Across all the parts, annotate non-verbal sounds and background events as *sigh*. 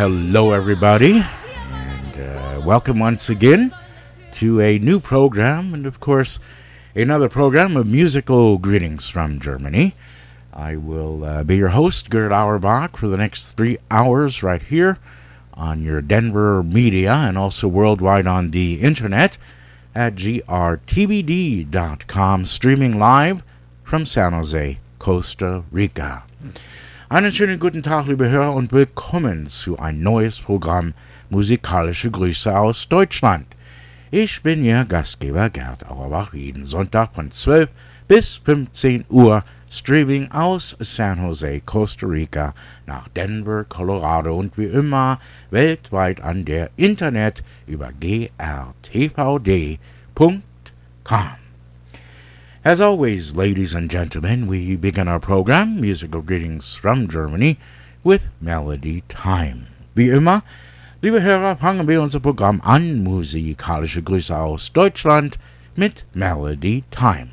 Hello, everybody, and uh, welcome once again to a new program, and of course, another program of musical greetings from Germany. I will uh, be your host, Gerd Auerbach, for the next three hours right here on your Denver media and also worldwide on the internet at grtbd.com, streaming live from San Jose, Costa Rica. Einen schönen guten Tag, liebe Hörer, und willkommen zu ein neues Programm Musikalische Grüße aus Deutschland. Ich bin Ihr Gastgeber Gerd Auerbach, jeden Sonntag von 12 bis 15 Uhr Streaming aus San Jose, Costa Rica nach Denver, Colorado und wie immer weltweit an der Internet über grtvd.com. As always, ladies and gentlemen, we begin our program, Musical Greetings from Germany, with Melody Time. Wie immer, liebe Hörer, fangen wir unser Programm an, musikalische Grüße aus Deutschland mit Melody Time.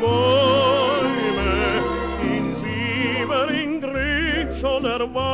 Bäume in Siebelin grün schon erwacht.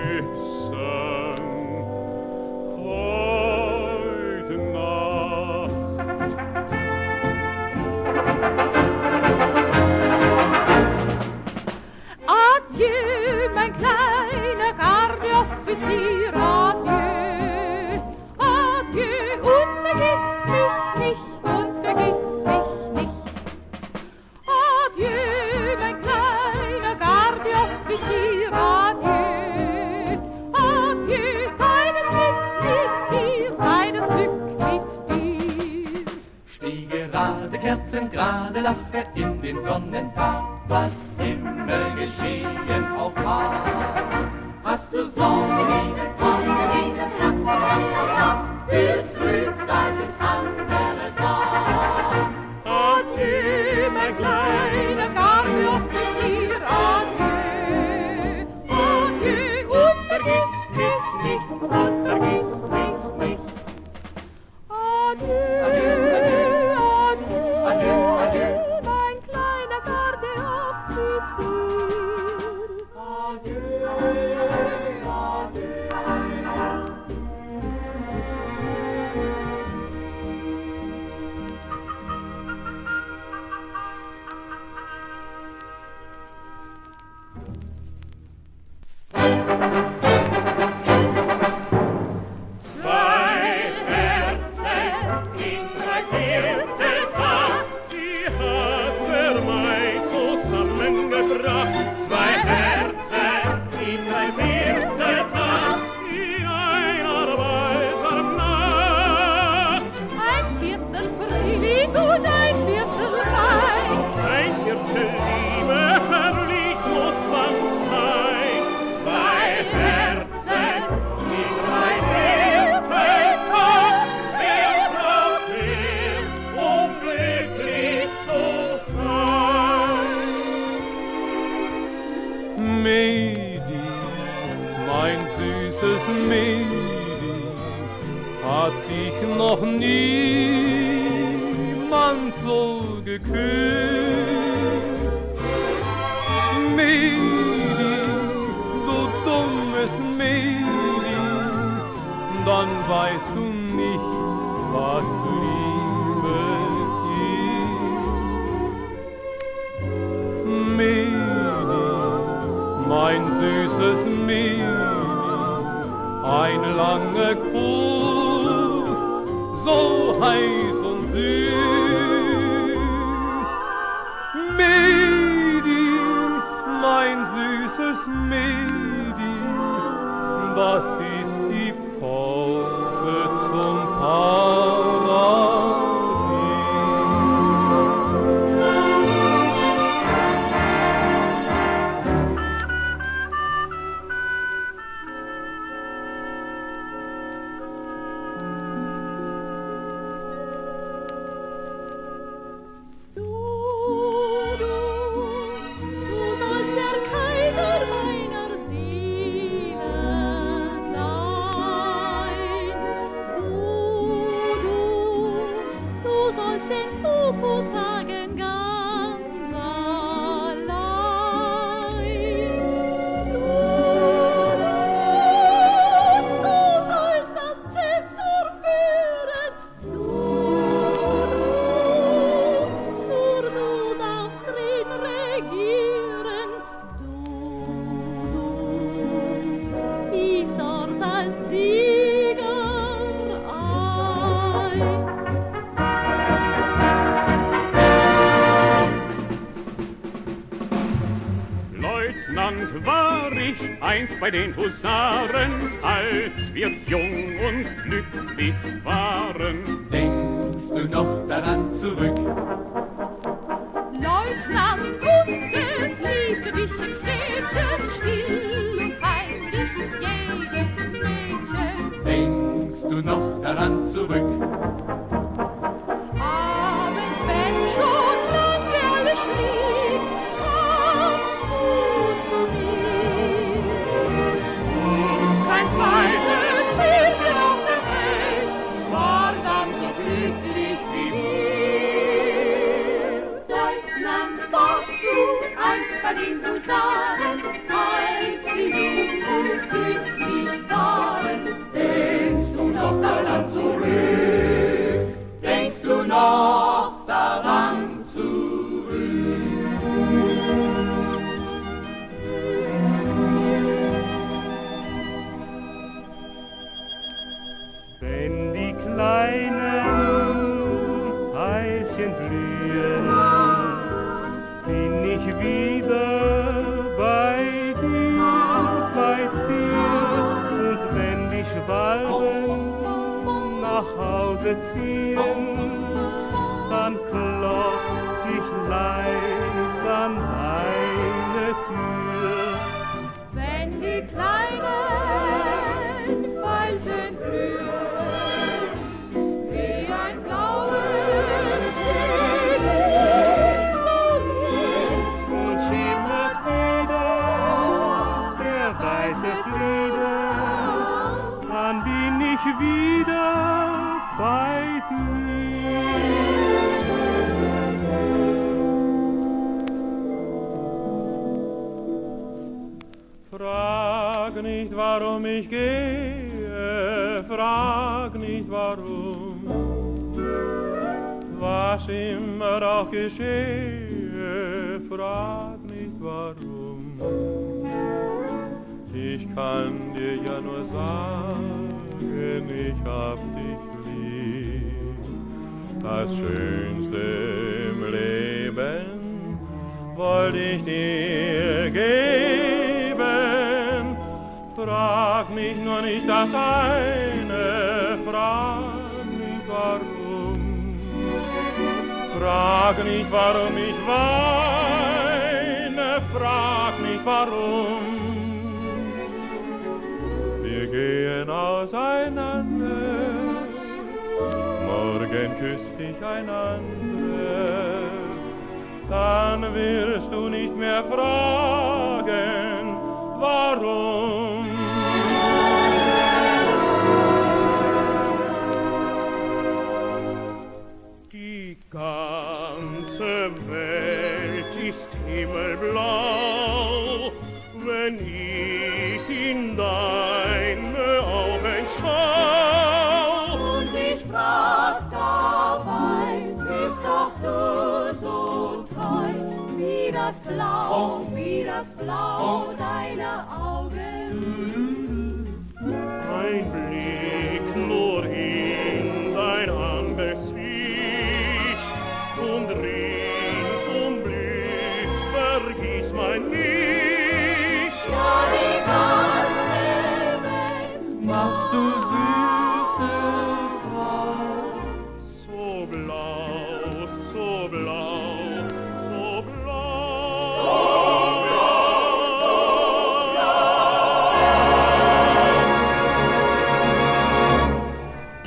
den Husaren, als wir jung und glücklich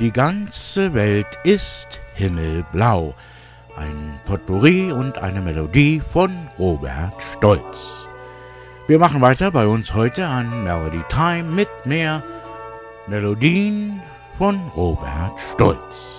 Die ganze Welt ist himmelblau. Ein Potpourri und eine Melodie von Robert Stolz. Wir machen weiter bei uns heute an Melody Time mit mehr Melodien von Robert Stolz.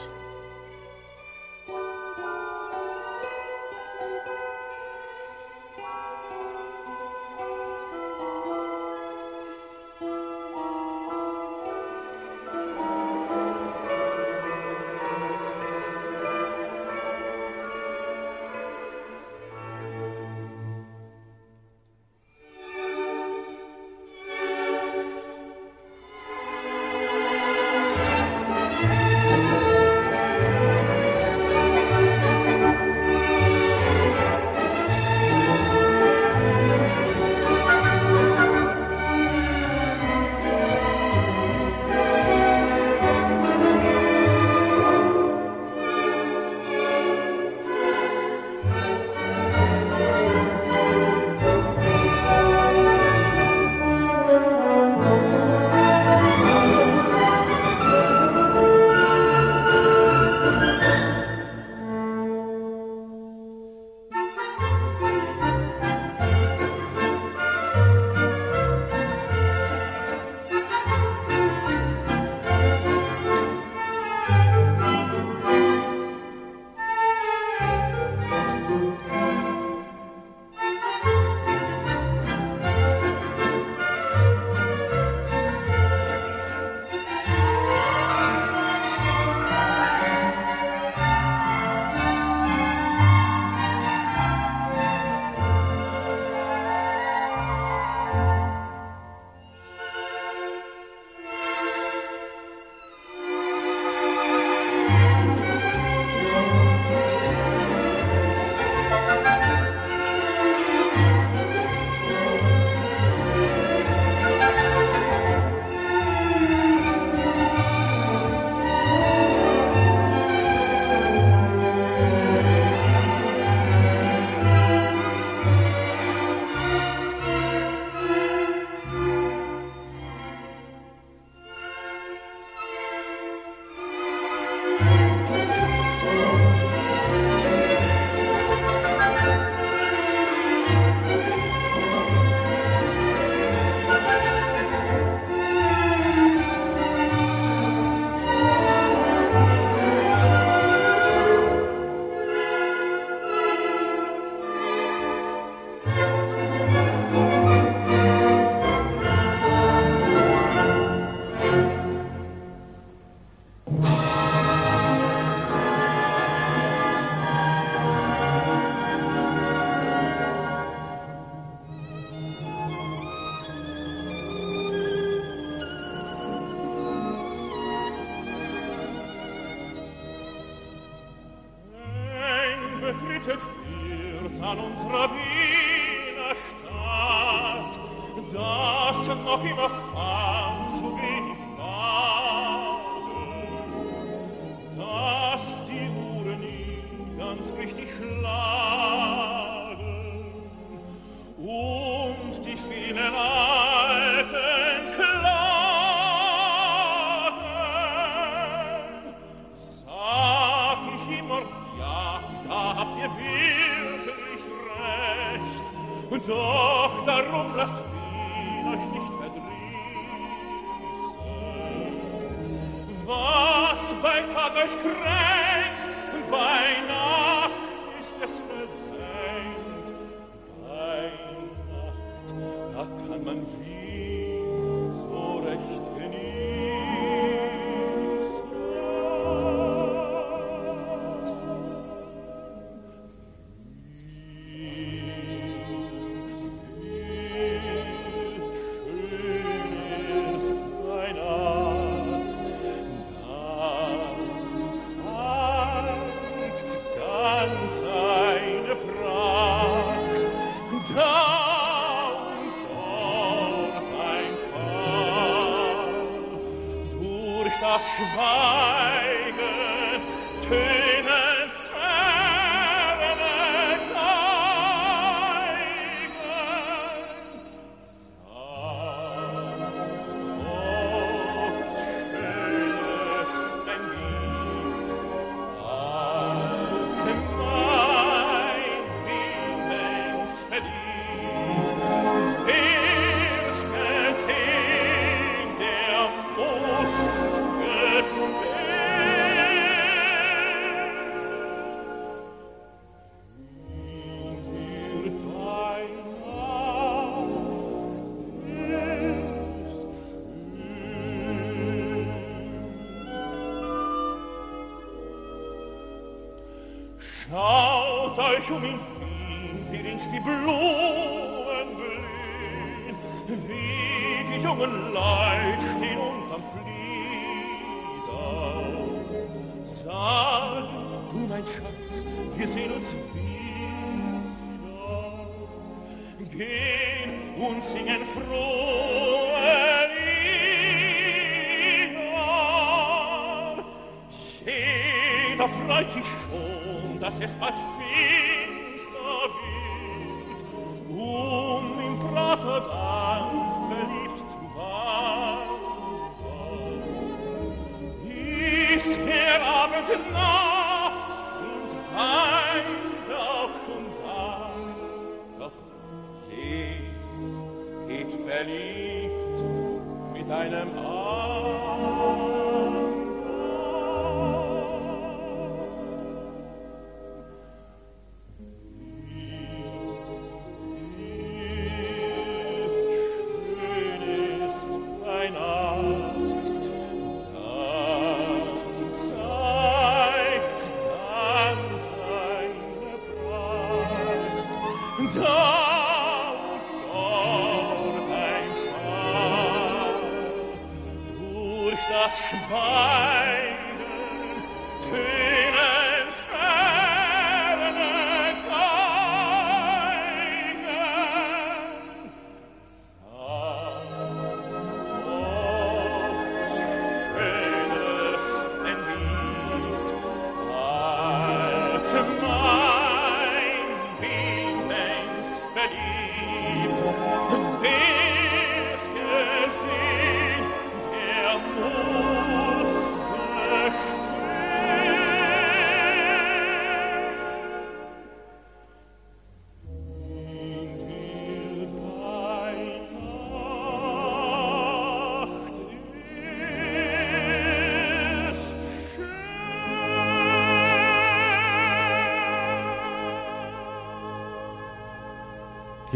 Schwein.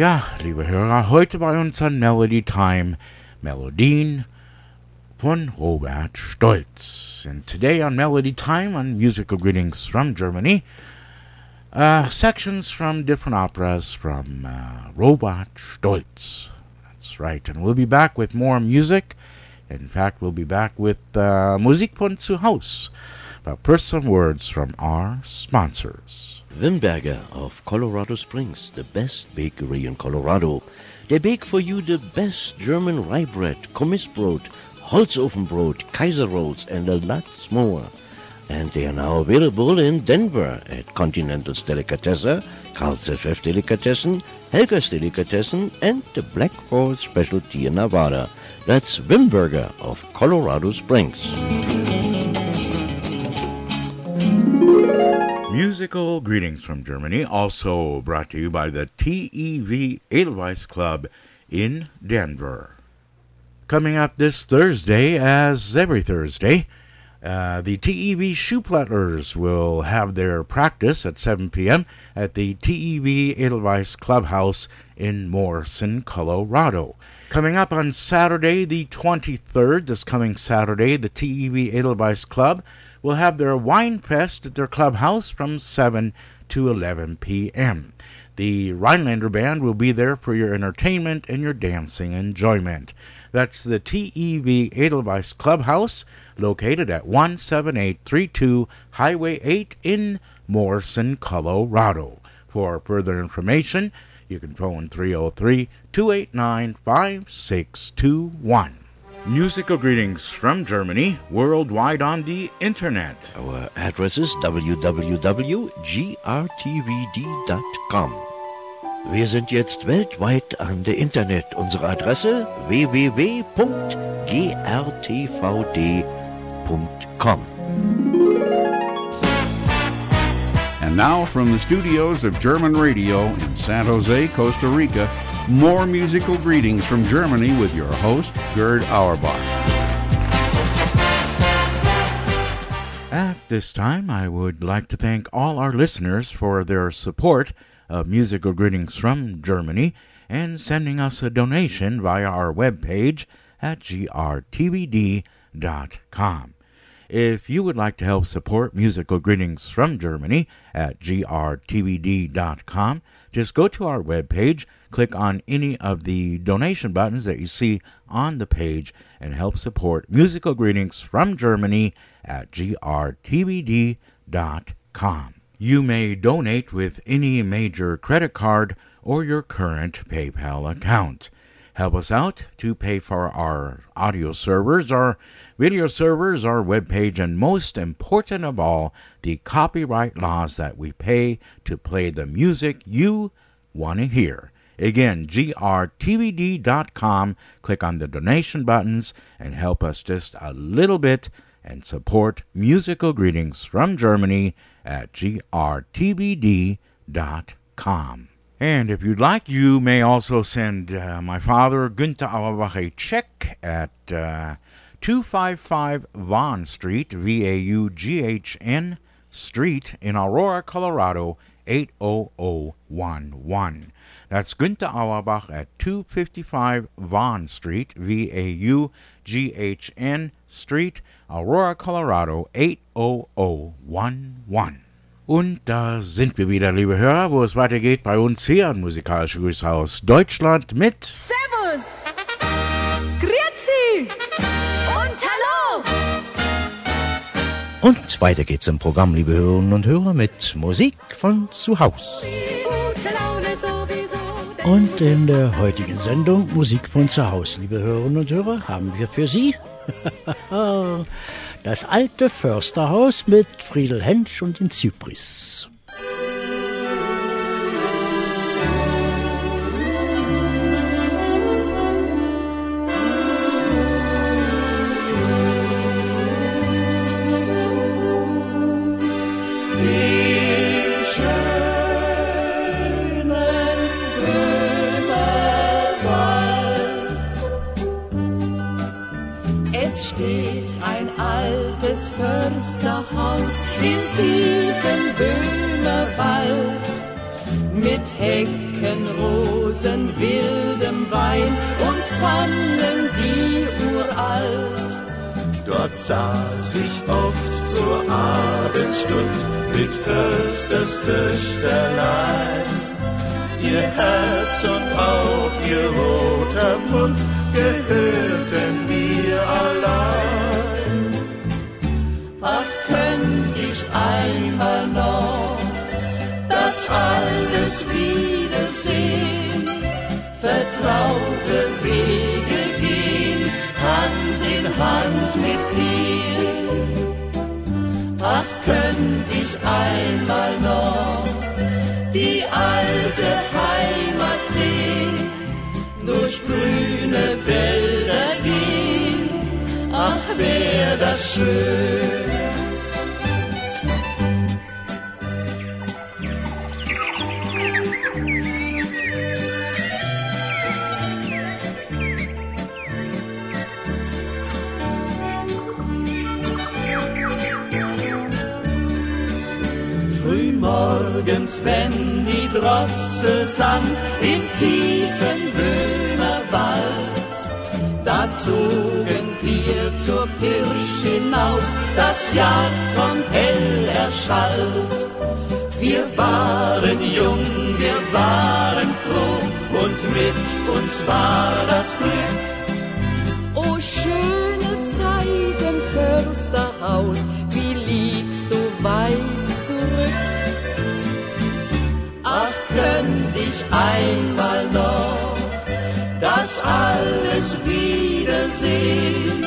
Ja, liebe Hörer, heute bei uns an Melody Time, Melodien von Robert Stolz. And today on Melody Time, on musical greetings from Germany, uh, sections from different operas from uh, Robert Stolz. That's right, and we'll be back with more music. In fact, we'll be back with uh, Musik von zu Haus. But first, some words from our sponsors. Wimberger of Colorado Springs, the best bakery in Colorado. They bake for you the best German rye bread, Kommissbrot, Holzofenbrot, Kaiser rolls, and a lot more. And they are now available in Denver at Continental's Delicatessen, Carl's FF Delicatessen, Helga's Delicatessen, and the Black Horse Specialty in Nevada. That's Wimberger of Colorado Springs. Musical greetings from Germany, also brought to you by the TEV Edelweiss Club in Denver. Coming up this Thursday, as every Thursday, uh, the TEV Shoeplattlers will have their practice at 7 p.m. at the TEV Edelweiss Clubhouse in Morrison, Colorado. Coming up on Saturday, the 23rd, this coming Saturday, the TEV Edelweiss Club will have their wine fest at their clubhouse from 7 to 11 p.m. The Rhinelander Band will be there for your entertainment and your dancing enjoyment. That's the TEV Edelweiss Clubhouse, located at 17832 Highway 8 in Morrison, Colorado. For further information, you can phone 303 289 5621. Musical greetings from Germany, worldwide on the internet. Our address is www.grtvd.com. Wir sind jetzt weltweit an der Internet. Unsere Adresse www.grtvd.com. And now from the studios of German Radio in San Jose, Costa Rica, more musical greetings from Germany with your host, Gerd Auerbach. At this time, I would like to thank all our listeners for their support of Musical Greetings from Germany and sending us a donation via our webpage at grtvd.com. If you would like to help support Musical Greetings from Germany at grtvd.com, just go to our webpage, click on any of the donation buttons that you see on the page, and help support Musical Greetings from Germany at grtvd.com. You may donate with any major credit card or your current PayPal account. Help us out to pay for our audio servers, our video servers, our webpage, and most important of all, the copyright laws that we pay to play the music you want to hear. Again, grtvd.com. Click on the donation buttons and help us just a little bit and support musical greetings from Germany at grtvd.com. And if you'd like, you may also send uh, my father, Günther Auerbach, a check at uh, 255 Vaughn Street, V A U G H N Street in Aurora, Colorado, 80011. That's Günther Auerbach at 255 Vaughn Street, V A U G H N Street, Aurora, Colorado 80011. Und da sind wir wieder, liebe Hörer, wo es weitergeht bei uns hier im Musikalische Grüße aus Deutschland mit Servus! Grüezi! Und weiter geht's im Programm, liebe Hörerinnen und Hörer, mit Musik von zu Haus. Und in der heutigen Sendung Musik von zu Hause, liebe Hörerinnen und Hörer, haben wir für Sie *laughs* das alte Försterhaus mit Friedel Hensch und den Zypris. saß ich oft zur Abendstund mit Försters Töchterlein. Ihr Herz und auch ihr roter Mund gehörten mir allein. Ach, könnt ich einmal noch das alles wiedersehen, vertraut mit dir. Ach, könnt ich einmal noch die alte Heimat sehen, durch grüne Wälder gehen, ach, wär das schön. Wenn die Drossel sang im tiefen Böhmerwald, da zogen wir zur Pirsch hinaus, das Jagdhorn hell erschallt. Wir waren jung, wir waren froh und mit uns war das Glück. Einmal noch das alles wiedersehen,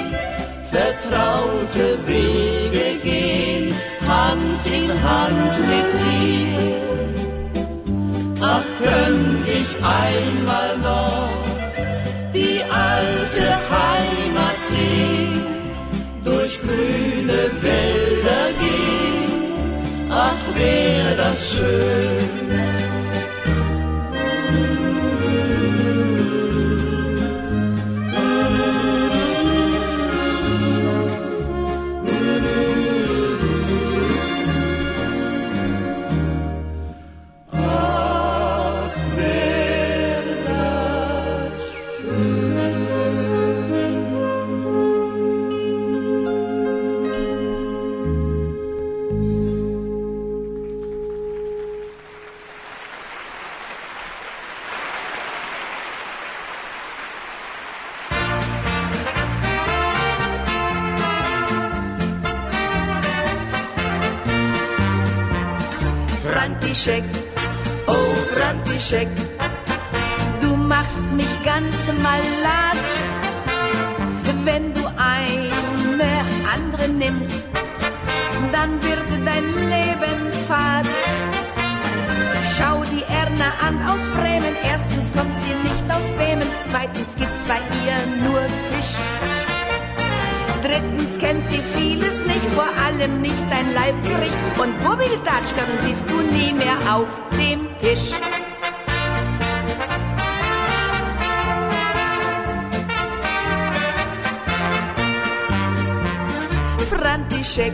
vertraute Wege gehen, Hand in Hand mit dir. Ach, könnt ich einmal noch die alte Heimat sehen, durch grüne Wälder gehen, ach, wär das schön. František, du machst mich ganz malat, wenn du eine andere nimmst, dann wird dein Leben fad. Schau die Erna an aus Bremen, erstens kommt sie nicht aus Bremen, zweitens gibt's bei ihr nur Fisch. Drittens kennt sie vieles nicht, vor allem nicht dein Leibgericht. Und Mobildatschkern siehst du nie mehr auf dem Tisch. František,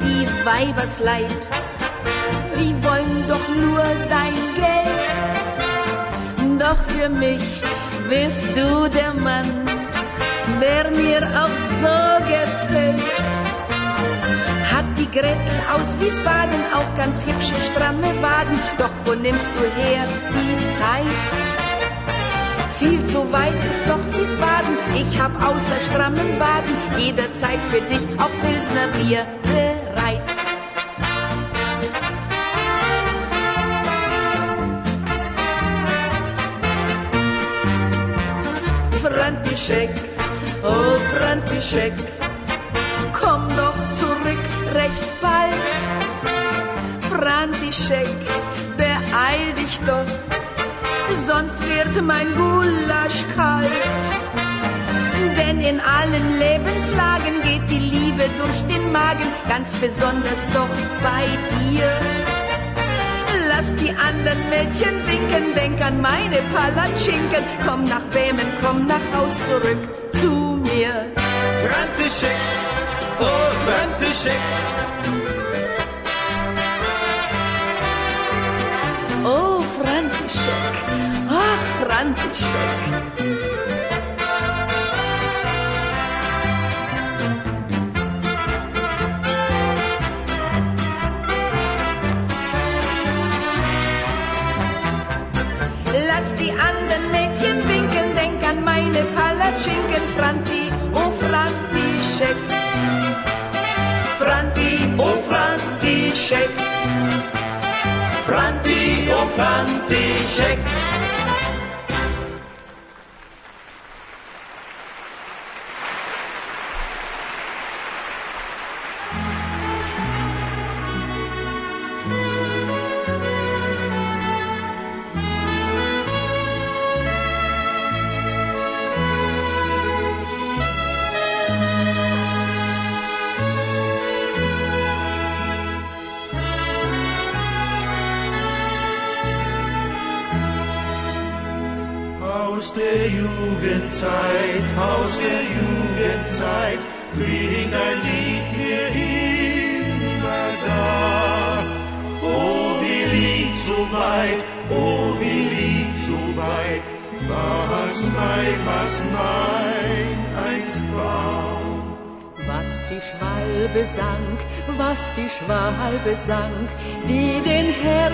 die Weibersleid, die wollen doch nur dein Geld. Doch für mich bist du der Mann, der mir auch so gefällt. Hat die Gretel aus Wiesbaden auch ganz hübsche, stramme Waden, doch wo nimmst du her die Zeit? Viel zu weit ist doch Wiesbaden, ich hab außer strammen Waden jederzeit für dich auch Pilsner Bier bereit. František, oh František, komm doch zurück recht bald. František, beeil dich doch, sonst wird mein Gulasch kalt. Denn in allen Lebenslagen geht die Liebe durch den Magen, ganz besonders doch bei dir. Lass die anderen Mädchen winken, denk an meine Palatschinken. Komm nach Bremen, komm nach Haus zurück zu mir. František, oh František, František. Lass die anderen Mädchen winken, denk an meine Palatschinken, Franti, oh František. Franti, oh František. Franti, oh František. dass die Schwalbe sank, die den Herrn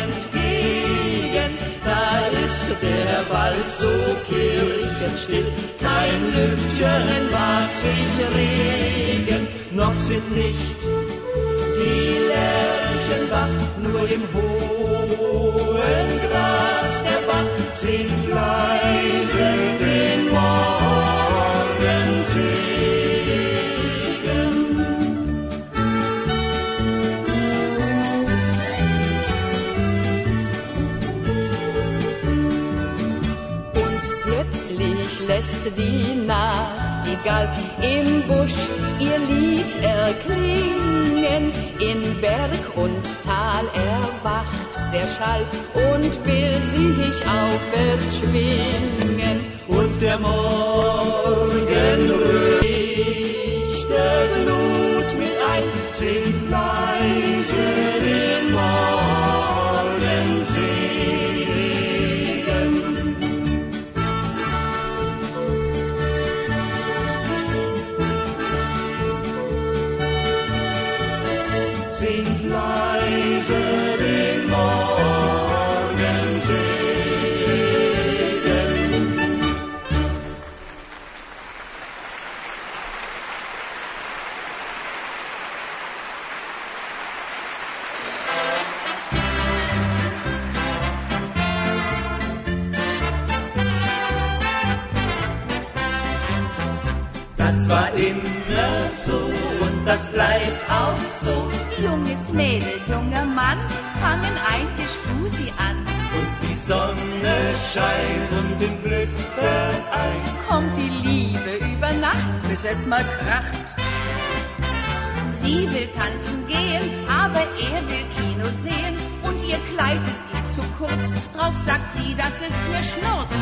entgegen. Da ist der Wald so kirchenstill, kein Lüftchen mag sich regen. Noch sind nicht die Lerchen wach, nur im hohen Gras der Bach sind leise den Morgen. Lässt die Nachtigall im Busch ihr Lied erklingen. In Berg und Tal erwacht der Schall und will sich aufwärts schwingen. Und der Morgen riecht der Glut mit ein, singt Junges Mädel, junger Mann, fangen ein Gespusi an. Und die Sonne scheint und im Glück vereint. Kommt die Liebe über Nacht, bis es mal kracht. Sie will tanzen gehen, aber er will Kino sehen. Und ihr Kleid ist ihm zu kurz, drauf sagt sie, das ist mir Schnurz.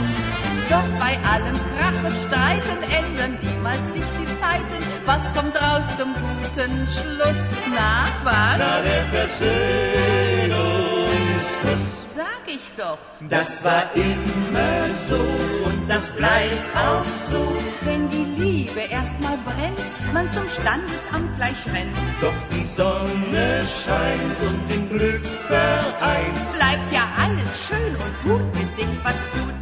Doch bei allem Krach und Streiten ändern niemals sich die Zeiten. Was kommt raus zum guten Schluss? Na, was? Na, der Versöhnungskuss. Sag ich doch. Das war immer so und das bleibt auch so. Wenn die Liebe erstmal brennt, man zum Standesamt gleich rennt. Doch die Sonne scheint und im Glück vereint. Bleibt ja alles schön und gut, bis sich was tut.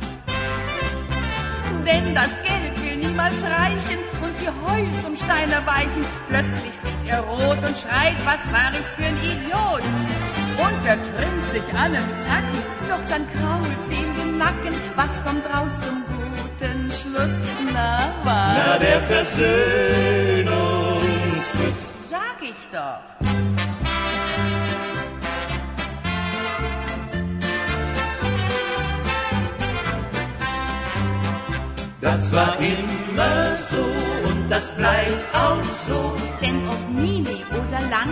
Denn das Geld will niemals reichen und sie heult zum Stein erweichen. Plötzlich sieht er rot und schreit, was war ich für ein Idiot? Und er trinkt sich an im Zacken, doch dann krault sie ihm den Nacken. Was kommt raus zum guten Schluss? Na, was? Na, der Versöhnungskuss. Sag ich doch. Das war immer so und das bleibt auch so. Denn ob Mini oder lang,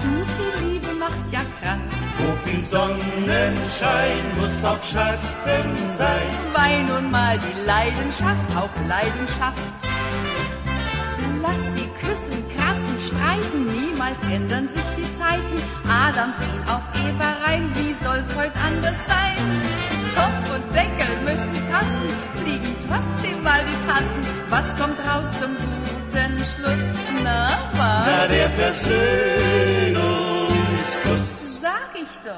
zu viel Liebe macht ja krank. Wo viel Sonnenschein muss auch Schatten sein. Weil nun mal die Leidenschaft auch Leidenschaft. Lass sie küssen, kratzen, streiten, niemals ändern sich die Zeiten. Adam fiel auf Eva rein, wie soll's heut anders sein? Topf und Deckel müssen passen, fliegen trotzdem mal die Tassen. Was kommt raus zum guten Schluss? Na, was? Na, der Versöhnungskuss. Doch.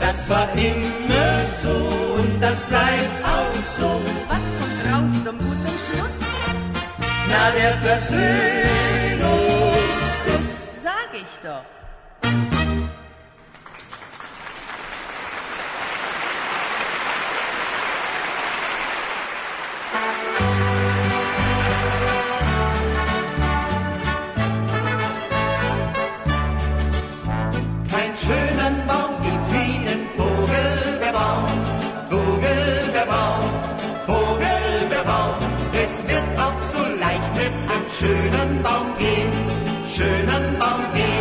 Das war immer so und das bleibt auch so. Was kommt raus zum guten Schluss? Na, der Versöhnungskuss. Sag ich doch. Gehen. Schönen Baum gehen,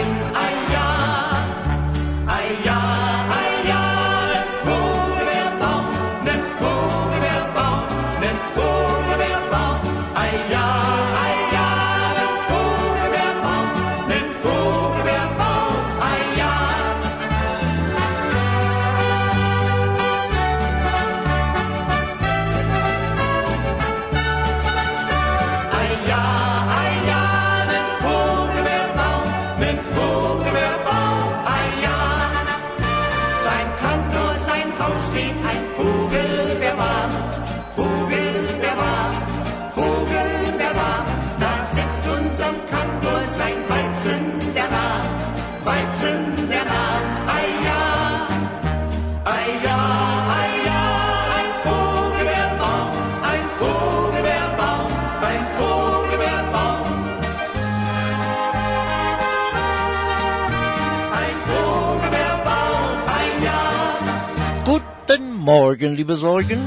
Morgen, liebe Sorgen.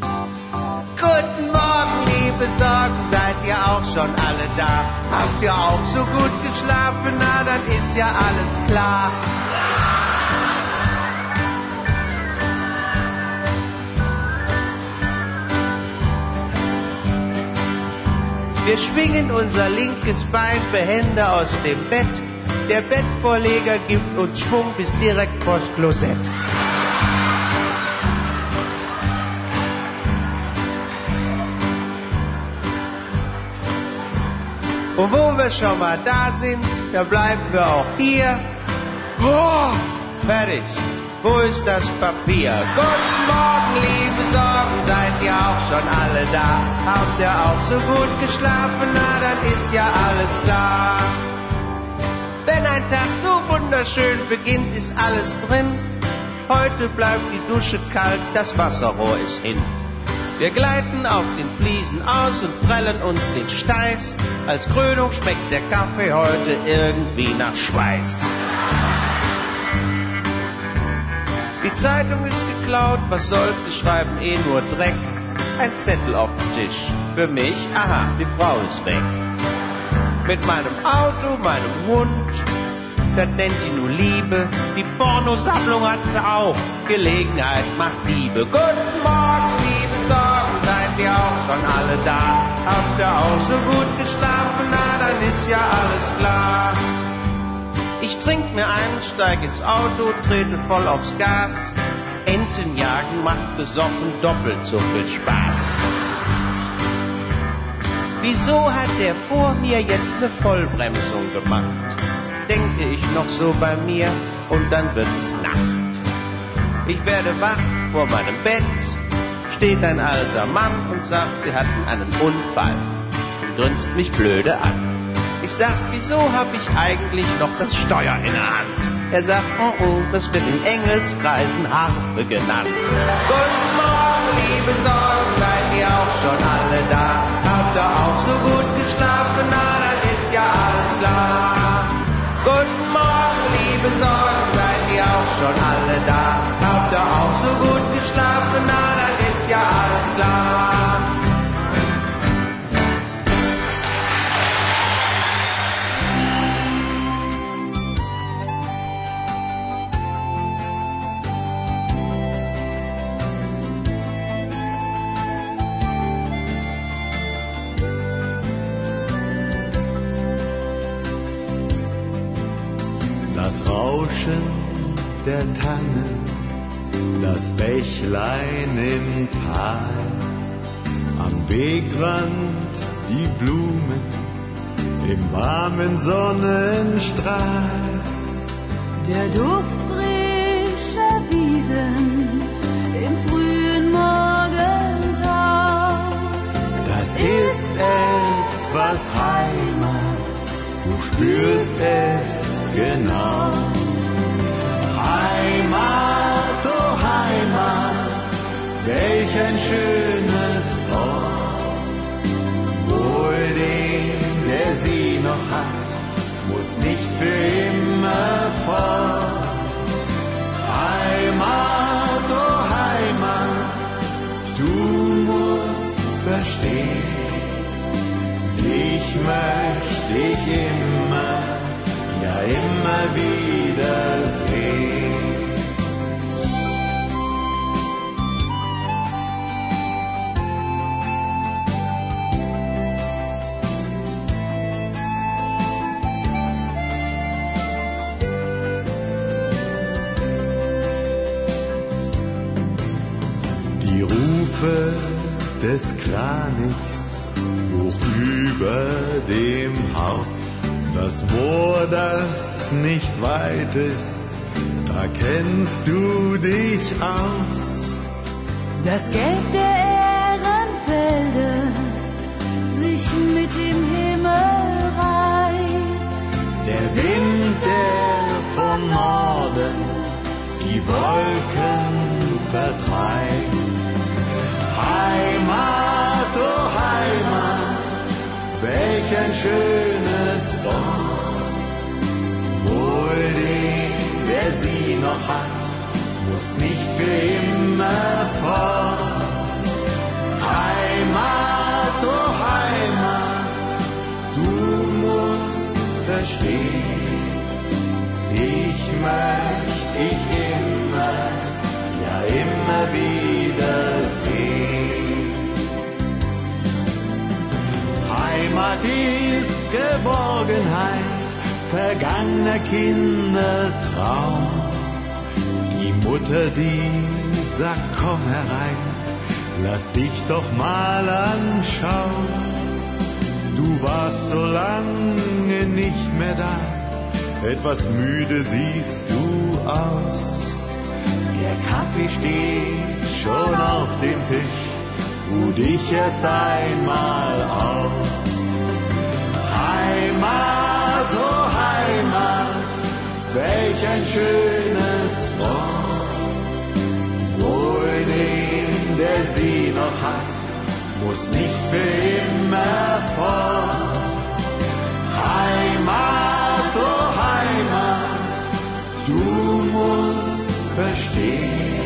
Guten Morgen, liebe Sorgen, seid ihr auch schon alle da? Habt ihr auch so gut geschlafen? Na, dann ist ja alles klar. Wir schwingen unser linkes Bein behende aus dem Bett. Der Bettvorleger gibt uns Schwung bis direkt vors Klosett. Und wo wir schon mal da sind, da bleiben wir auch hier. Boah, fertig. Wo ist das Papier? Guten Morgen, liebe Sorgen, seid ihr auch schon alle da? Habt ihr auch so gut geschlafen? Na, dann ist ja alles klar. Wenn ein Tag so wunderschön beginnt, ist alles drin. Heute bleibt die Dusche kalt, das Wasserrohr ist hin. Wir gleiten auf den Fliesen aus und prellen uns den Steiß. Als Krönung schmeckt der Kaffee heute irgendwie nach Schweiß. Die Zeitung ist geklaut, was soll's, sie schreiben eh nur Dreck. Ein Zettel auf dem Tisch, für mich, aha, die Frau ist weg. Mit meinem Auto, meinem Hund, das nennt die nur Liebe. Die Pornosammlung hat sie auch, Gelegenheit macht Liebe. Guten Morgen, liebe Sorgen, seid ihr auch schon alle da? Habt ihr auch so gut geschlafen? Na, dann ist ja alles klar. Ich trink mir ein, steig ins Auto, trete voll aufs Gas. Enten jagen macht besoffen doppelt so viel Spaß. Wieso hat der vor mir jetzt eine Vollbremsung gemacht? Denke ich noch so bei mir und dann wird es Nacht. Ich werde wach vor meinem Bett, steht ein alter Mann und sagt, sie hatten einen Unfall und grinst mich blöde an. Ich sag, wieso hab ich eigentlich noch das Steuer in der Hand? Er sagt, oh oh, das wird in Engelskreisen Harfe genannt. Guten Morgen, liebe Sorgen, seid ihr auch schon alle da? Rauschen der Tannen, das Bächlein im Tal, am Wegrand die Blumen im warmen Sonnenstrahl. Der Duft frischer Wiesen im frühen Morgentau. Das ist etwas Heimat, du spürst es genau. Heimat, oh Heimat, welch ein schönes Wort. Wohl dem, der sie noch hat, muss nicht für immer fort. Heimat, oh Heimat, du musst verstehen, dich möchte ich immer ja immer wieder sehen. Die Rufe des Kranichs hoch über dem Haupt das Moor, das nicht weit ist, da kennst du dich aus. Das Gelb der Ehrenfelder sich mit dem Himmel reiht. Der Wind, der von Norden die Wolken vertreibt. Heimat, oh Heimat, welch ein schönes Wohl dem, der sie noch hat, muss nicht für immer fort. Heimat, oh Heimat, du musst verstehen, ich möchte dich immer, ja immer wieder sehen. Heimat ist Geborgenheit, vergangener Kindertraum. Die Mutter, die sagt, komm herein, lass dich doch mal anschauen. Du warst so lange nicht mehr da, etwas müde siehst du aus. Der Kaffee steht schon auf dem Tisch, ruh dich erst einmal aus. Heimat, oh Heimat, welch ein schönes Wort. Wohl den, der sie noch hat, muss nicht für immer fort. Heimat, oh Heimat, du musst verstehen,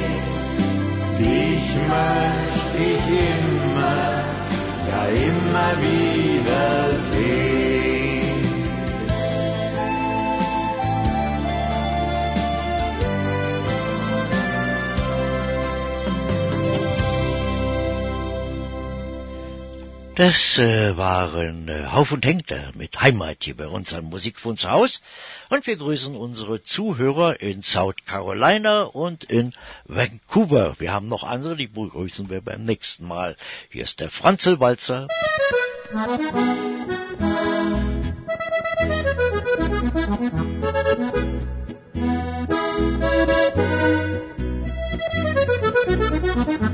dich möchte ich immer, ja immer wieder sehen. Das äh, waren äh, Hauf und Henkler mit Heimat hier bei uns am Haus. Und wir grüßen unsere Zuhörer in South Carolina und in Vancouver. Wir haben noch andere, die begrüßen wir beim nächsten Mal. Hier ist der Franzel Walzer. *laughs*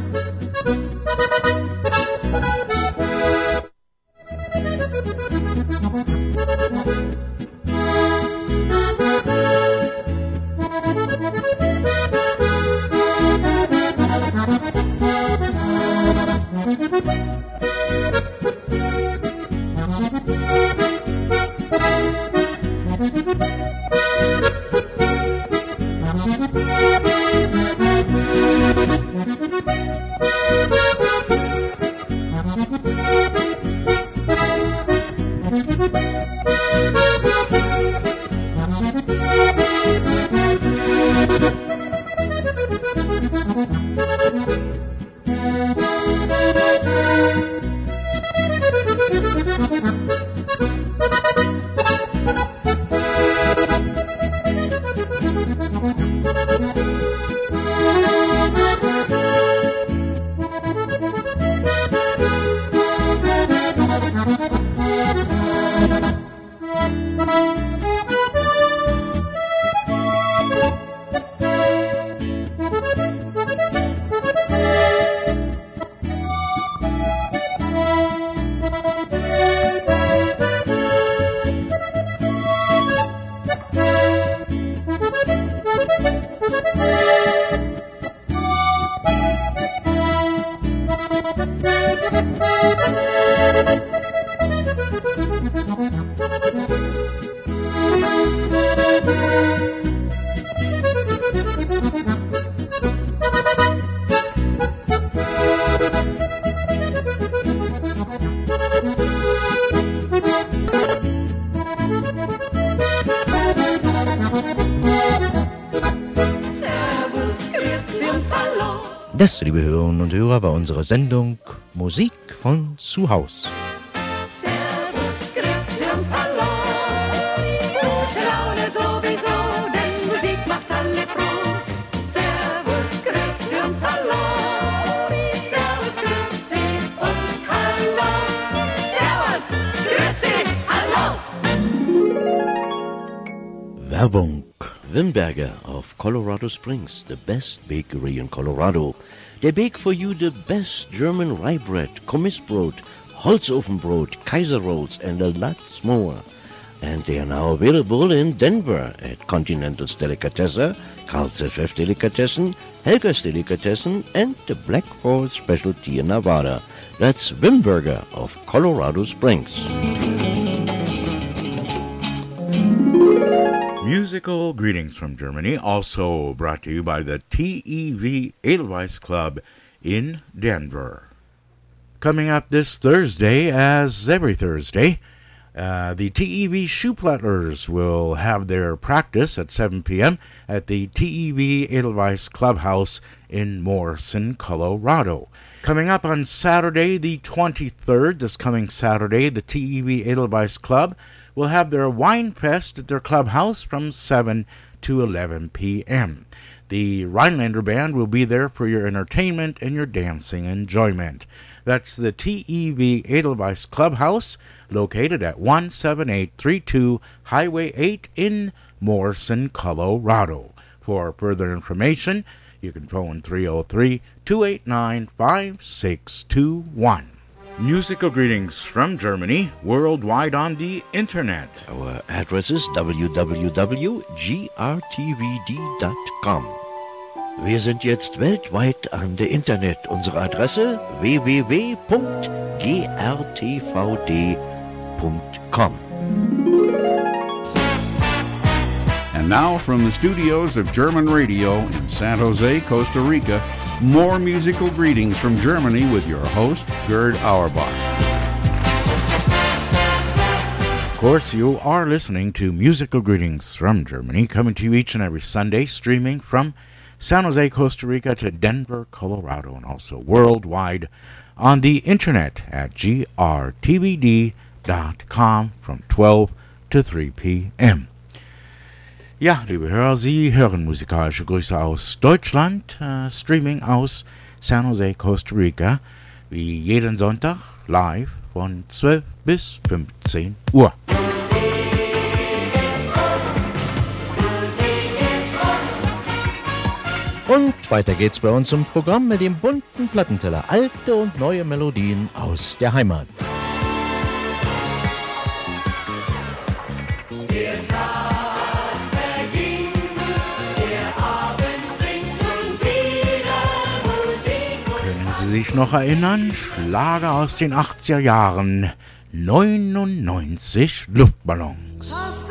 Das, liebe Hörerinnen und Hörer, war unsere Sendung Musik von zu Haus. Servus, Grüezi und Hallo. Gute Laune sowieso, denn Musik macht alle froh. Servus, Grüezi und Hallo. Servus, Grüezi und Hallo. Servus, Grüezi, Hallo. Werbung. Wimberger of Colorado Springs, the best bakery in Colorado. They bake for you the best German rye bread, Kommissbrot, Holzofenbrot, Kaiser rolls, and a lot more. And they are now available in Denver at Continental's Delicatessen, Carl's FF Delicatessen, Helga's Delicatessen, and the Black Forest Specialty in Nevada. That's Wimberger of Colorado Springs. Musical greetings from Germany, also brought to you by the TEV Edelweiss Club in Denver. Coming up this Thursday, as every Thursday, uh, the TEV Shoeplattlers will have their practice at 7 p.m. at the TEV Edelweiss Clubhouse in Morrison, Colorado. Coming up on Saturday, the 23rd, this coming Saturday, the TEV Edelweiss Club will have their wine fest at their clubhouse from 7 to 11 p.m. The Rhinelander Band will be there for your entertainment and your dancing enjoyment. That's the TEV Edelweiss Clubhouse, located at 17832 Highway 8 in Morrison, Colorado. For further information, you can phone 303 289 5621. Musical greetings from Germany, worldwide on the internet. Our address is www.grtvd.com. Wir sind jetzt weltweit an der Internet. Unsere Adresse www.grtvd.com. And now from the studios of German Radio in San Jose, Costa Rica, more musical greetings from Germany with your host, Gerd Auerbach. Of course, you are listening to Musical Greetings from Germany, coming to you each and every Sunday, streaming from San Jose, Costa Rica to Denver, Colorado, and also worldwide on the internet at grtvd.com from 12 to 3 p.m. Ja, liebe Hörer, Sie hören musikalische Grüße aus Deutschland, äh, Streaming aus San Jose, Costa Rica, wie jeden Sonntag live von 12 bis 15 Uhr. Und weiter geht's bei uns im Programm mit dem bunten Plattenteller. Alte und neue Melodien aus der Heimat. Sich noch erinnern? Schlager aus den 80er Jahren. 99 Luftballons.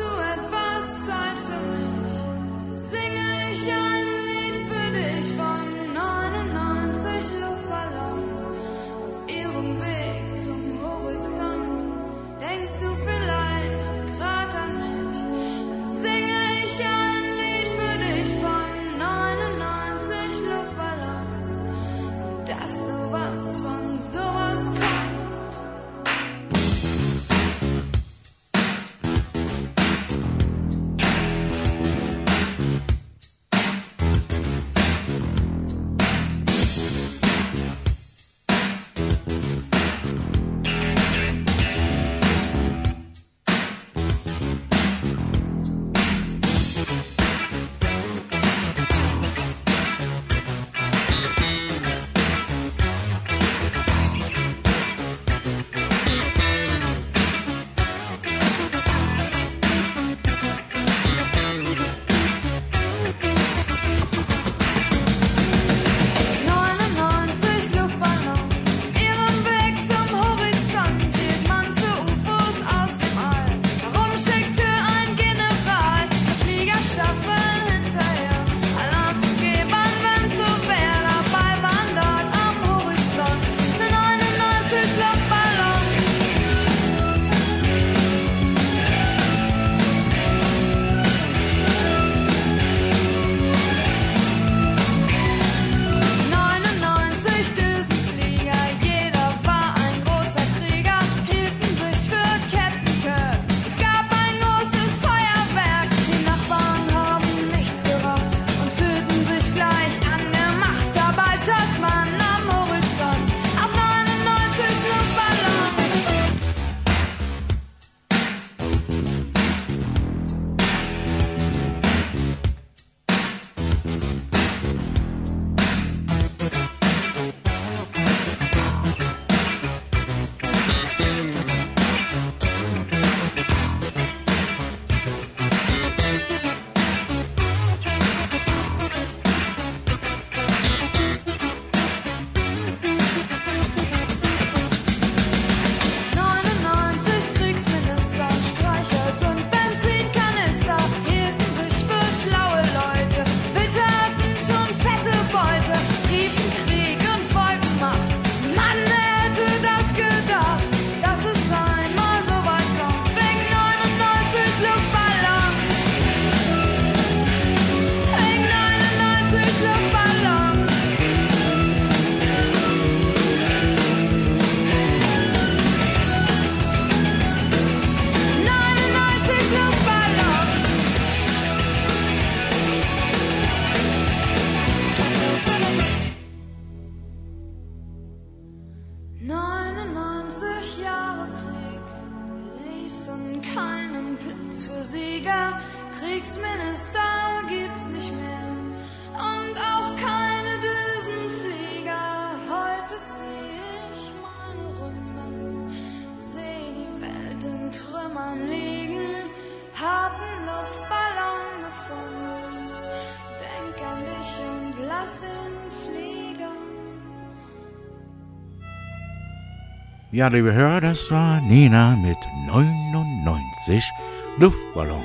Ja, liebe Hörer, das war Nina mit 99 Luftballons.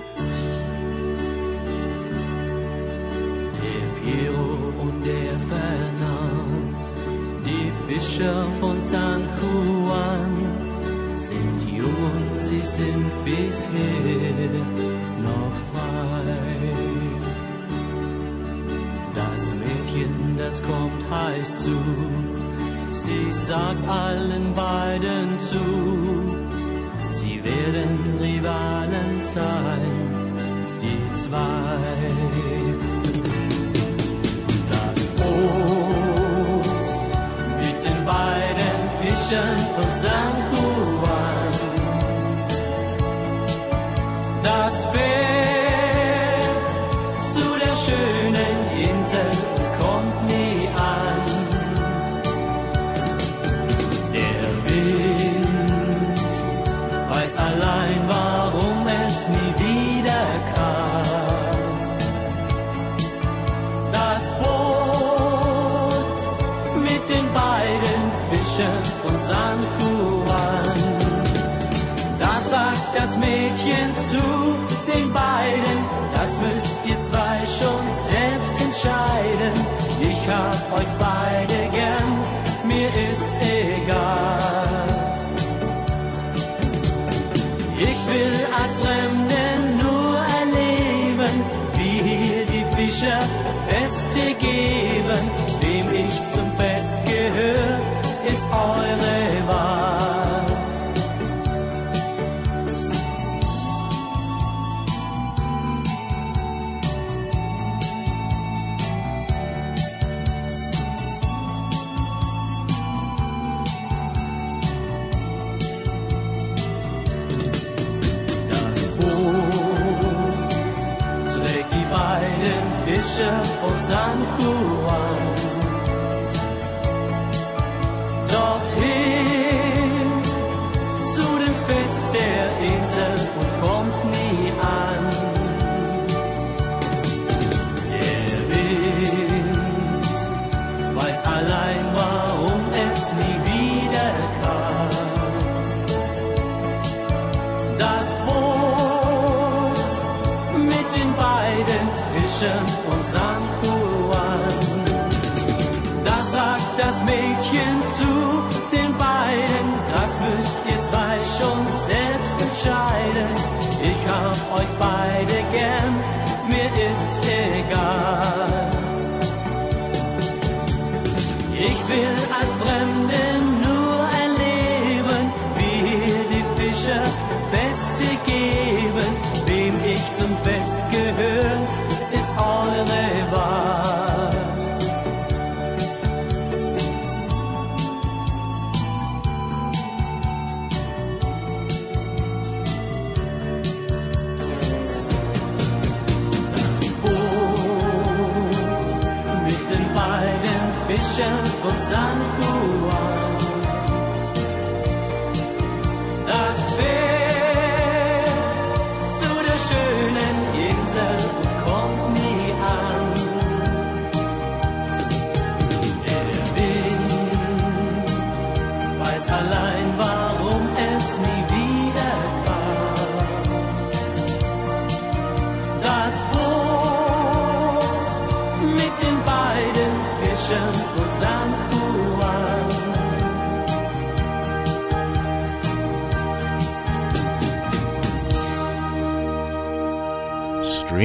Der Piero und der Fernand, die Fischer von San Juan, sind jung und sie sind bisher noch frei. Das Mädchen, das kommt, heißt zu ich sag allen beiden zu, sie werden Rivalen sein, die zwei.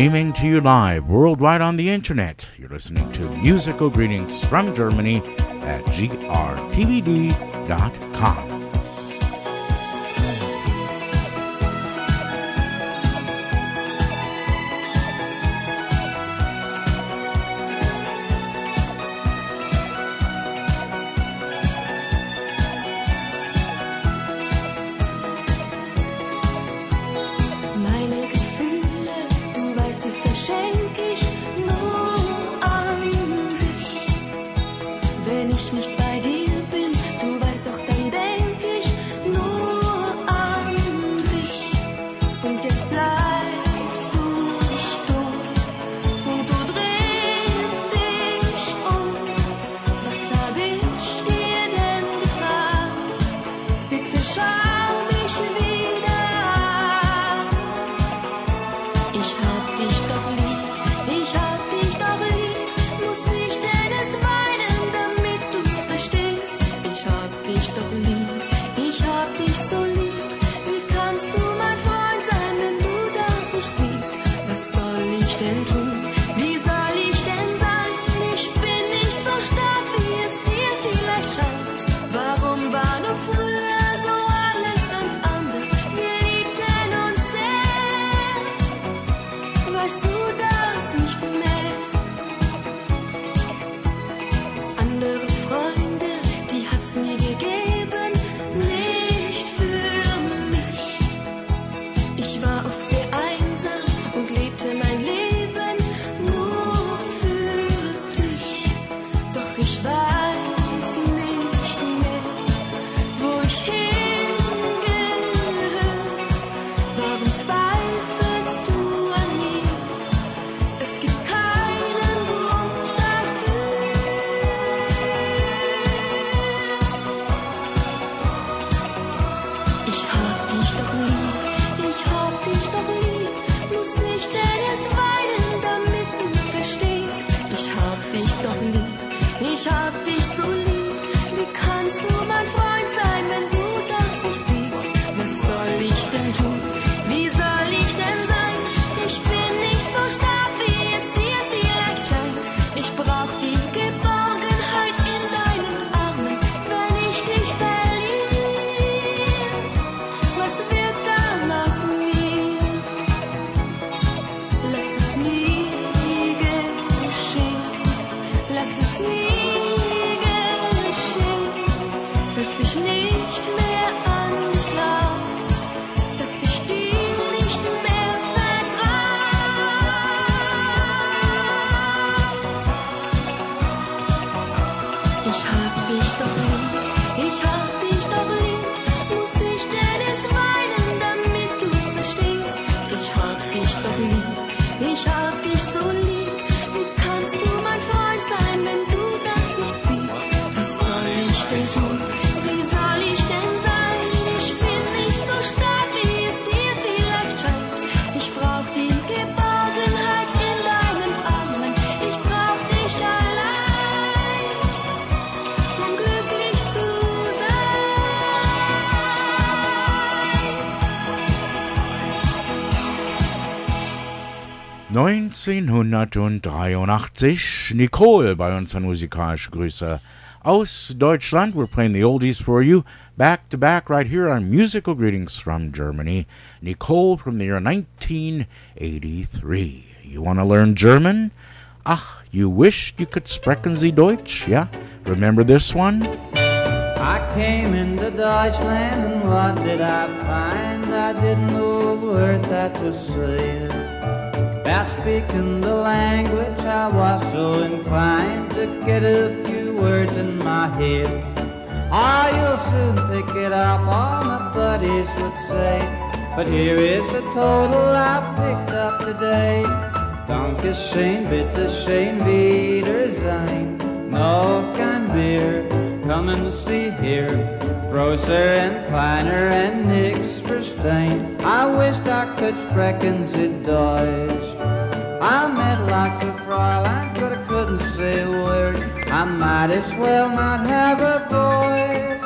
Streaming to you live worldwide on the internet, you're listening to Musical Greetings from Germany at grtvd.com. 1983. Nicole bei uns an musikalische Grüße aus Deutschland. We're playing the oldies for you back to back right here on Musical Greetings from Germany. Nicole from the year 1983. You want to learn German? Ach, you wished you could sprechen Sie Deutsch? Yeah? Remember this one? I came into Deutschland and what did I find? I didn't know word that was said. About speaking the language, I was so inclined to get a few words in my head. Ah, you'll soon pick it up, all my buddies would say. But here is the total I've picked up today. Dankeschön, bitteschön, Wiedersehen. No kein Bier, come and see here. Grosser and kleiner and nix verstehen. I wished I could sprechen Sie Deutsch. I met lots of Fräuleins, but I couldn't say a word. I might as well not have a voice.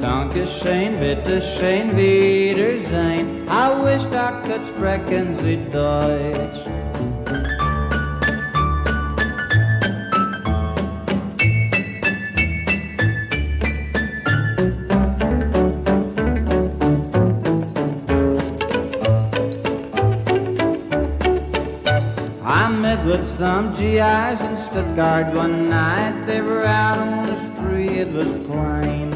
Dankeschön, bitteschön, Wiedersehen. I wished I could sprechen Sie Deutsch. Some GIs in Stuttgart one night. They were out on the spree, it was plain.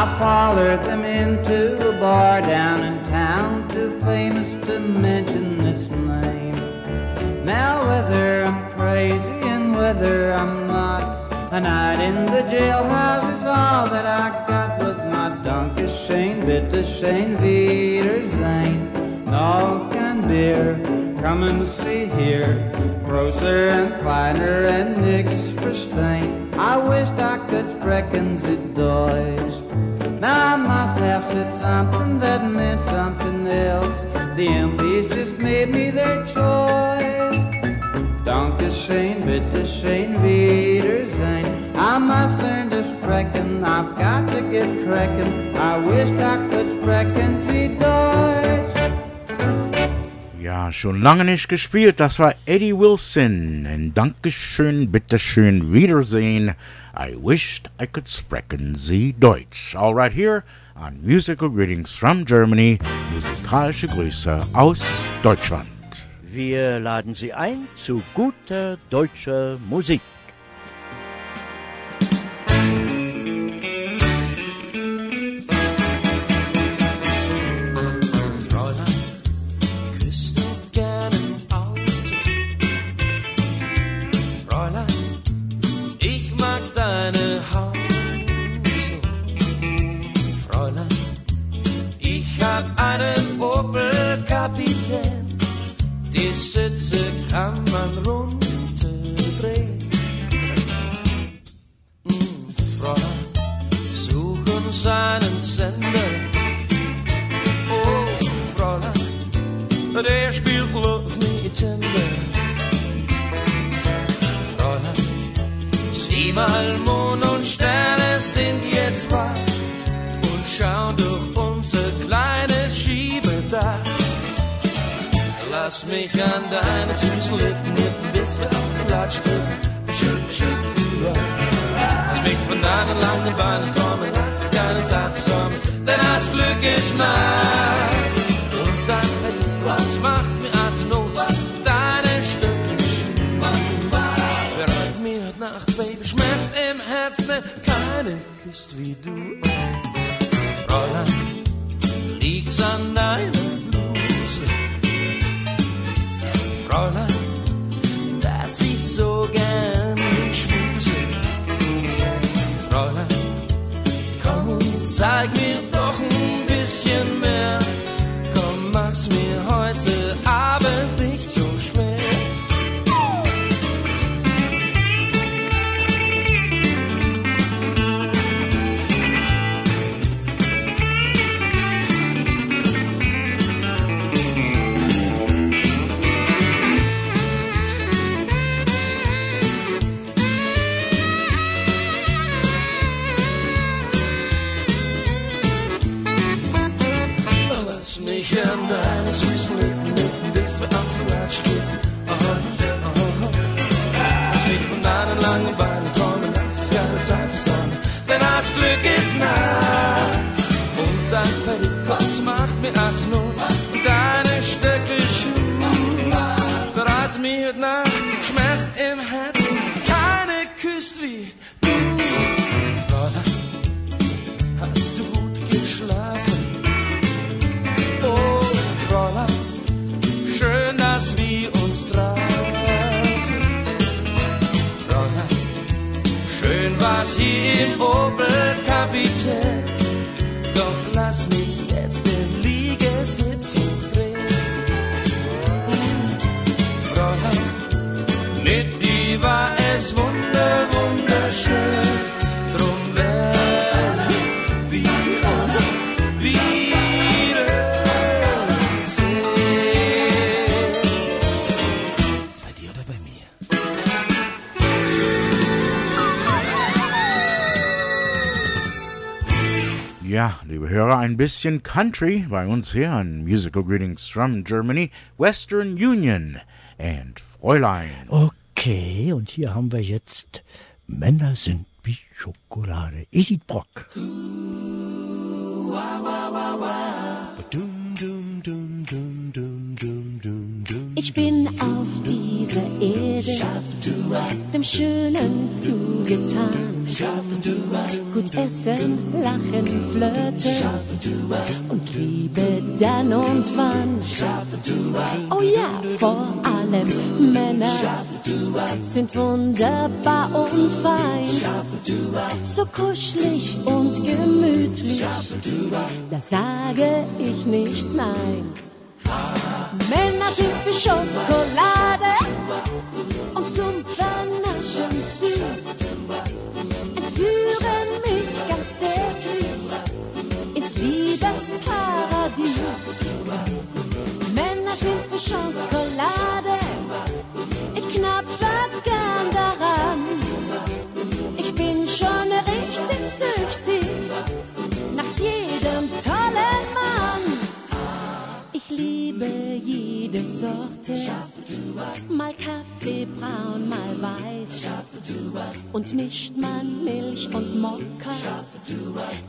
I followed them into a bar down in town, too famous to mention its name. Now, whether I'm crazy and whether I'm not, a night in the jailhouse is all that I got with my Dankeschön, bitteschön, Wiedersehen. No can beer, come and see here. Grosser and kleiner and nix verstehen. I wished I could sprechen Sie Deutsch. Now I must have said something that meant something else. The MPs just made me their choice. Dankeschön, bitteschön, Wiedersehen. I must learn to sprechen, I've got to get cracking. I wished I could sprechen Sie Deutsch. Ja, schon lange nicht gespielt. Das war Eddie Wilson. Ein Dankeschön, bitteschön, Wiedersehen. I wished I could sprechen Sie Deutsch. All right here on Musical Greetings from Germany. Musikalische Grüße aus Deutschland. Wir laden Sie ein zu guter deutscher Musik. Der spielt Love Me Tender. Fräulein, sieh mal, Mond und Sterne sind jetzt wach und schauen durch unser kleines Schiebedach. Lass mich an deine süßen Lippen nippen, bis wir auf den Latsch drücken. Schütt, schütt, überall. Lass mich von deinen langen Beinen träumen, lass keine Zeit versäumen, denn das Glück ist nah. Nacht, Baby, schmerzt im Herzen, keine küsst wie du. Fräulein, liegt's an deiner liebe Hörer, ein bisschen Country bei uns hier an Musical Greetings from Germany, Western Union and Fräulein. Okay, und hier haben wir jetzt Männer sind wie Schokolade. Edith Brock. Ich bin auf dieser Erde dem Schönen zugetan. Gut essen, lachen, flirten und Liebe dann und wann. Oh ja, vor allem Männer sind wunderbar und fein. So kuschelig und gemütlich, da sage ich nicht nein. Männer sind wie Schokolade und zum Vernaschen süß. Entführen mich ganz zärtlich ins Liebesparadies. Sorte, mal Kaffee braun, mal weiß. Und mischt man Milch und Mokka,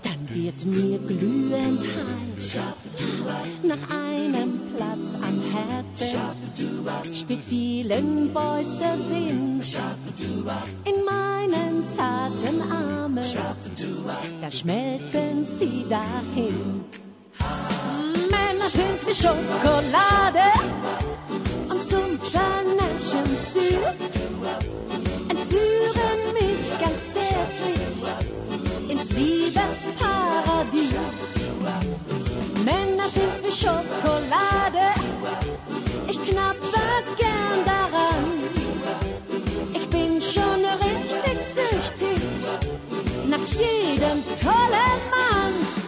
dann wird mir glühend heiß. Nach einem Platz am Herzen steht vielen Boys der Sinn. In meinen zarten Armen, da schmelzen sie dahin. Sind wie Schokolade und zum Vernaschen süß. Entführen mich ganz zärtlich ins Liebesparadies. Männer sind wie Schokolade, ich knapper gern daran. Ich bin schon richtig süchtig nach jedem tollen Mann.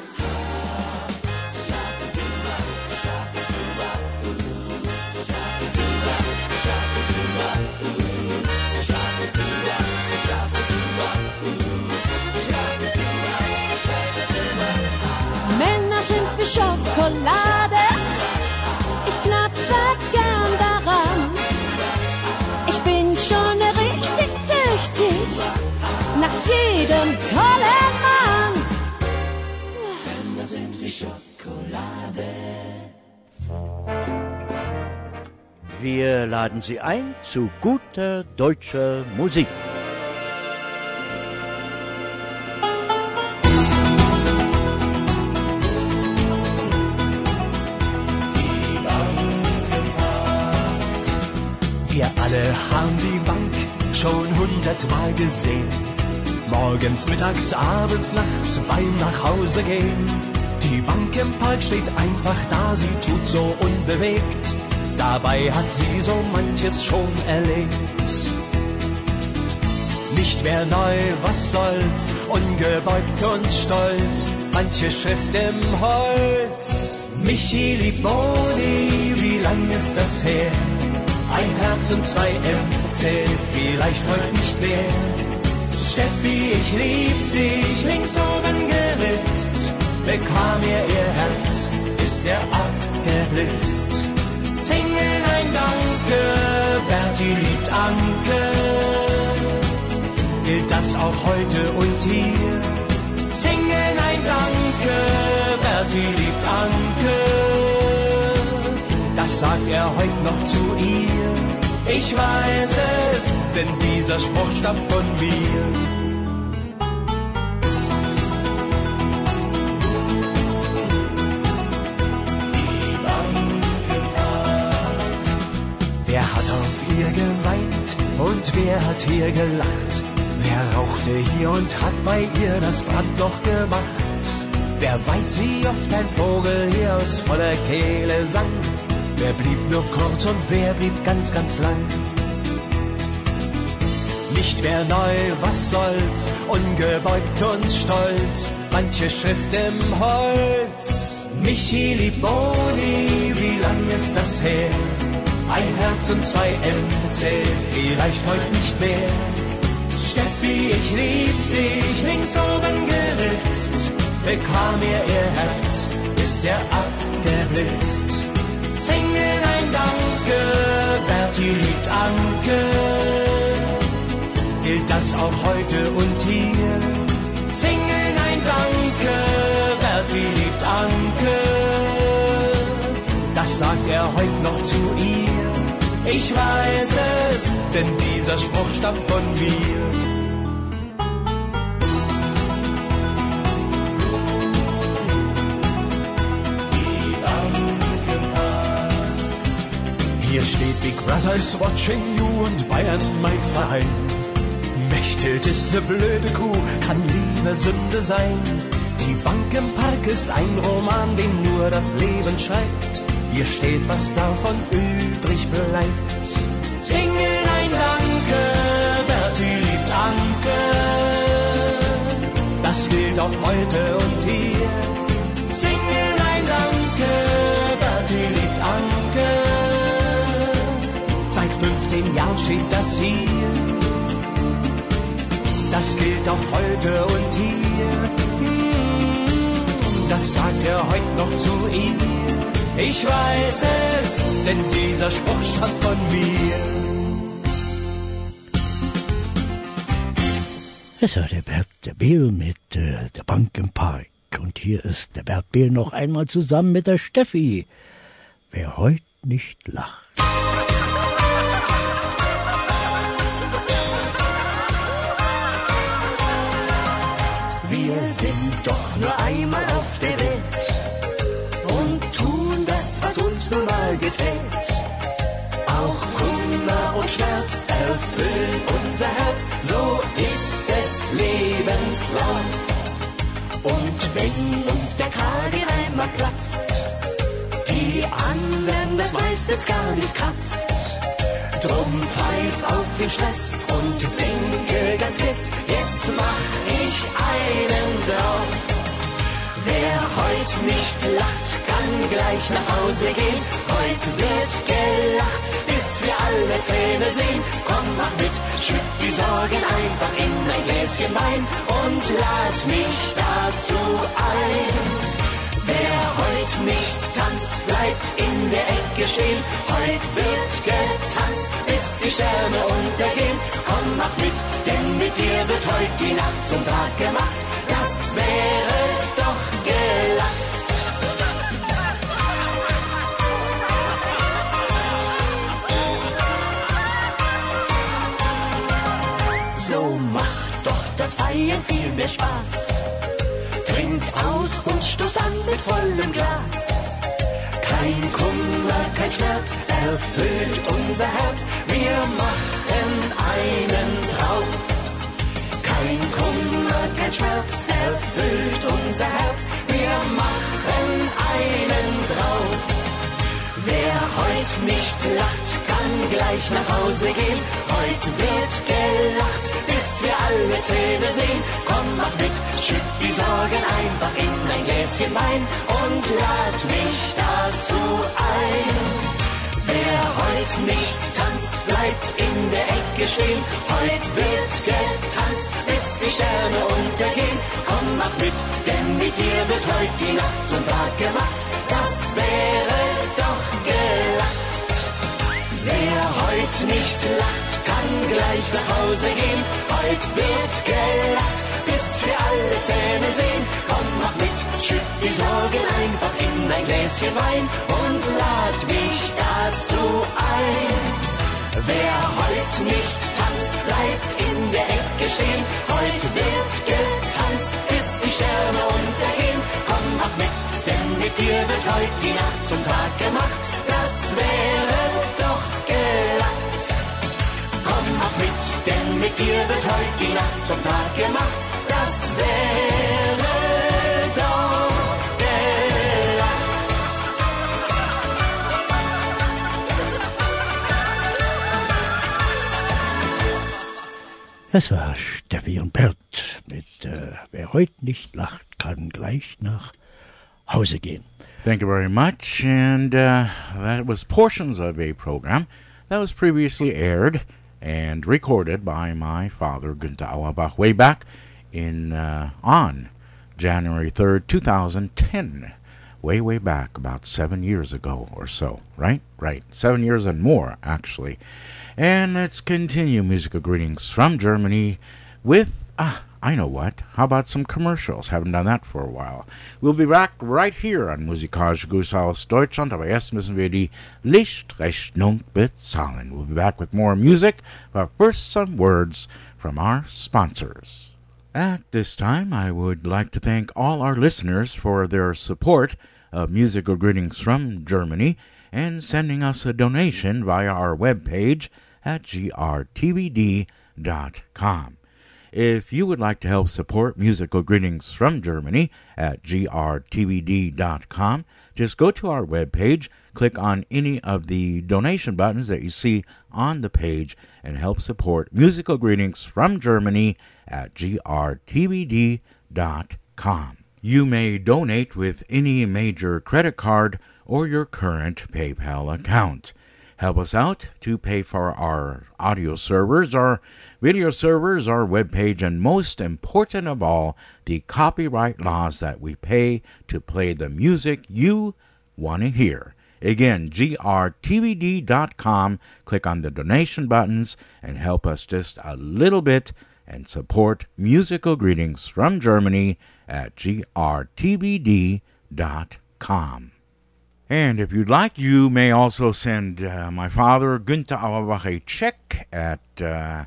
Wir laden Sie ein zu guter deutscher Musik. Wir alle haben die Bank schon hundertmal gesehen. Morgens, mittags, abends, nachts beim Nachhause gehen. Die Bank im Park steht einfach da, sie tut so unbewegt. Dabei hat sie so manches schon erlebt. Nicht mehr neu, was soll's, ungebeugt und stolz, manche Schrift im Holz. Michi liebt Moni, wie lang ist das her? Ein Herz und zwei M zählt vielleicht heute nicht mehr. Steffi, ich lieb dich, links oben geritzt, bekam ihr ihr Herz, ist ihr abgeblitzt singen ein Danke, Berti liebt Anke, gilt das auch heute und hier. Singen ein Danke, Berti liebt Anke, das sagt er heute noch zu ihr. Ich weiß es, denn dieser Spruch stammt von mir. Auf ihr geweint und wer hat hier gelacht? Wer rauchte hier und hat bei ihr das Brandloch gemacht? Wer weiß, wie oft ein Vogel hier aus voller Kehle sang? Wer blieb nur kurz und wer blieb ganz, ganz lang? Nicht mehr neu, was soll's, ungebeugt und stolz, manche Schrift im Holz. Michi liebt wie lang ist das her? Ein Herz und zwei MC, vielleicht heute nicht mehr. Steffi, ich lieb dich, links oben geritzt. Bekam ihr ihr Herz, ist er abgeblitzt. Singen ein Danke, Bertie liebt Anke. Gilt das auch heute und hier? Singen ein Danke, Bertie liebt Anke. Das sagt er heute noch zu ihr. Ich weiß es, denn dieser Spruch stammt von mir. Hier steht Big Brother is watching you und Bayern mein Verein. Mechthild ist ne blöde Kuh, kann Liebe Sünde sein. Die Bank im Park ist ein Roman, den nur das Leben schreibt. Hier steht, was davon übrig bleibt. Singen ein Danke, Bertie liebt Anke. Das gilt auch heute und hier. Singen ein Danke, Bertie liebt Anke. Seit 15 Jahren steht das hier. Das gilt auch heute und hier. Das sagt er heute noch zu ihr. Ich weiß es, denn dieser Spruch stammt von mir. Das war der Bert der Biel mit äh, der Bank im Park. Und hier ist der Bert Biel noch einmal zusammen mit der Steffi. Wer heute nicht lacht. Wir sind doch nur einmal auf mal gefällt. Auch Kummer und Schmerz erfüllen unser Herz, so ist es Lebenslauf. Und wenn uns der Kragen einmal platzt, die anderen das meistens gar nicht kratzt. Drum pfeif auf den Stress und denke ganz gewiss, jetzt mach ich einen drauf. Wer heut nicht lacht, kann gleich nach Hause gehen. Heut wird gelacht, bis wir alle Zähne sehen. Komm, mach mit, schütt die Sorgen einfach in ein Gläschen Wein und lad mich dazu ein. Wer heut nicht tanzt, bleibt in der Ecke stehen. Heut wird getanzt, bis die Sterne untergehen. Komm, mach mit, denn mit dir wird heut die Nacht zum Tag gemacht. Das wäre doch das Feiern viel mehr Spaß. Trinkt aus und stoßt an mit vollem Glas. Kein Kummer, kein Schmerz erfüllt unser Herz. Wir machen einen drauf. Kein Kummer, kein Schmerz erfüllt unser Herz. Wir machen einen drauf. Wer heut nicht lacht, kann gleich nach Hause gehen. Heut wird gelacht, bis wir alle Zähne sehen. Komm, mach mit, schütt die Sorgen einfach in ein Gläschen Wein und lad mich dazu ein. Wer heut nicht tanzt, bleibt in der Ecke stehen. Heut wird getanzt, bis die Sterne untergehen. Komm, mach mit, denn mit dir wird heut die Nacht zum Tag gemacht. Das wäre Wer heut nicht lacht, kann gleich nach Hause gehen. Heute wird gelacht, bis wir alle Zähne sehen. Komm, mach mit, schütt die Sorgen einfach in ein Gläschen Wein und lad mich dazu ein. Wer heute nicht tanzt, bleibt in der Ecke stehen. Heute wird getanzt, bis die Sterne untergehen. Komm, mach mit, denn mit dir wird heute die Nacht zum Tag gemacht. Das wäre mit dir wird heute die Nacht zum Tag gemacht. Das wäre doch glatt. Das war Steffi und Bert mit äh, Wer heute nicht lacht, kann gleich nach Hause gehen. Thank you very much. And uh, that was portions of a program that was previously aired and recorded by my father, Günther Auerbach, way back in uh, on January 3rd, 2010. Way, way back, about seven years ago or so, right? Right. Seven years and more, actually. And let's continue musical greetings from Germany with, ah, I know what. How about some commercials? Haven't done that for a while. We'll be back right here on Musikalische Grüße aus Deutschland, aber erst müssen wir die Lichtrechnung bezahlen. We'll be back with more music, but first some words from our sponsors. At this time, I would like to thank all our listeners for their support of Musical Greetings from Germany and sending us a donation via our webpage at grtvd.com. If you would like to help support Musical Greetings from Germany at grtvd.com, just go to our webpage, click on any of the donation buttons that you see on the page, and help support Musical Greetings from Germany at grtvd.com. You may donate with any major credit card or your current PayPal account. Help us out to pay for our audio servers, our video servers, our webpage, and most important of all, the copyright laws that we pay to play the music you want to hear. Again, grtvd.com. Click on the donation buttons and help us just a little bit and support musical greetings from Germany at grtvd.com. And if you'd like, you may also send uh, my father, Günther Auerbach, a check at uh,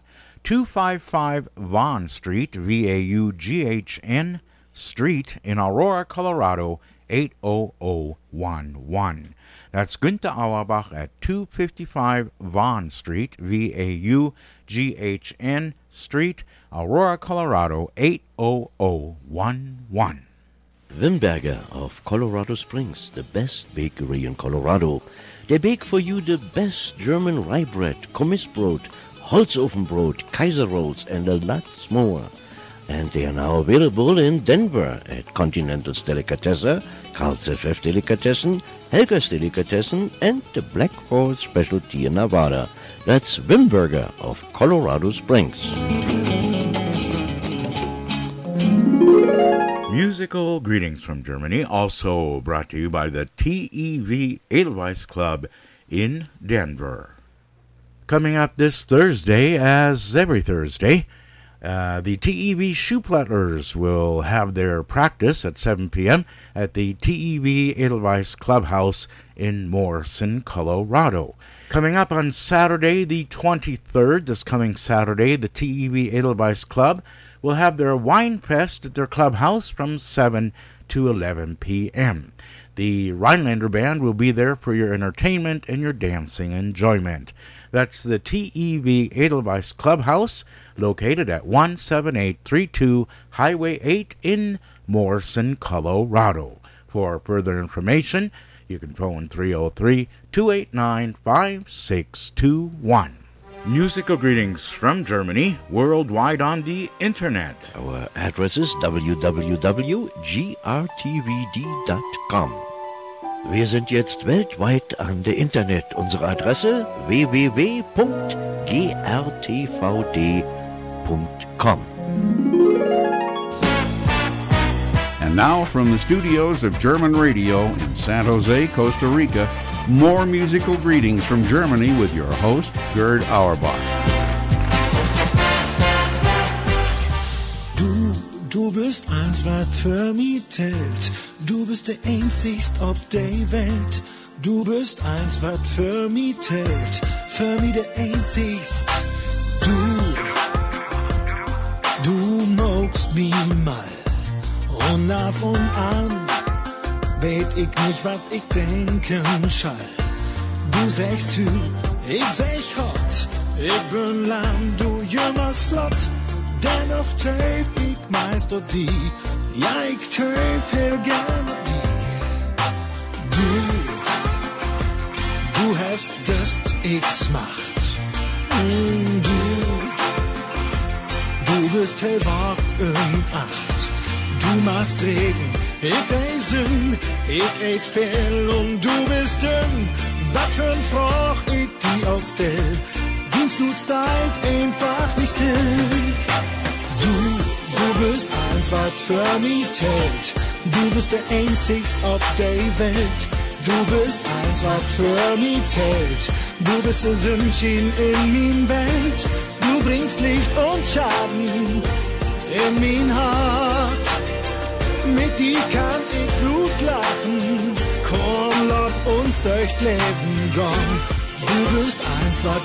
255 Vaughn Street, V A U G H N Street in Aurora, Colorado, 80011. That's Günther Auerbach at 255 Vaughn Street, V A U G H N Street, Aurora, Colorado, 80011. Wimberger of Colorado Springs, the best bakery in Colorado. They bake for you the best German rye bread, Kommissbrot, Holzofenbrot, Kaiser rolls, and a lot more. And they are now available in Denver at Continental's Delicatessen, Carl's FF Delicatessen, Helga's Delicatessen, and the Black Horse Specialty in Nevada. That's Wimberger of Colorado Springs. Musical greetings from Germany, also brought to you by the TEV Edelweiss Club in Denver. Coming up this Thursday, as every Thursday, uh, the TEV Shoeplattlers will have their practice at 7 p.m. at the TEV Edelweiss Clubhouse in Morrison, Colorado. Coming up on Saturday, the 23rd, this coming Saturday, the TEV Edelweiss Club will have their wine fest at their clubhouse from 7 to 11 p.m. The Rhinelander Band will be there for your entertainment and your dancing enjoyment. That's the TEV Edelweiss Clubhouse, located at 17832 Highway 8 in Morrison, Colorado. For further information, you can phone 303 289 5621. Musical greetings from Germany, worldwide on the internet. Our address is www.grtvd.com. Wir sind jetzt weltweit an der Internet. Unsere Adresse www.grtvd.com. And now from the studios of German Radio in San Jose, Costa Rica, more musical greetings from Germany with your host, Gerd Auerbach. Du bist eins, mich zählt. Du bist der einzigst auf der Welt. Du bist eins, was für mich zählt. Für mich der einzigst. Du, du magst mich mal. Und ab und an weet ich nicht, was ich denken schall. Du sagst hü, ich sag hot. Ich bin lahm, du jüngers flott. Dennoch teuf ich meist ob die. Ja, ich teuf heel gerne die. Du, du hast das macht. Mm, du, du bist wach in Acht. Du machst Regen, ich Eisen, ich eet viel und du bist dünn. Was für ein Froch ich die auch Dienst nutzt dein einfach nicht still. Du, du bist eins, was für mich zählt. Du bist der einzigst auf der Welt. Du bist eins, was für mich zählt. Du bist der Sündchen in min Welt. Du bringst Licht und Schaden in min Hart. Mit dir kann ich Blut lachen. Komm, lass uns durch Leben gehen. Du bist eins, was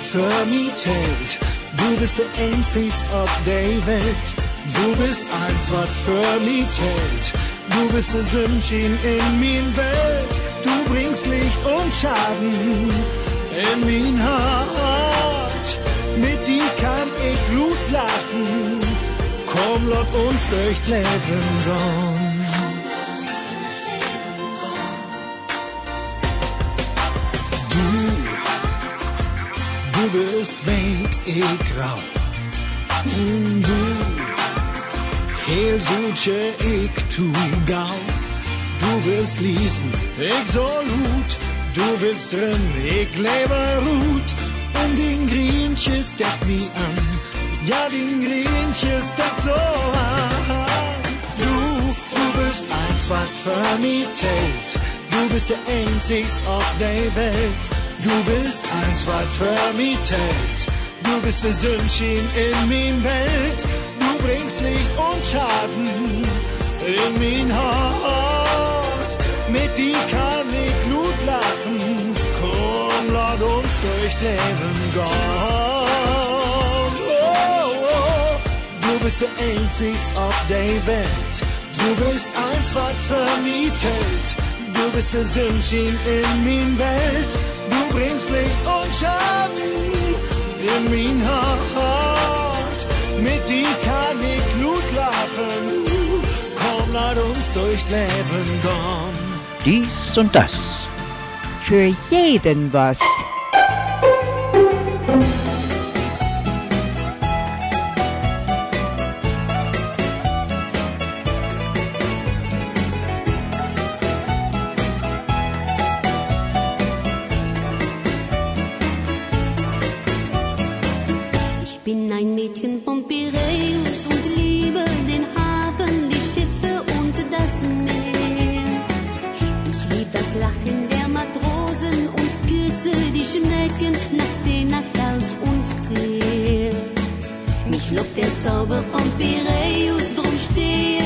zählt. Du bist der einzigst auf der Welt. Du bist eins, was für mich zählt. Du bist der Sündchen in min Welt. Du bringst Licht und Schaden in min Hart. Mit dir kann ich Blut lachen. Komm, lass uns durch Leben gehen. Bist weg, ich grau. Und du, heel suche ich tu gau. Du willst lesen, ich so lut. Du willst drin, ich lebe ruht. Und den Grienchen steckt mi an. Ja, den Grienchen steckt so an. Du, du bist eins, was für mich. Du bist der einzigst auf der Welt. Du bist eins, was zählt. Du bist der Sündchen in min Welt. Du bringst Licht und Schaden in min Hort. Mit dir kann ich Blut lachen. Komm, lass uns durch Leben gehen. Oh, oh. Du bist der einzigst auf der Welt. Du bist eins, was zählt. Du bist der Sündchen in min Welt. Bringst Licht und Schaden in min Hort. Mit dir kann ich Blut lachen. Komm, lass uns durch Leben gehen. Dies und das. Für jeden was. Schmecken nach See, nach Salz und Teer. Mich lockt der Zauber vom Piräus, drum stehe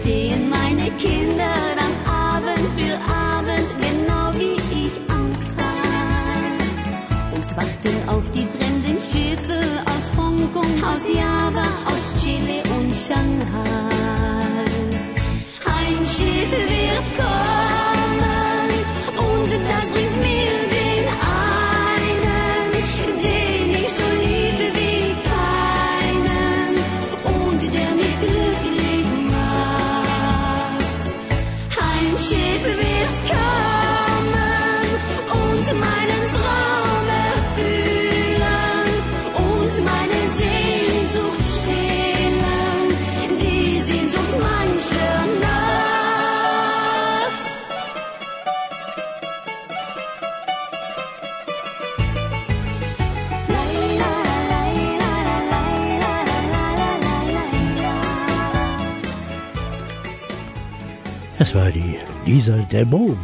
stehen meine Kinder dann Abend für Abend, genau wie ich ankam. Und warten auf die fremden Schiffe aus Hongkong, aus Java, aus Chile und Shanghai. Ein Schiff wird kommen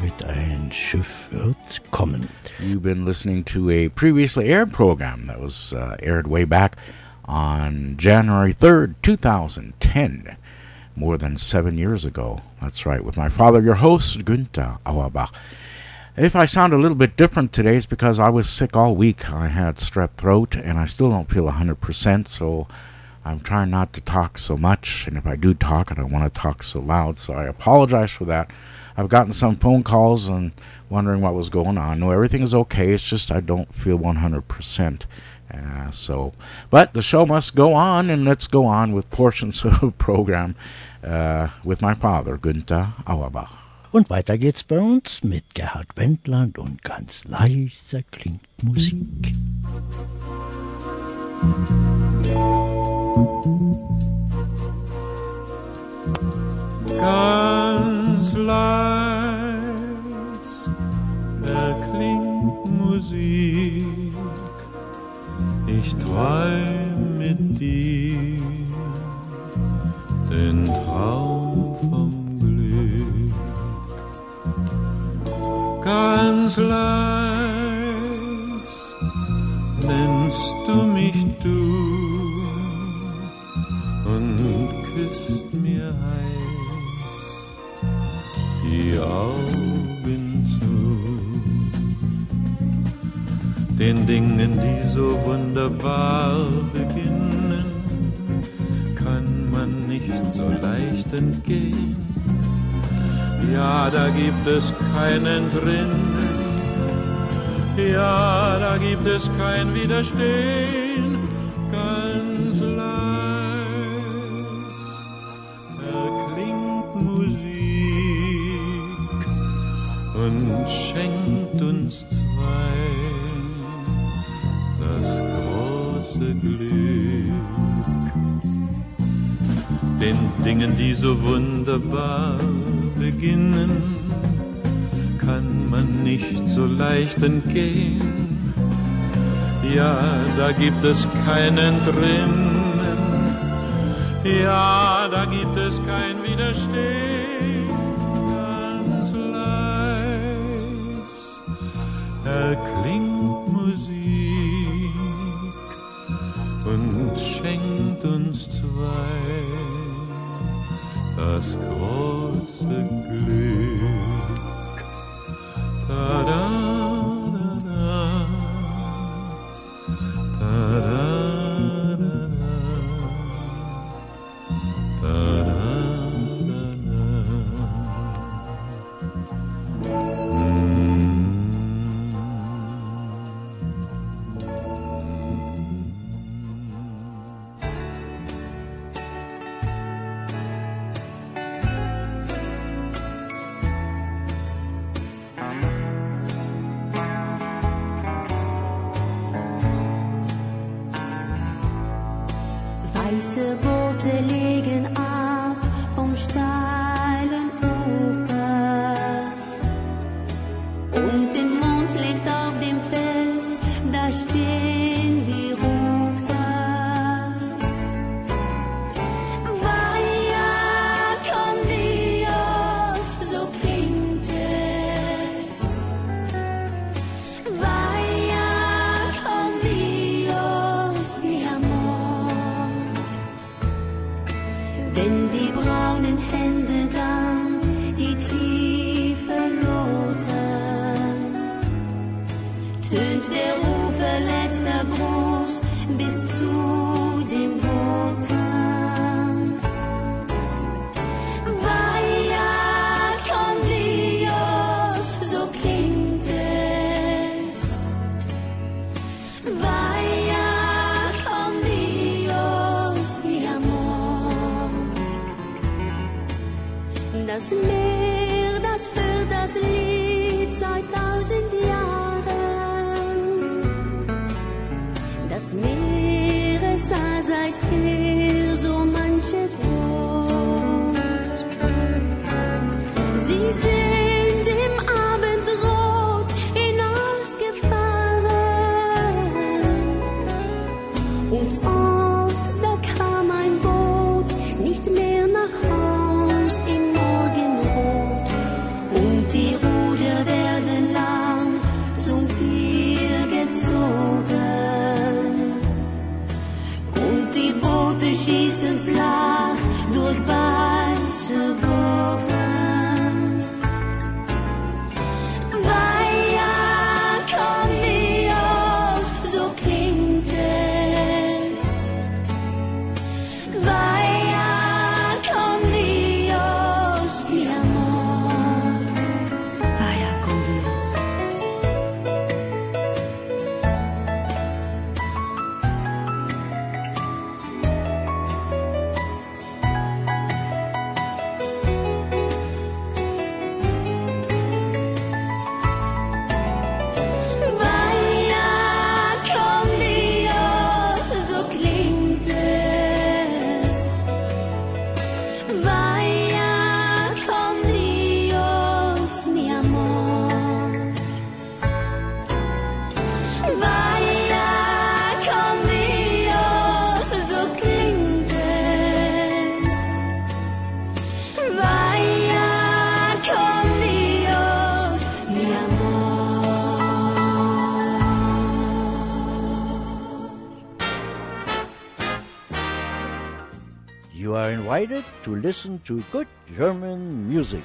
mit Ein Schiff wird kommen. You've been listening to a previously aired program that was uh, aired way back on January 3rd, 2010, more than seven years ago. That's right, with my father, your host, Günther Auerbach. If I sound a little bit different today, it's because I was sick all week. I had strep throat, and I still don't feel 100%, so I'm trying not to talk so much. And if I do talk, I don't want to talk so loud, so I apologize for that. I've gotten some phone calls and wondering what was going on. No, everything is okay. It's just I don't feel 100%. Uh, so, but the show must go on, and let's go on with portions *laughs* of the program uh, with my father, Günther Auerbach. Und weiter geht's bei uns mit Gerhard Wendland und ganz leiser klingt Musik. Ganz leis erklingt Musik, ich träum mit dir den Traum vom Glück. Ganz leis nennst du mich du und küsst mir heiß die Augen zu. Den Dingen, die so wunderbar beginnen, kann man nicht so leicht entgehen. Ja, da gibt es kein Entrinnen, ja, da gibt es kein Widerstehen, und schenkt uns zwei das große Glück. Den Dingen, die so wunderbar beginnen, kann man nicht so leicht entgehen. Ja, da gibt es kein Entrinnen, ja, da gibt es kein Widerstehen. Erklingt Musik und schenkt uns zwei das große Glück. Ta-da, to listen to good German music.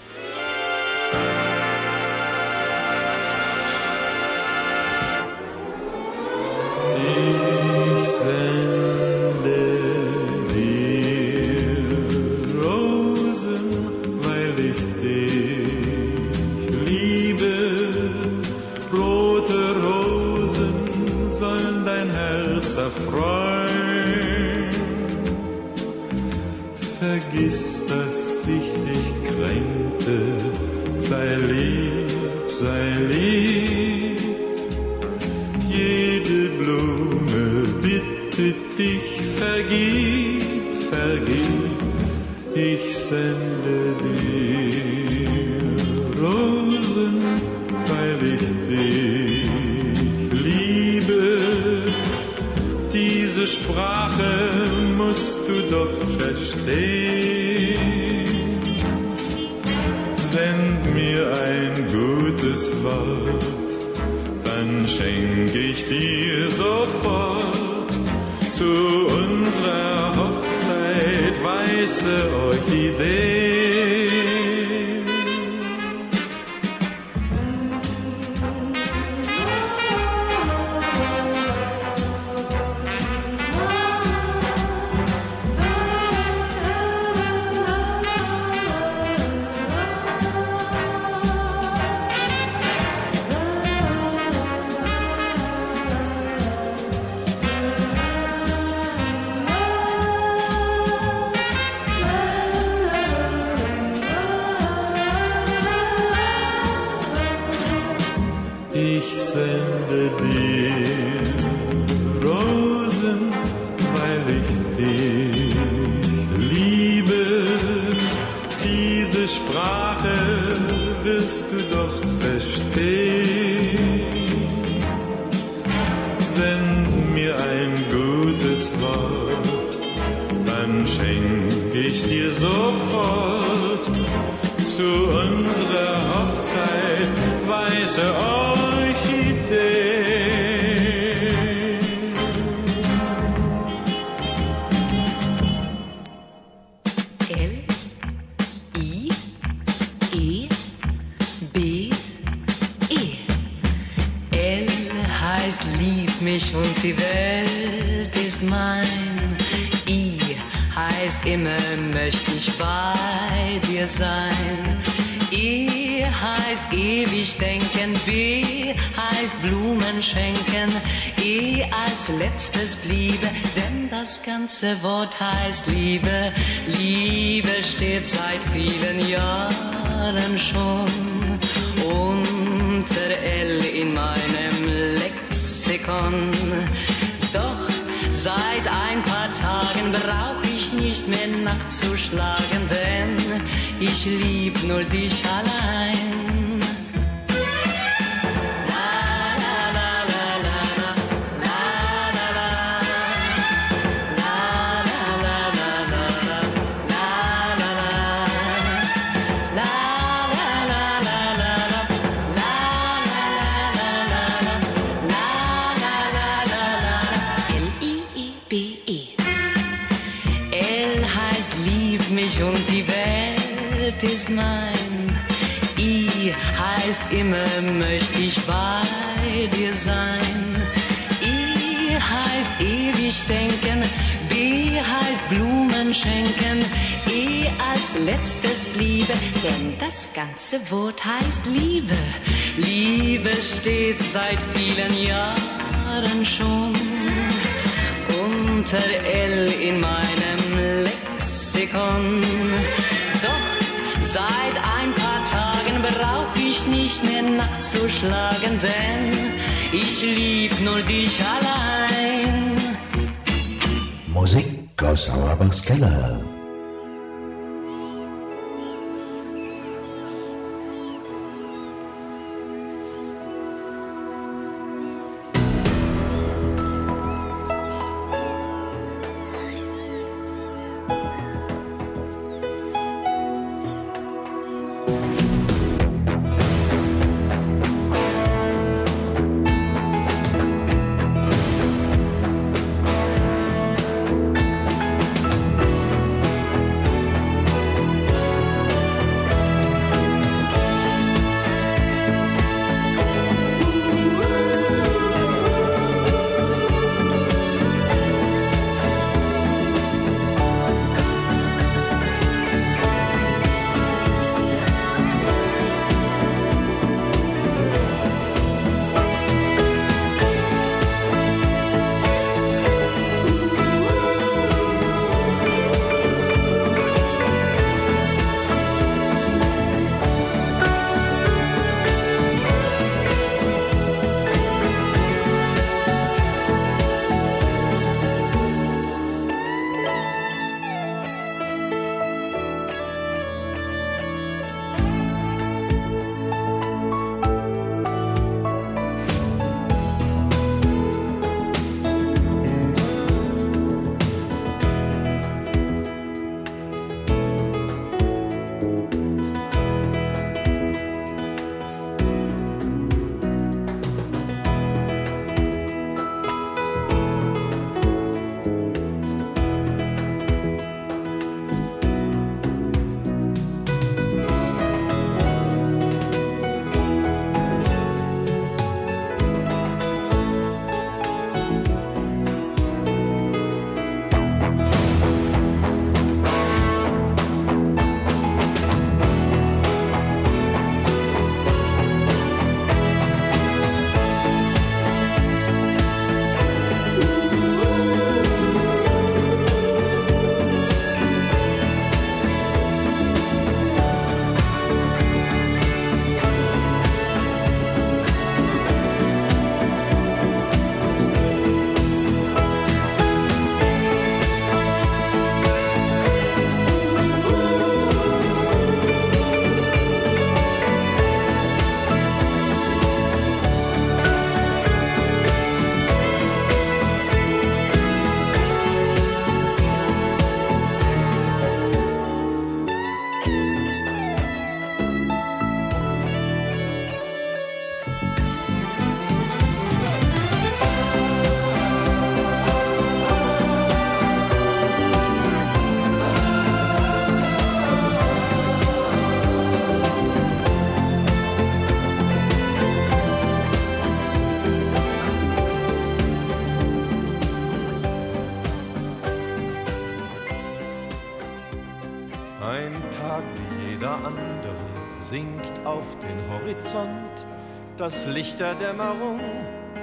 Das Licht der Dämmerung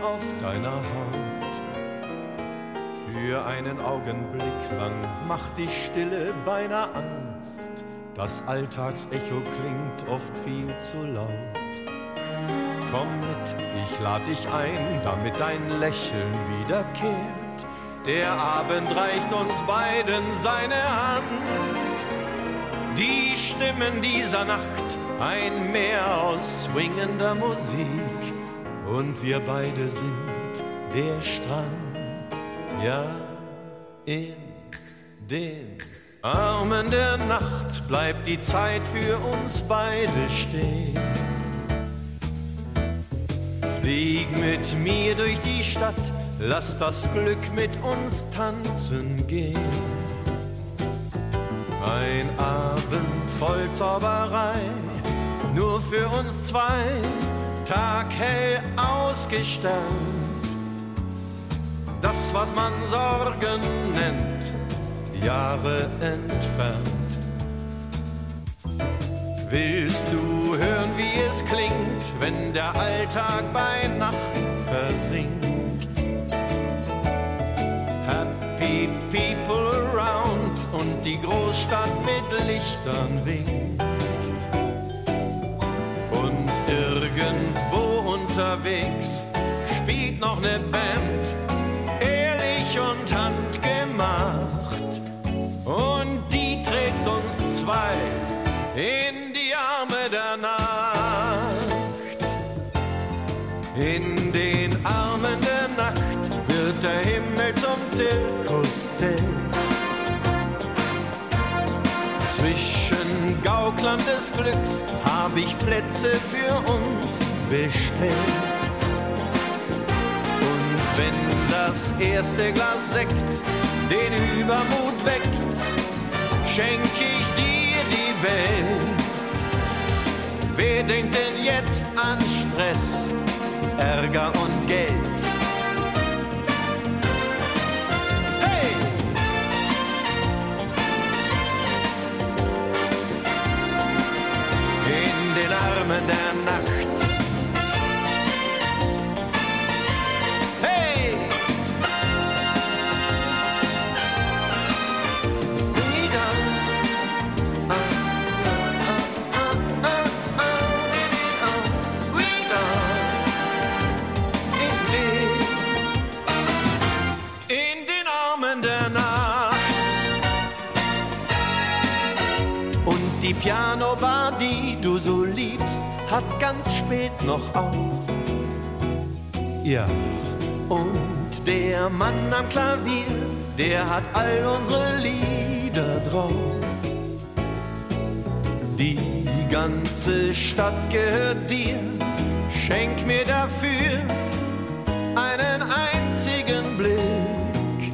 auf deiner Haut. Für einen Augenblick lang macht die Stille beinahe Angst. Das Alltagsecho klingt oft viel zu laut. Komm mit, ich lad dich ein, damit dein Lächeln wiederkehrt. Der Abend reicht uns beiden seine Hand. Die Stimmen dieser Nacht, ein Meer aus swingender Musik. Und wir beide sind der Strand, ja, in den Armen der Nacht bleibt die Zeit für uns beide stehen. Flieg mit mir durch die Stadt, lass das Glück mit uns tanzen gehen. Ein Abend voll Zauberei, nur für uns zwei, taghell ausgestellt. Das, was man Sorgen nennt, Jahre entfernt. Willst du hören, wie es klingt, wenn der Alltag bei Nacht versinkt? Happy people around und die Großstadt mit Lichtern winkt. Irgendwo unterwegs spielt noch ne Band, ehrlich und handgemacht. Und die trägt uns zwei in die Arme der Nacht. In den Armen der Nacht wird der Himmel zum Zirkuszelt. Zwischen Gaukland des Glücks hab ich Plätze für uns bestellt. Und wenn das erste Glas Sekt den Übermut weckt, schenk ich dir die Welt. Wer denkt denn jetzt an Stress, Ärger und Geld? Den Armen der Nacht. Pianobar, die du so liebst, hat ganz spät noch auf. Ja, und der Mann am Klavier, der hat all unsere Lieder drauf. Die ganze Stadt gehört dir, schenk mir dafür einen einzigen Blick.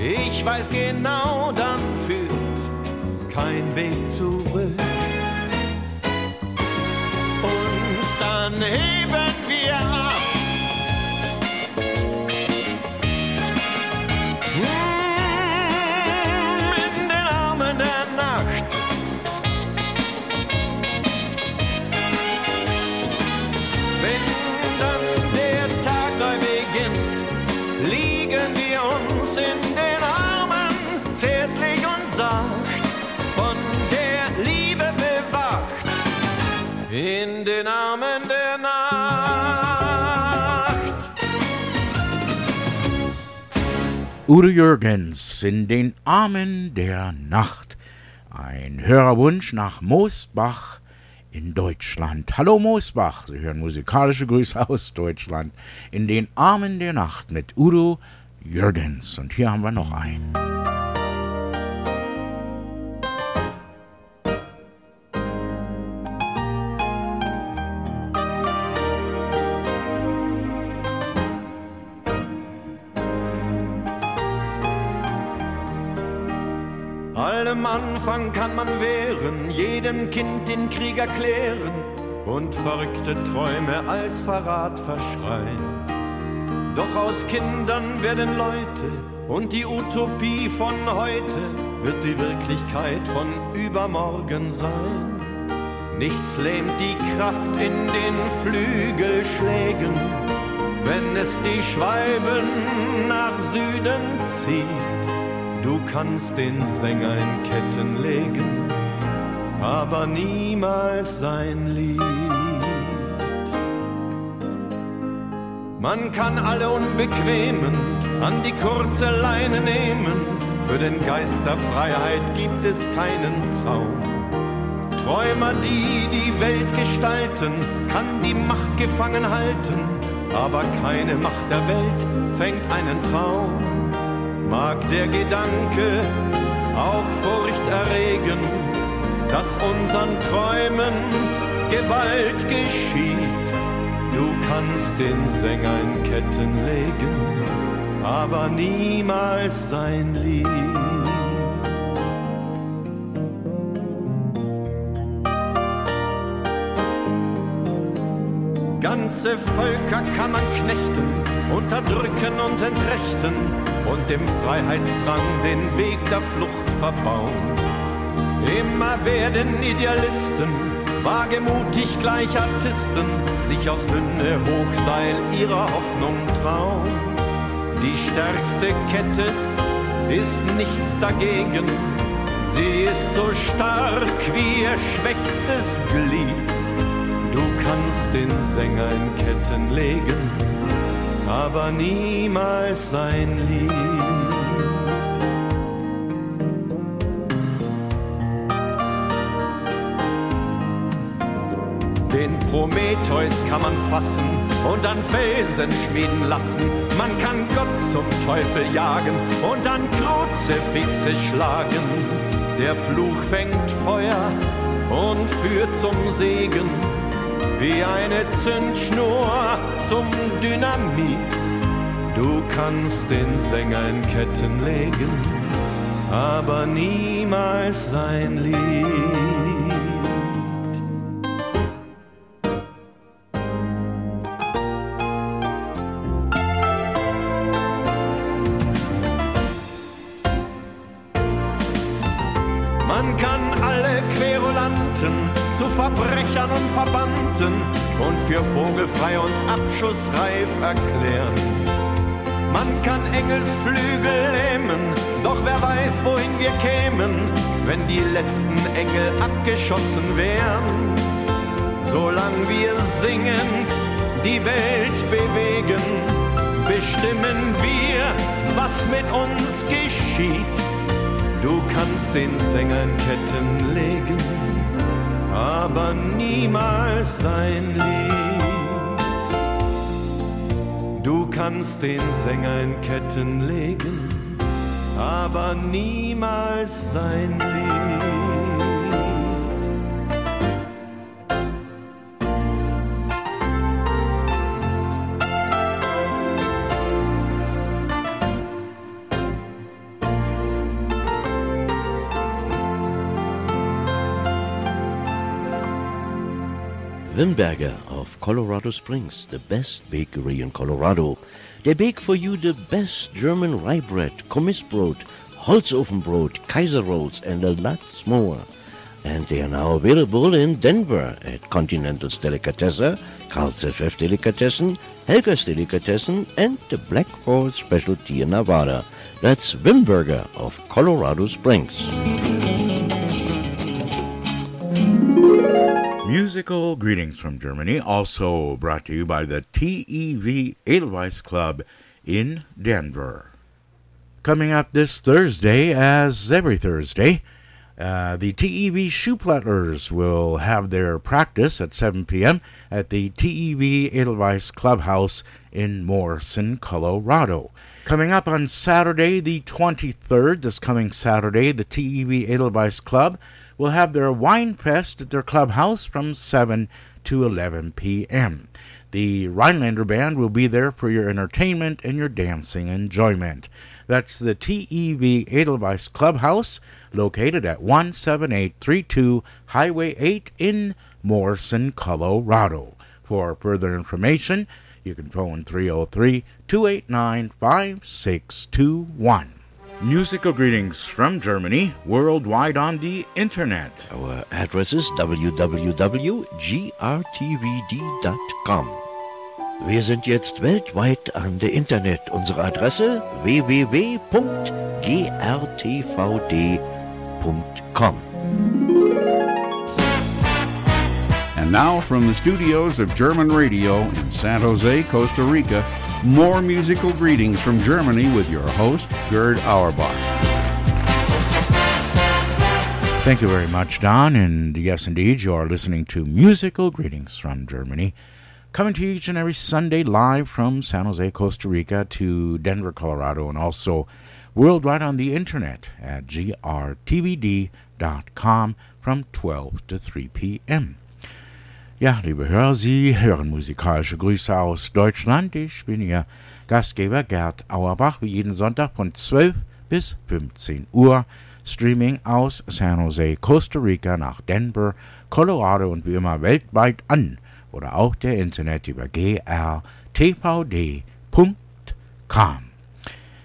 Ich weiß genau, dann kein Weg zurück. Und dann heben wir ab. Udo Jürgens in den Armen der Nacht. Ein Hörerwunsch nach Moosbach in Deutschland. Hallo Moosbach, Sie hören musikalische Grüße aus Deutschland in den Armen der Nacht mit Udo Jürgens. Und hier haben wir noch einen. Man wehren, jedem Kind den Krieg erklären und verrückte Träume als Verrat verschreien. Doch aus Kindern werden Leute und die Utopie von heute wird die Wirklichkeit von übermorgen sein. Nichts lähmt die Kraft in den Flügelschlägen, wenn es die Schwalben nach Süden zieht. Du kannst den Sänger in Ketten legen, aber niemals sein Lied. Man kann alle Unbequemen an die kurze Leine nehmen, für den Geist der Freiheit gibt es keinen Zaun. Träumer, die die Welt gestalten, kann die Macht gefangen halten, aber keine Macht der Welt fängt einen Traum. Mag der Gedanke auch Furcht erregen, dass unseren Träumen Gewalt geschieht. Du kannst den Sänger in Ketten legen, aber niemals sein Lied. Ganze Völker kann man knechten, unterdrücken und entrechten und dem Freiheitsdrang den Weg der Flucht verbauen. Immer werden Idealisten, wagemutig Gleichartisten, sich aufs dünne Hochseil ihrer Hoffnung trauen. Die stärkste Kette ist nichts dagegen, sie ist so stark wie ihr schwächstes Glied. Du kannst den Sänger in Ketten legen, aber niemals sein Lied. Den Prometheus kann man fassen und an Felsen schmieden lassen. Man kann Gott zum Teufel jagen und an Kruzifixe schlagen. Der Fluch fängt Feuer und führt zum Segen, wie eine Zündschnur zum Dynamit. Du kannst den Sänger in Ketten legen, aber niemals sein Lied. Und abschussreif erklären. Man kann Engelsflügel lähmen, doch wer weiß, wohin wir kämen, wenn die letzten Engel abgeschossen wären. Solang wir singend die Welt bewegen, bestimmen wir, was mit uns geschieht. Du kannst den Sänger in Ketten legen, aber niemals sein Lied. Kannst den Sänger in Ketten legen, aber niemals sein Lied. Wimberger of Colorado Springs, the best bakery in Colorado. They bake for you the best German rye bread, Kommissbrot, Holzofenbrot, Kaiser rolls, and a lot more. And they are now available in Denver at Continental's Delicatessen, Carl's FF Delicatessen, Helga's Delicatessen, and the Black Horse Specialty in Nevada. That's Wimberger of Colorado Springs. Musical greetings from Germany, also brought to you by the TEV Edelweiss Club in Denver. Coming up this Thursday, as every Thursday, uh, the TEV Shoeplattlers will have their practice at 7 p.m. at the TEV Edelweiss Clubhouse in Morrison, Colorado. Coming up on Saturday, the 23rd, this coming Saturday, the TEV Edelweiss Club will have their wine fest at their clubhouse from 7 to 11 p.m. The Rhinelander Band will be there for your entertainment and your dancing enjoyment. That's the TEV Edelweiss Clubhouse, located at 17832 Highway 8 in Morrison, Colorado. For further information, you can phone 303 289 5621. Musical greetings from Germany, worldwide on the internet. Our address is www.grtvd.com. Wir sind jetzt weltweit an der Internet. Unsere Adresse www.grtvd.com. Now from the studios of German Radio in San Jose, Costa Rica, more musical greetings from Germany with your host, Gerd Auerbach. Thank you very much, Don. And yes, indeed, you are listening to Musical Greetings from Germany, coming to you each and every Sunday live from San Jose, Costa Rica to Denver, Colorado, and also worldwide on the internet at grtvd.com from 12 to 3 p.m. Ja, liebe Hörer, Sie hören musikalische Grüße aus Deutschland. Ich bin Ihr Gastgeber Gerd Auerbach, wie jeden Sonntag von 12 bis 15 Uhr. Streaming aus San Jose, Costa Rica nach Denver, Colorado und wie immer weltweit an oder auch der Internet über grtvd.com.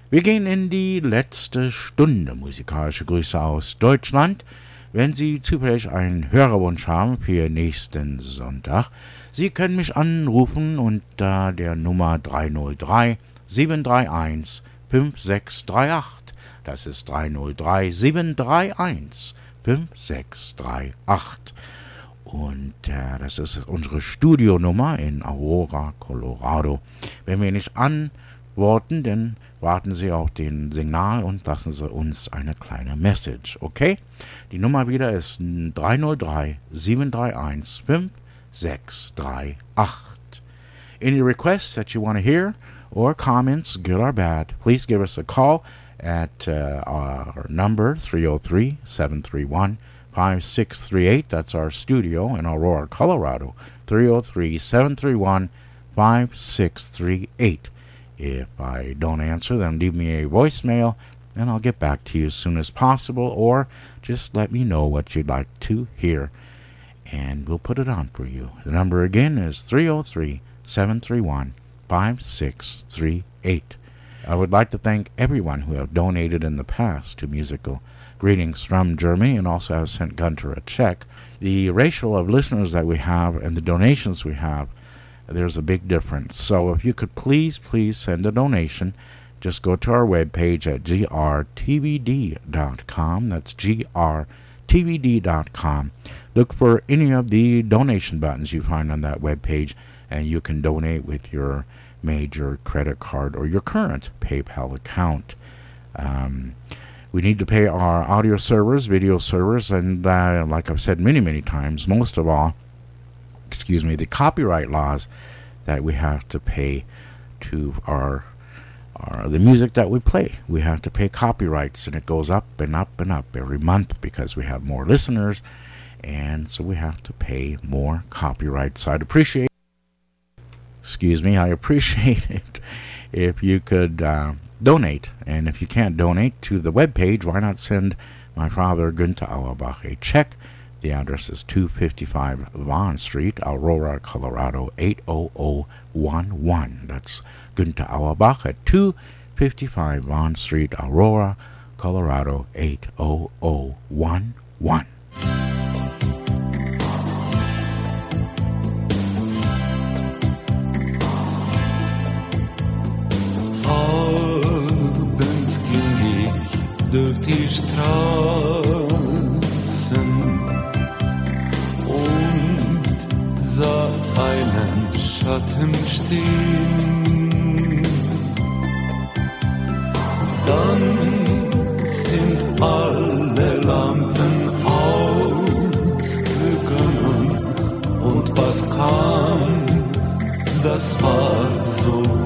Wir gehen in die letzte Stunde musikalische Grüße aus Deutschland. Wenn Sie zufällig einen Hörerwunsch haben für nächsten Sonntag, Sie können mich anrufen unter der Nummer 303 731 5638. Das ist 303 731 5638. Und äh, das ist unsere Studionummer in Aurora, Colorado. Wenn wir nicht antworten, dann warten Sie auf den Signal und lassen Sie uns eine kleine Message, okay? Die Nummer wieder ist 303 731 5638. Any requests that you want to hear or comments, good or bad, please give us a call at uh, our number 303 731 5638. That's our studio in Aurora, Colorado. 303 731 5638. If I don't answer, then leave me a voicemail and I'll get back to you as soon as possible, or just let me know what you'd like to hear and we'll put it on for you. The number again is 303 731 5638. I would like to thank everyone who have donated in the past to musical greetings from Germany and also have sent Gunter a check. The ratio of listeners that we have and the donations we have, there's a big difference. So if you could please, please send a donation, just go to our webpage at grtvd.com. That's grtvd.com. Look for any of the donation buttons you find on that webpage, and you can donate with your major credit card or your current PayPal account. Um, we need to pay our audio servers, video servers, and uh, like I've said many, many times, most of all, excuse me, the copyright laws that we have to pay to our, our the music that we play. We have to pay copyrights, and it goes up and up and up every month because we have more listeners, and so we have to pay more copyrights. I'd appreciate excuse me, I appreciate *laughs* it if you could uh, donate. And if you can't donate to the webpage, why not send my father, Günther Auerbach, a check? The address is 255 Vaughn Street, Aurora, Colorado, 80011. That's Günther Auerbach at 255 Vaughn Street, Aurora, Colorado, 80011. Abends ging ich durch die Straßen einen Schatten stehen. Dann sind alle Lampen ausgegangen und was kam, das war so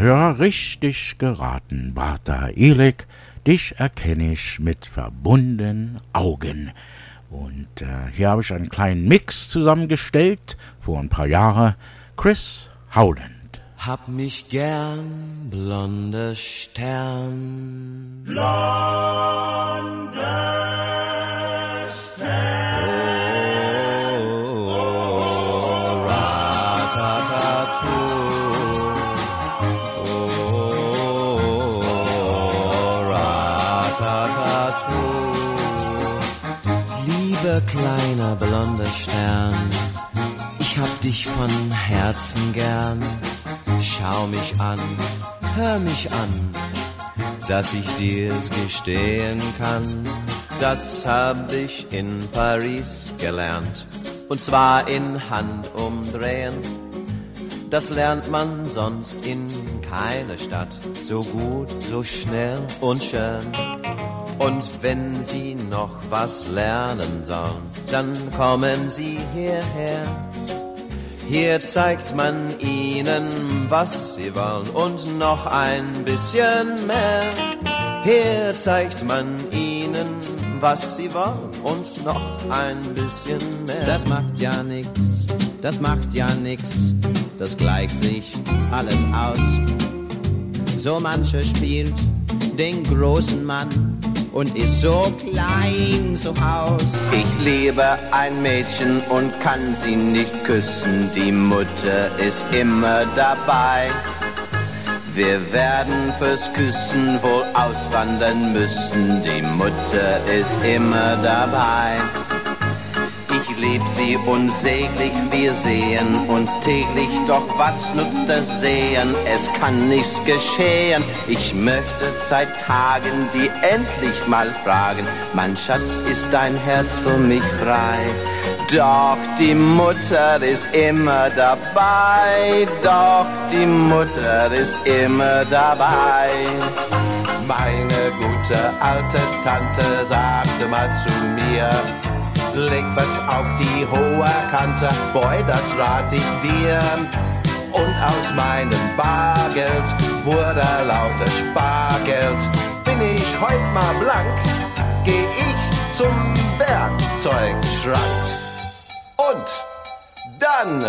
Hörer, richtig geraten. Barta Elek, dich erkenne ich mit verbundenen Augen. Und äh, hier habe ich einen kleinen Mix zusammengestellt, vor ein paar Jahren. Chris Howland. Hab mich gern, blonder Stern. Oh, dich von Herzen gern. Schau mich an, hör mich an, dass ich dir's gestehen kann. Das hab ich in Paris gelernt, und zwar in Handumdrehen. Das lernt man sonst in keiner Stadt so gut, so schnell und schön. Und wenn Sie noch was lernen sollen, dann kommen Sie hierher. Hier zeigt man ihnen, was sie wollen und noch ein bisschen mehr. Hier zeigt man ihnen, was sie wollen und noch ein bisschen mehr. Das macht ja nix, das macht ja nix, das gleicht sich alles aus. So mancher spielt den großen Mann und ist so klein zu Haus. Ich liebe ein Mädchen und kann sie nicht küssen, die Mutter ist immer dabei. Wir werden fürs Küssen wohl auswandern müssen, die Mutter ist immer dabei. Ich lieb sie unsäglich, wir sehen uns täglich, doch was nutzt das Sehen? Es kann nichts geschehen. Ich möchte seit Tagen die endlich mal fragen, mein Schatz, ist dein Herz für mich frei? Doch die Mutter ist immer dabei, doch die Mutter ist immer dabei. Meine gute alte Tante sagte mal zu mir, leg was auf die hohe Kante, boy, das rat ich dir. Und aus meinem Bargeld wurde lauter Spargeld. Bin ich heut mal blank, geh ich zum Werkzeugschrank. Und dann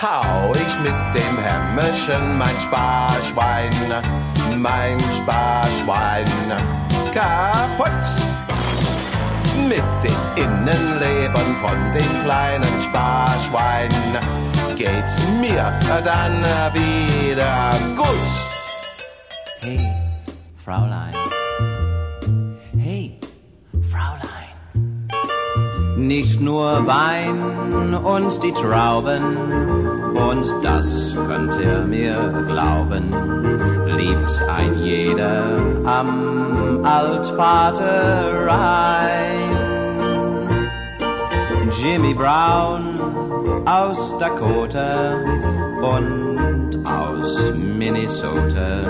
hau ich mit dem Hämmerchen mein Sparschwein, mein Sparschwein kaputt. Mit den Innenleben von den kleinen Sparschwein geht's mir dann wieder gut. Hey, Fräulein. Hey, Fräulein. Nicht nur Wein und die Trauben, und das könnt ihr mir glauben, liebt ein jeder am Altvater Rhein. Jimmy Brown aus Dakota und aus Minnesota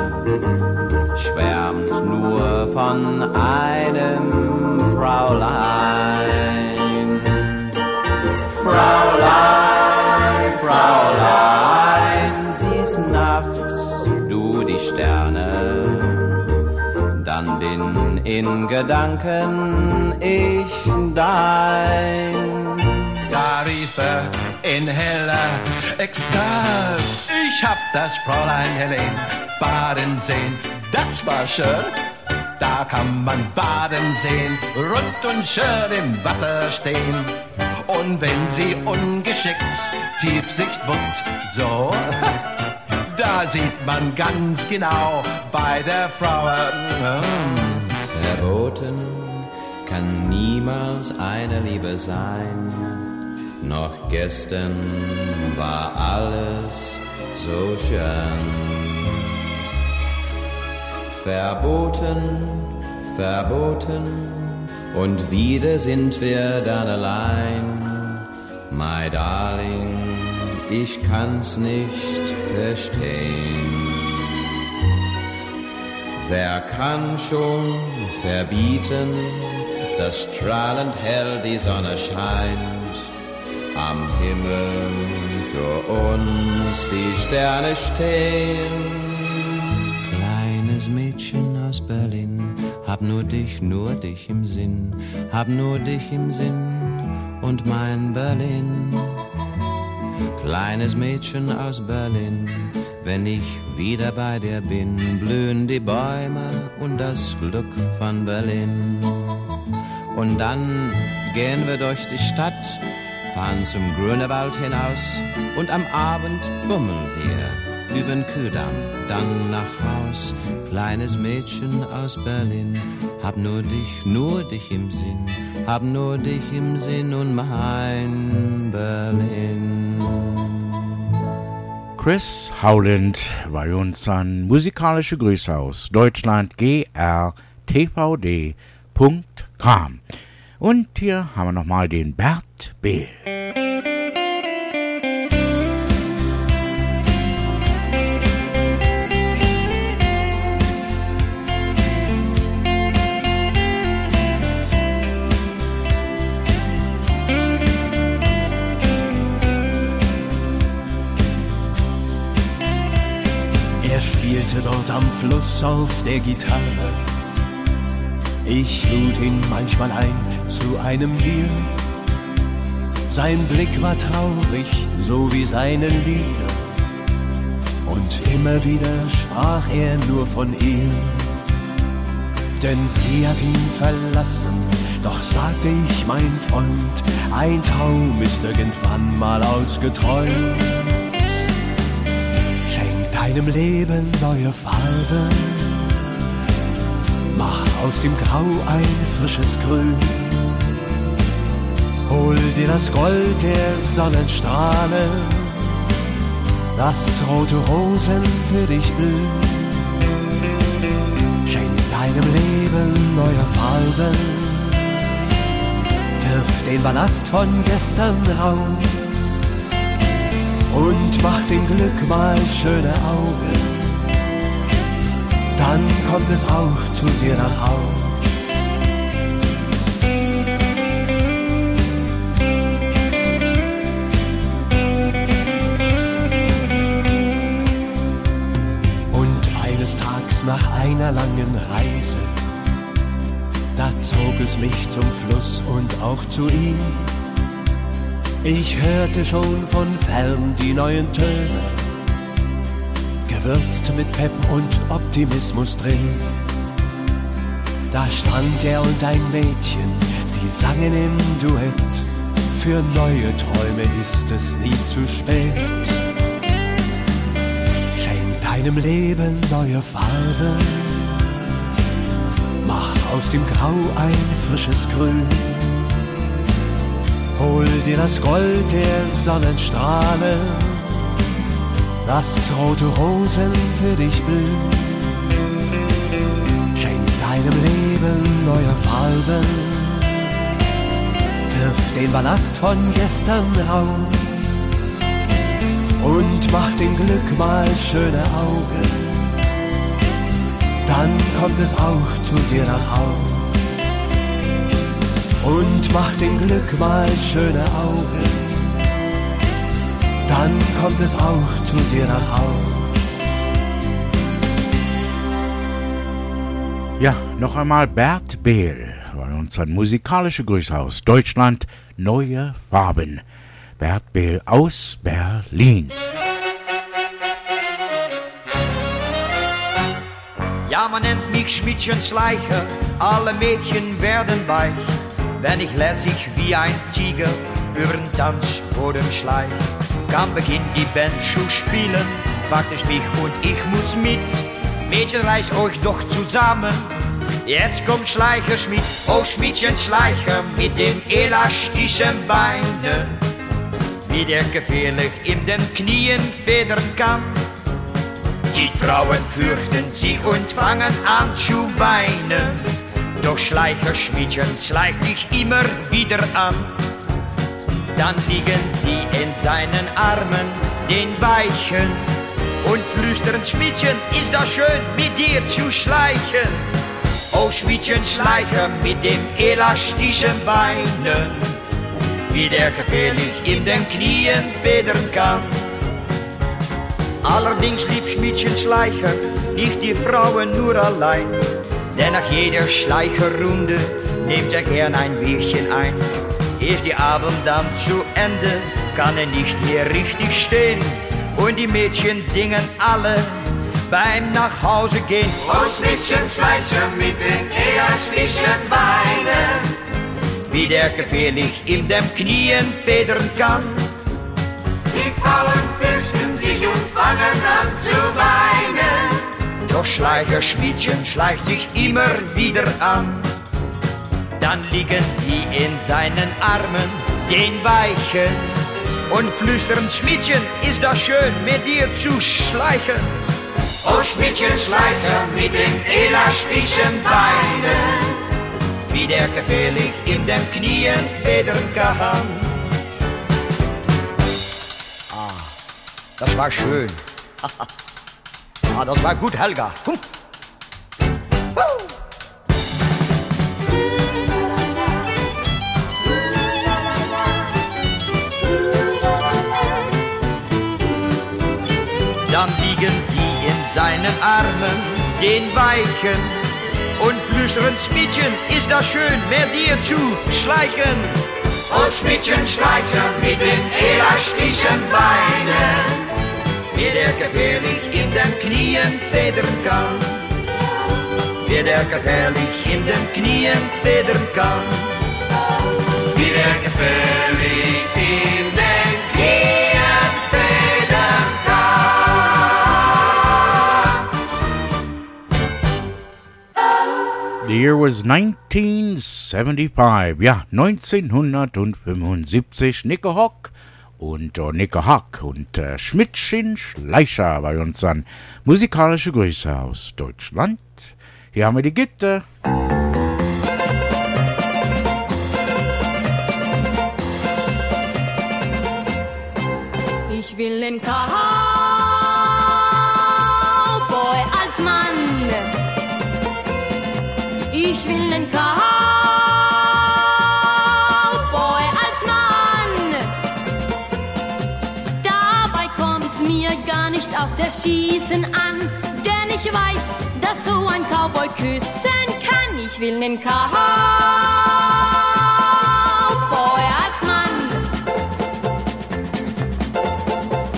schwärmt nur von einem Fraulein. Fraulein, Fraulein, siehst nachts du die Sterne, dann bin in Gedanken ich dein. Er in heller Ekstase. Ich hab das Fräulein Helene baden sehen. Das war schön. Da kann man baden sehen, rund und schön im Wasser stehen. Und wenn sie ungeschickt Tiefsicht bunt, so, *laughs* da sieht man ganz genau bei der Frau. äh, mm, Verboten kann niemals eine Liebe sein. Noch gestern war alles so schön. Verboten, verboten, und wieder sind wir dann allein. My darling, ich kann's nicht verstehen. Wer kann schon verbieten, dass strahlend hell die Sonne scheint, am Himmel für uns die Sterne stehen? Kleines Mädchen aus Berlin, hab nur dich, nur dich im Sinn, hab nur dich im Sinn und mein Berlin. Kleines Mädchen aus Berlin, wenn ich wieder bei dir bin, blühen die Bäume und das Glück von Berlin. Und dann gehen wir durch die Stadt, fahren zum Grünewald hinaus und am Abend bummeln wir übern Kühldamm, dann nach Haus. Kleines Mädchen aus Berlin, hab nur dich, nur dich im Sinn, hab nur dich im Sinn und mein Berlin. Chris Howland bei uns an musikalische Grüße aus Deutschland grtvd.com. Und hier haben wir nochmal den Bert Behl. Er spielte dort am Fluss auf der Gitarre. Ich lud ihn manchmal ein zu einem Bier. Sein Blick war traurig, so wie seine Lieder. Und immer wieder sprach er nur von ihr. Denn sie hat ihn verlassen, doch sagte ich, mein Freund, ein Traum ist irgendwann mal ausgeträumt. Schenk deinem Leben neue Farben, mach aus dem Grau ein frisches Grün. Hol dir das Gold der Sonnenstrahlen, lass rote Rosen für dich blühen. Schenk deinem Leben neue Farben, wirf den Ballast von gestern raus und mach dem Glück mal schöne Augen. Dann kommt es auch zu dir nach Haus. Nach einer langen Reise, da zog es mich zum Fluss und auch zu ihm. Ich hörte schon von fern die neuen Töne, gewürzt mit Pep und Optimismus drin. Da stand er und ein Mädchen, sie sangen im Duett. Für neue Träume ist es nie zu spät. Deinem Leben neue Farben, mach aus dem Grau ein frisches Grün. Hol dir das Gold der Sonnenstrahlen, lass rote Rosen für dich blühen. Schenk deinem Leben neue Farben, wirf den Ballast von gestern raus und mach dem Glück mal schöne Augen. Dann kommt es auch zu dir nach Haus und mach dem Glück mal schöne Augen. Dann kommt es auch zu dir nach Haus. Ja, noch einmal Bert Behl bei uns ein musikalischer Grüße aus Deutschland, Neue Farben. Bert Behl aus Berlin. Ja, man nennt mich Schmidtchen Schleicher, alle Mädchen werden weich wenn ich lässig wie ein Tiger übern Tanzboden schleich. Kann beginnt die Band zu spielen, fragt es mich und ich muss mit. Mädchen, reißt euch doch zusammen, jetzt kommt Schleicher Schmied. Oh Schmiedchen Schleicher mit den elastischen Beinen, wie der gefährlich in den Knien federn kann. Die Frauen fürchten sich und fangen an zu weinen. Doch Schleicherschmiedchen schleicht sich immer wieder an. Dann liegen sie in seinen Armen, den Weichen, und flüstern, Schmiedchen, ist das schön, mit dir zu schleichen. Oh, Schmiedchen, Schleicher mit dem elastischen Beinen, wie der gefährlich in den Knien federn kann. Allerdings lieb Schmiedchen Schleicher, nicht die Frauen nur allein. Denn nach jeder Schleicherrunde nimmt er gern ein Bierchen ein. Ist die Abend dann zu Ende, kann er nicht mehr richtig stehen. Und die Mädchen singen alle beim Nachhause gehen. Aus Mädchen Schleicher mit den elastischen Beinen. Wie der gefährlich in den Knien federn kann. Die Frauen fürchten sich und fangen an zu weinen. Doch Schleicherschmiedchen schleicht sich immer wieder an. Dann liegen sie in seinen Armen, den Weichen, und flüstern, Schmiedchen, ist das schön, mit dir zu schleichen. Oh, Schmiedchen, Schleicher mit den elastischen Beinen, wie der gefährlich in den Knien federn kann. Ah, das war schön. *laughs* Ah, das war gut, Helga. Hm. Dann liegen sie in seinen Armen, den Weichen, und flüstern, Schmiedchen, ist das schön, wer dir zu schleichen. Oh, Schmiedchen, schleichen mit den elastischen Beinen wie der gefährlich in den Knien federn kann. Wie der gefährlich in den Knien federn kann. Wie der gefährlich in The year was 1975. Ja, 1975. Nico Hock und äh, Nico Hack und äh, Schmidtchen Schleicher bei uns an. Musikalische Grüße aus Deutschland. Hier haben wir die Gitte. Ich will den Cowboy Ich will den Cowboy als Mann. Dabei kommt's mir gar nicht auf das Schießen an, denn ich weiß, dass so ein Cowboy küssen kann. Ich will den Cowboy als Mann.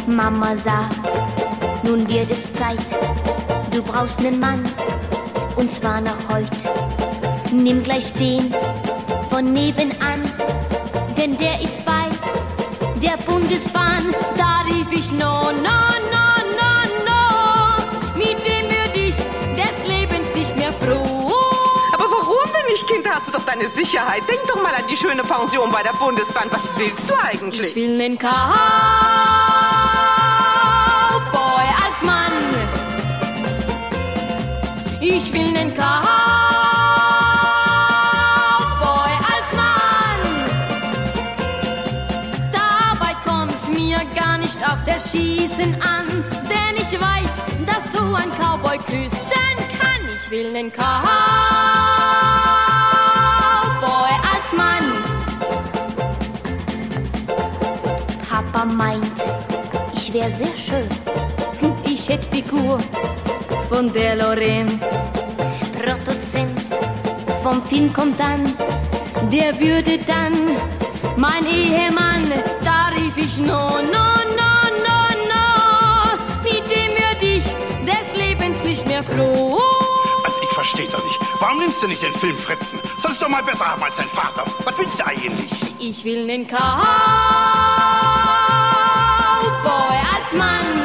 Mama sagt, nun wird es Zeit, du brauchst nen Mann, und zwar noch heut. Nimm gleich den von nebenan, denn der ist bei der Bundesbahn. Da rief ich no, no, no, no, no. Mit dem würd ich des Lebens nicht mehr froh. Aber warum denn nicht, Kind hast du doch deine Sicherheit. Denk doch mal an die schöne Pension bei der Bundesbahn. Was willst du eigentlich? Ich will nen Cowboy Ich will nen Cowboy als Mann. Dabei kommt's mir gar nicht auf der Schießen an, denn ich weiß, dass so ein Cowboy küssen kann. Ich will nen Cowboy als Mann. Papa meint, ich wär sehr schön. Ich hätt Figur von der Lorraine. Produzent vom Film kommt dann, der würde dann mein Ehemann. Da rief ich no, no, no, no, no. Mit dem würd ich des Lebens nicht mehr froh. Also ich verstehe doch nicht. Warum nimmst du nicht den Film Fritzen? Sollst doch mal besser haben als dein Vater. Was willst du eigentlich? Ich will nen Cowboy als Mann.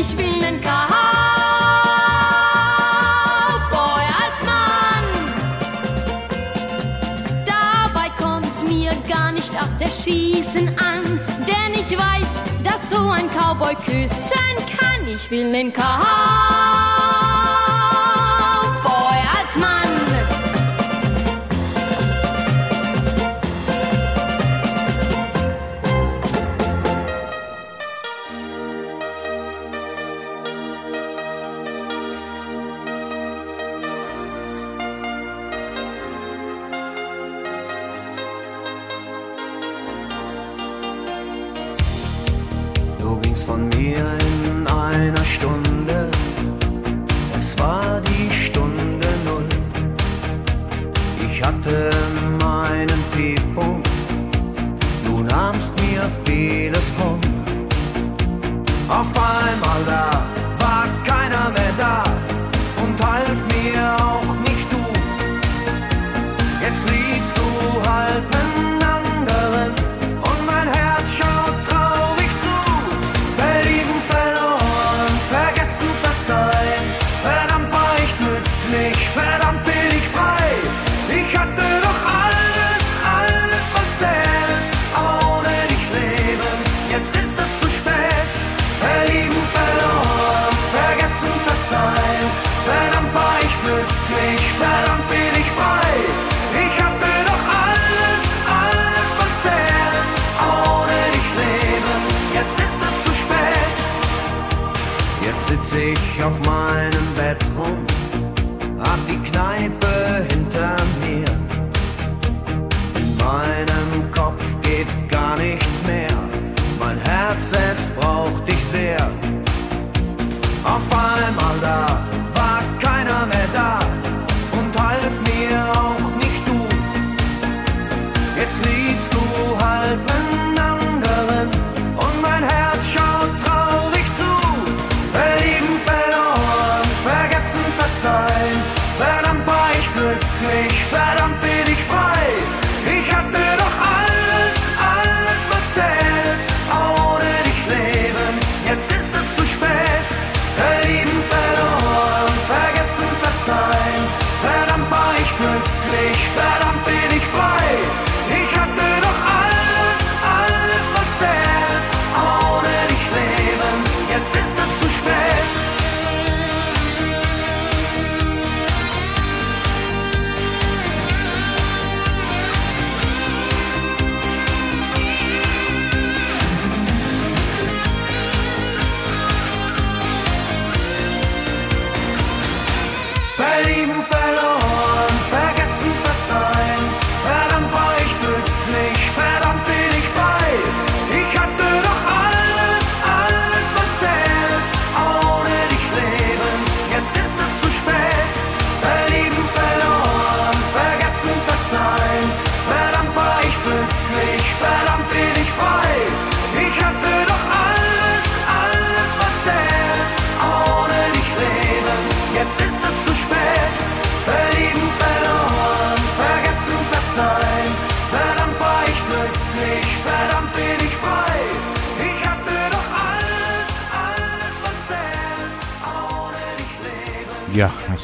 Ich will nen Cowboy als Mann. Dabei kommt's mir gar nicht auf der Schießen an, denn ich weiß, dass so ein Cowboy küssen kann. Ich will nen Cowboy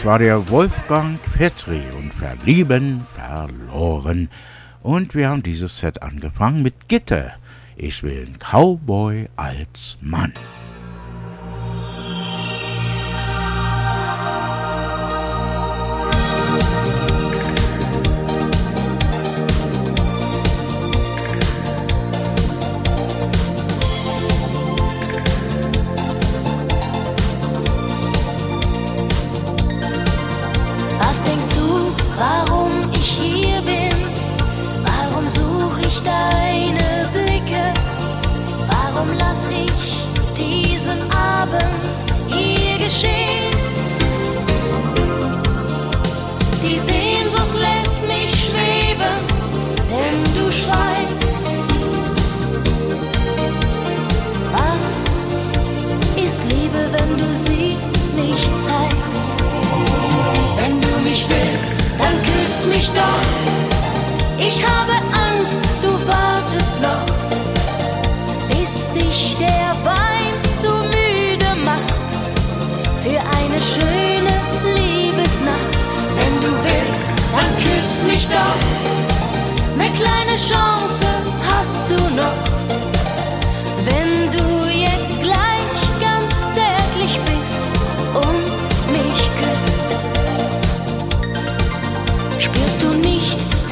war der Wolfgang Petri und Verlieben verloren. Und wir haben dieses Set angefangen mit Gitter. Ich will einen Cowboy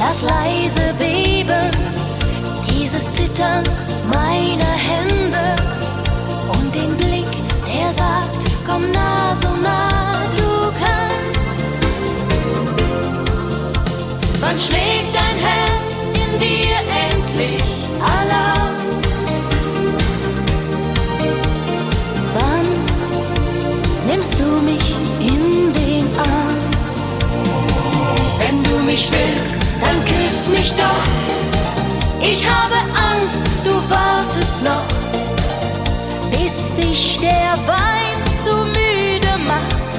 das leise Beben, dieses Zittern meiner Hände und den Blick, der sagt, komm nah so nah du kannst. Wann schlägt dein Herz? doch, ich habe Angst, du wartest noch, bis dich der Wein zu müde macht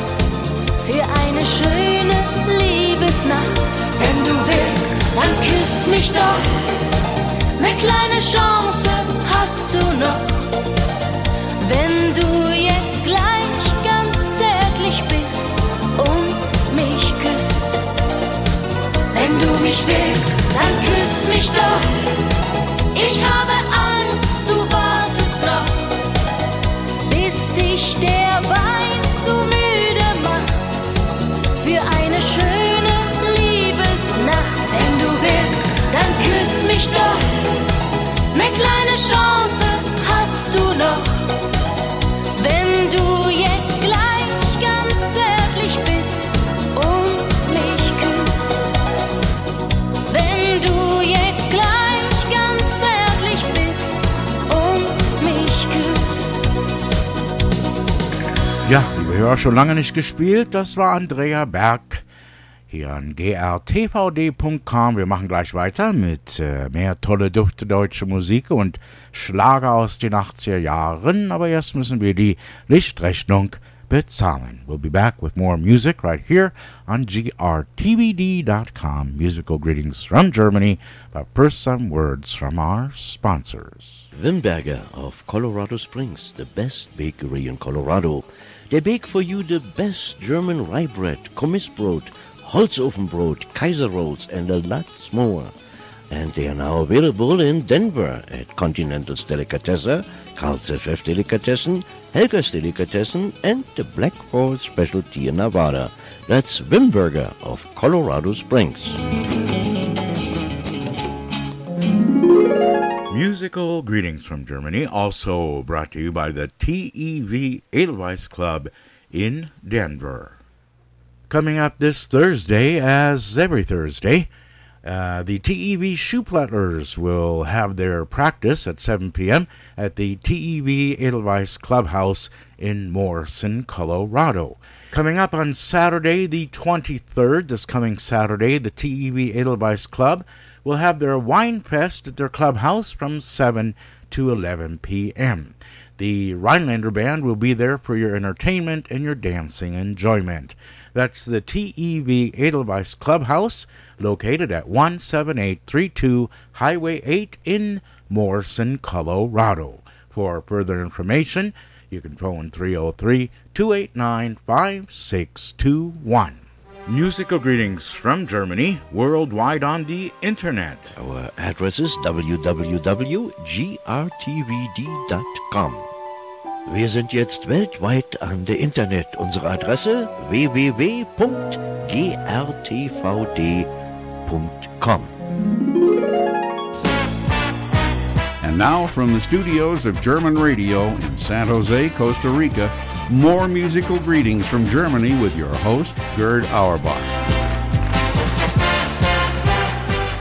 für eine schöne Liebesnacht. Wenn du willst, dann küss mich doch, eine kleine Chance hast du noch. Wenn du jetzt gleich ganz zärtlich bist und mich küsst, wenn du mich willst dann küss mich doch, ich habe Angst. Ja, schon lange nicht gespielt. Das war Andrea Berg hier an grtvd.com. Wir machen gleich weiter mit äh, mehr tolle, deutsche Musik und Schlager aus den 80er Jahren. Aber erst müssen wir die Lichtrechnung bezahlen. We'll be back with more music right here on grtvd.com. Musical greetings from Germany, but first some words from our sponsors. Wimberger of Colorado Springs, the best bakery in Colorado. They bake for you the best German rye bread, Kommissbrot, Holzofenbrot, Kaiser rolls, and a lot more. And they are now available in Denver at Continental's Delicatessen, Carl's FF Delicatessen, Helga's Delicatessen, and the Black Horse Specialty in Nevada. That's Wimberger of Colorado Springs. Musical greetings from Germany, also brought to you by the TEV Edelweiss Club in Denver. Coming up this Thursday, as every Thursday, uh, the TEV Shoeplattlers will have their practice at 7 p.m. at the TEV Edelweiss Clubhouse in Morrison, Colorado. Coming up on Saturday, the 23rd, this coming Saturday, the TEV Edelweiss Club will have their wine fest at their clubhouse from 7 to 11 p.m. The Rhinelander Band will be there for your entertainment and your dancing enjoyment. That's the TEV Edelweiss Clubhouse, located at 17832 Highway 8 in Morrison, Colorado. For further information, You can phone 303 289 5621. Musical greetings from Germany, worldwide on the internet. Our address is www.grtvd.com. Wir sind jetzt weltweit an der Internet. Unsere Adresse www.grtvd.com. And now from the studios of German Radio in San Jose, Costa Rica, more musical greetings from Germany with your host, Gerd Auerbach.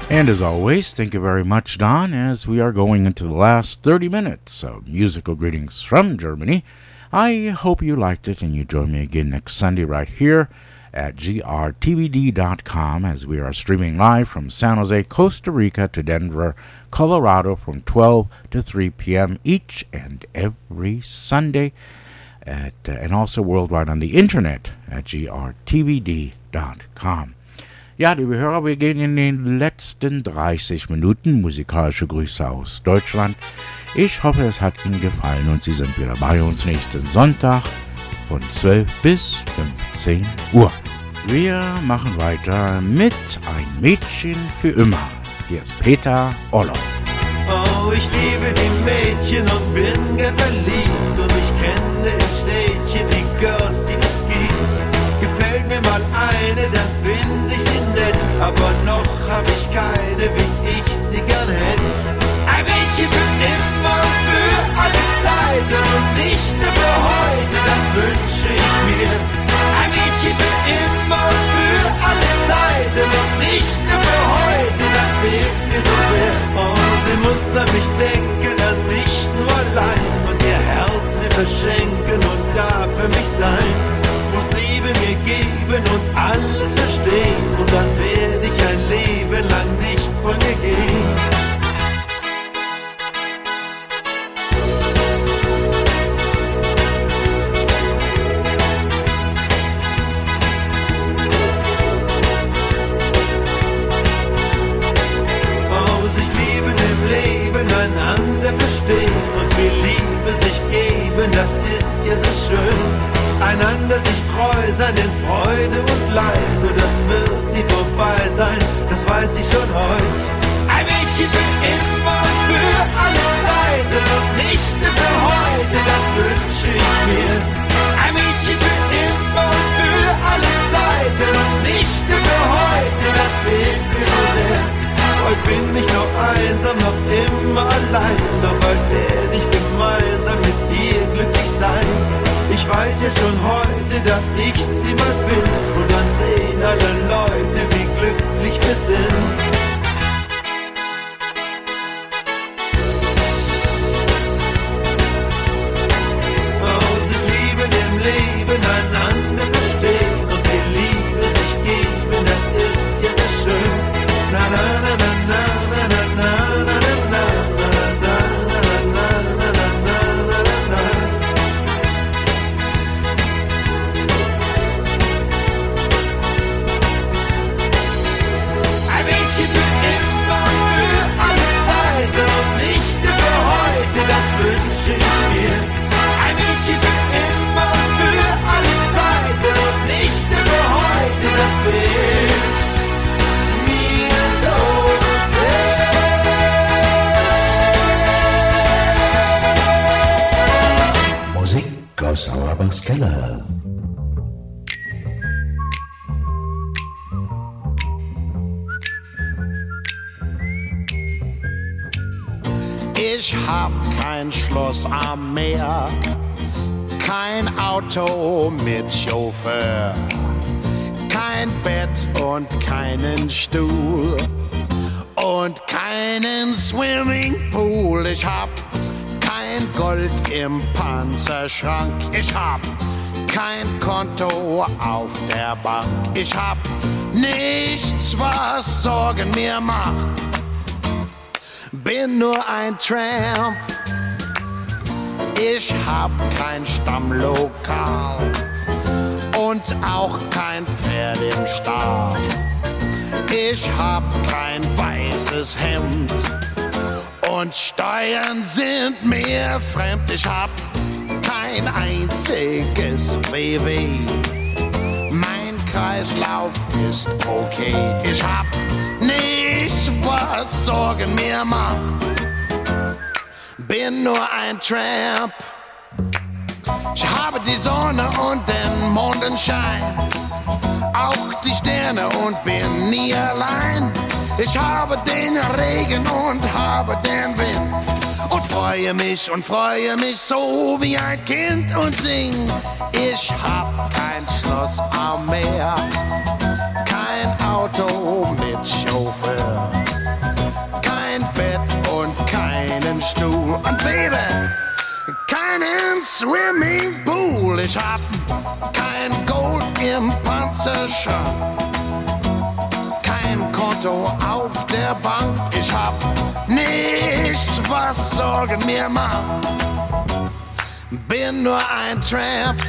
And as always, thank you very much, Don, as we are going into the last 30 minutes of musical greetings from Germany. I hope you liked it and you join me again next Sunday right here at grtvd.com as we are streaming live from San Jose, Costa Rica to Denver, Colorado from 12 to 3 p.m. each and every Sunday, at, uh, and also worldwide on the internet at grtvd.com. Ja, liebe Hörer, wir gehen in den letzten 30 Minuten musikalische Grüße aus Deutschland. Ich hoffe, es hat Ihnen gefallen und Sie sind wieder bei uns nächsten Sonntag von 12 bis 15 Uhr. Wir machen weiter mit Ein Mädchen für immer. Hier ist Peter Orloff. Oh, ich liebe die Mädchen und bin gern verliebt und ich kenne im Städtchen die Girls, die es gibt. Gefällt mir mal eine, dann finde ich sie nett, aber noch hab ich keine, wie ich sie gern hätt. Ein Mädchen für immer, für alle Zeiten und nicht nur für heute, das wünsche ich mir. Ein Mädchen für immer, für alle Zeiten und nicht nur mir so sehr. Oh, sie muss an mich denken, an mich nur allein und ihr Herz mir verschenken und da für mich sein. Muss Liebe mir geben und alles verstehen und dann werde ich ein Leben lang nicht von ihr gehen. Ich hab nichts, was Sorgen mir macht bin nur ein Tramp. Ich hab kein Stammlokal und auch kein Pferd im Stall. Ich hab kein weißes Hemd und Steuern sind mir fremd. Ich hab kein einziges Wehweh. Kreislauf ist okay. Ich hab nichts, was Sorgen mir macht. Bin nur ein Tramp. Ich habe die Sonne und den Mondenschein, auch die Sterne und bin nie allein. Ich habe den Regen und habe den Wind und freue mich und freue mich so wie ein Kind und sing. Ich hab Meer, kein Auto mit Chauffeur, kein Bett und keinen Stuhl und Baby, keinen Swimmingpool. Ich hab kein Gold im Panzershop kein Konto auf der Bank. Ich hab nichts, was Sorgen mir macht. Bin nur ein Tramp.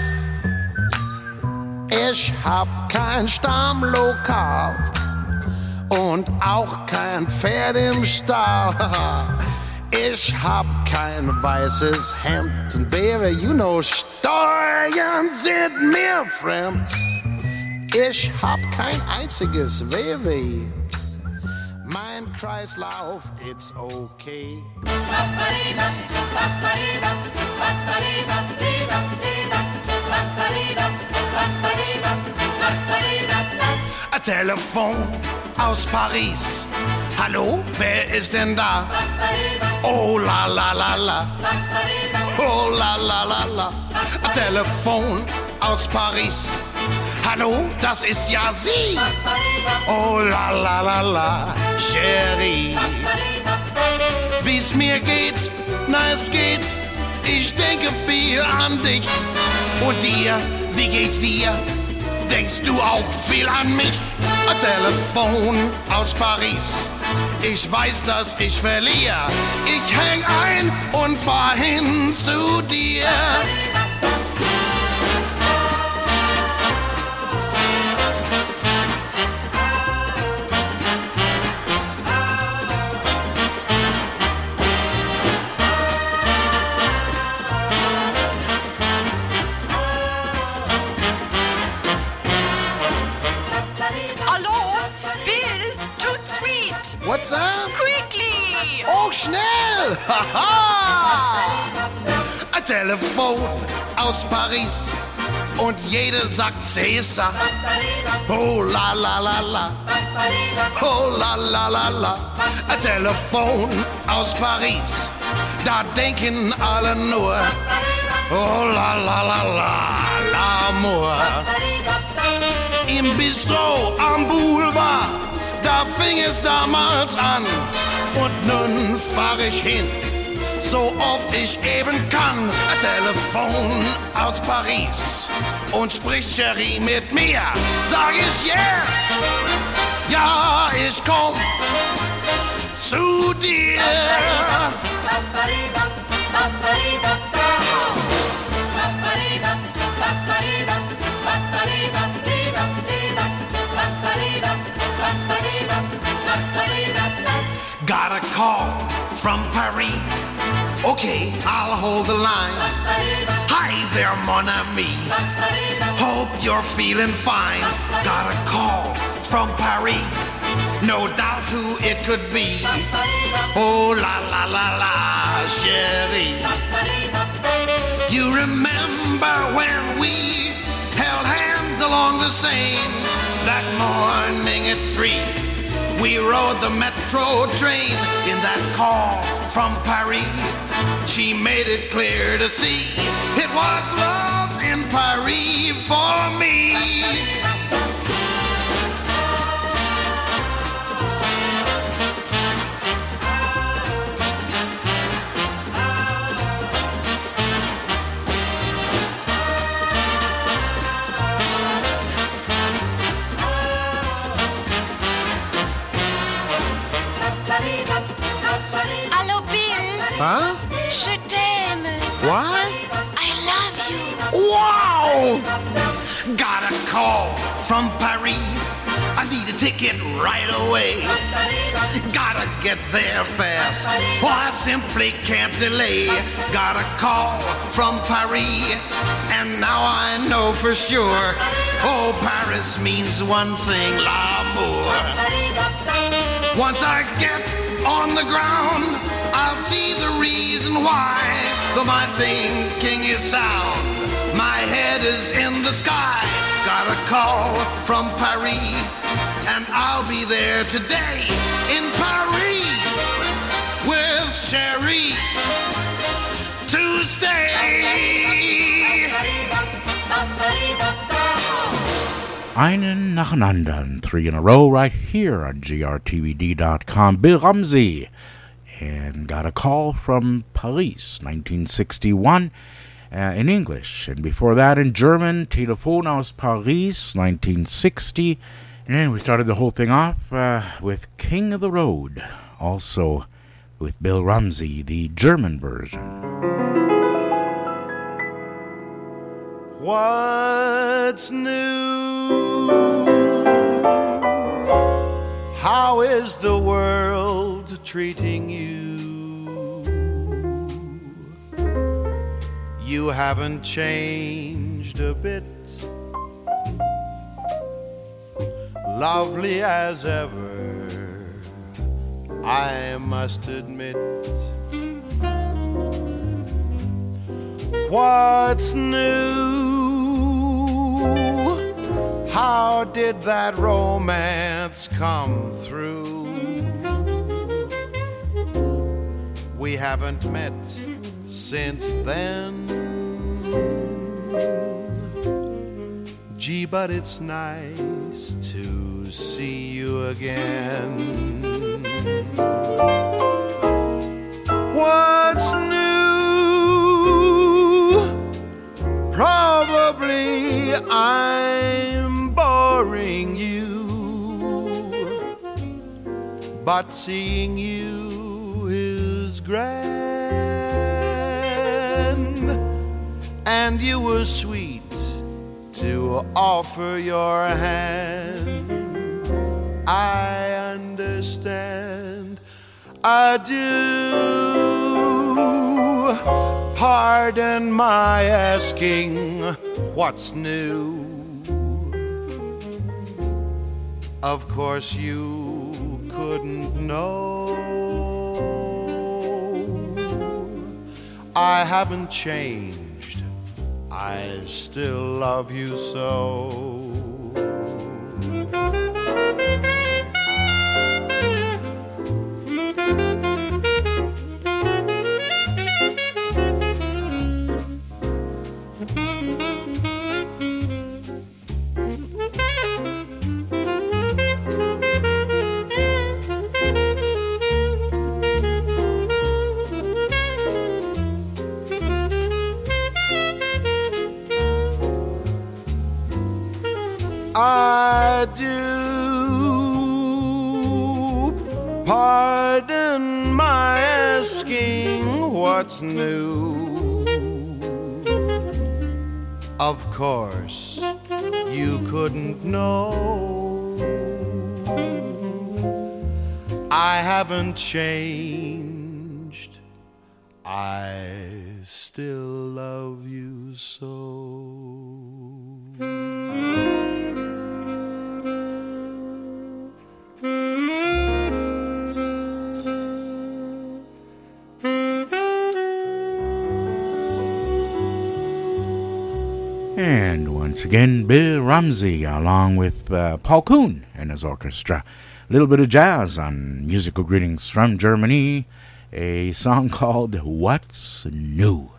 Ich hab kein Stammlokal und auch kein Pferd im Stall. *laughs* Ich hab kein weißes Hemd. Und Baby, you know, Steuern sind mir fremd. Ich hab kein einziges Wehweh. Mein Kreislauf, it's okay. Ein Telefon aus Paris. Hallo, wer ist denn da? Oh la la la la. Oh la la la la. Ein Telefon aus Paris. Hallo, das ist ja sie. Oh la la la la, Chérie. Wie's mir geht, na es geht. Ich denke viel an dich. Und dir, wie geht's dir? Denkst du auch viel an mich? Ein Telefon aus Paris. Ich weiß, dass ich verliere. Ich häng ein und fahr hin zu dir. What's that? Quickly. Oh, schnell! Haha! Ein Telefon aus Paris und jede sagt Cäsar. Oh la la la la. Oh la la la la. Ein Telefon aus Paris. Da denken alle nur. Oh la la la la. L'amour. Im Bistro am Boulevard, da fing es damals an. Und nun fahr ich hin, so oft ich eben kann. Ein Telefon aus Paris und spricht Cherie mit mir. Sag ich jetzt, ja, ich komm zu dir. Got a call from Paris. Okay, I'll hold the line. Hi there, mon ami. Hope you're feeling fine. Got a call from Paris. No doubt who it could be. Oh la la la la, chérie. You remember when we held hands along the Seine that morning at three? We rode the metro train in that call from Paris. She made it clear to see it was love in Paris for me. Bill. Huh? Je t'aime. What? I love you. Wow! Got a call from Paris. I need a ticket right away. Gotta get there fast, or I simply can't delay. Got a call from Paris, and now I know for sure. Oh, Paris means one thing, l'amour. Once I get on the ground, I'll see the reason why. Though my thinking is sound, my head is in the sky. Got a call from Paris, and I'll be there today in Paris with Sherry Einen nacheinander, three in a row, right here on grtvd.com. Bill Rumsey and got a call from Paris, 1961, uh, in English. And before that, in German, Telefon aus Paris, 1960. And we started the whole thing off uh, with King of the Road, also with Bill Rumsey, the German version. What's new? How is the world treating you? You haven't changed a bit. Lovely as ever, I must admit. What's new? How did that romance come through? We haven't met since then. Gee, but it's nice to see you again. What's new? Probably I'm boring you, but seeing you is grand, and you were sweet to offer your hand. I understand. I do. Pardon my asking what's new. Of course, you couldn't know. I haven't changed. I still love you so. I do. Pardon my asking what's new. Of course, you couldn't know. I haven't changed. I still love you so. And once again, Bill Ramsey, along with uh, Paul Kuhn and his orchestra. A little bit of jazz on musical greetings from Germany. A song *laughs* called What's New.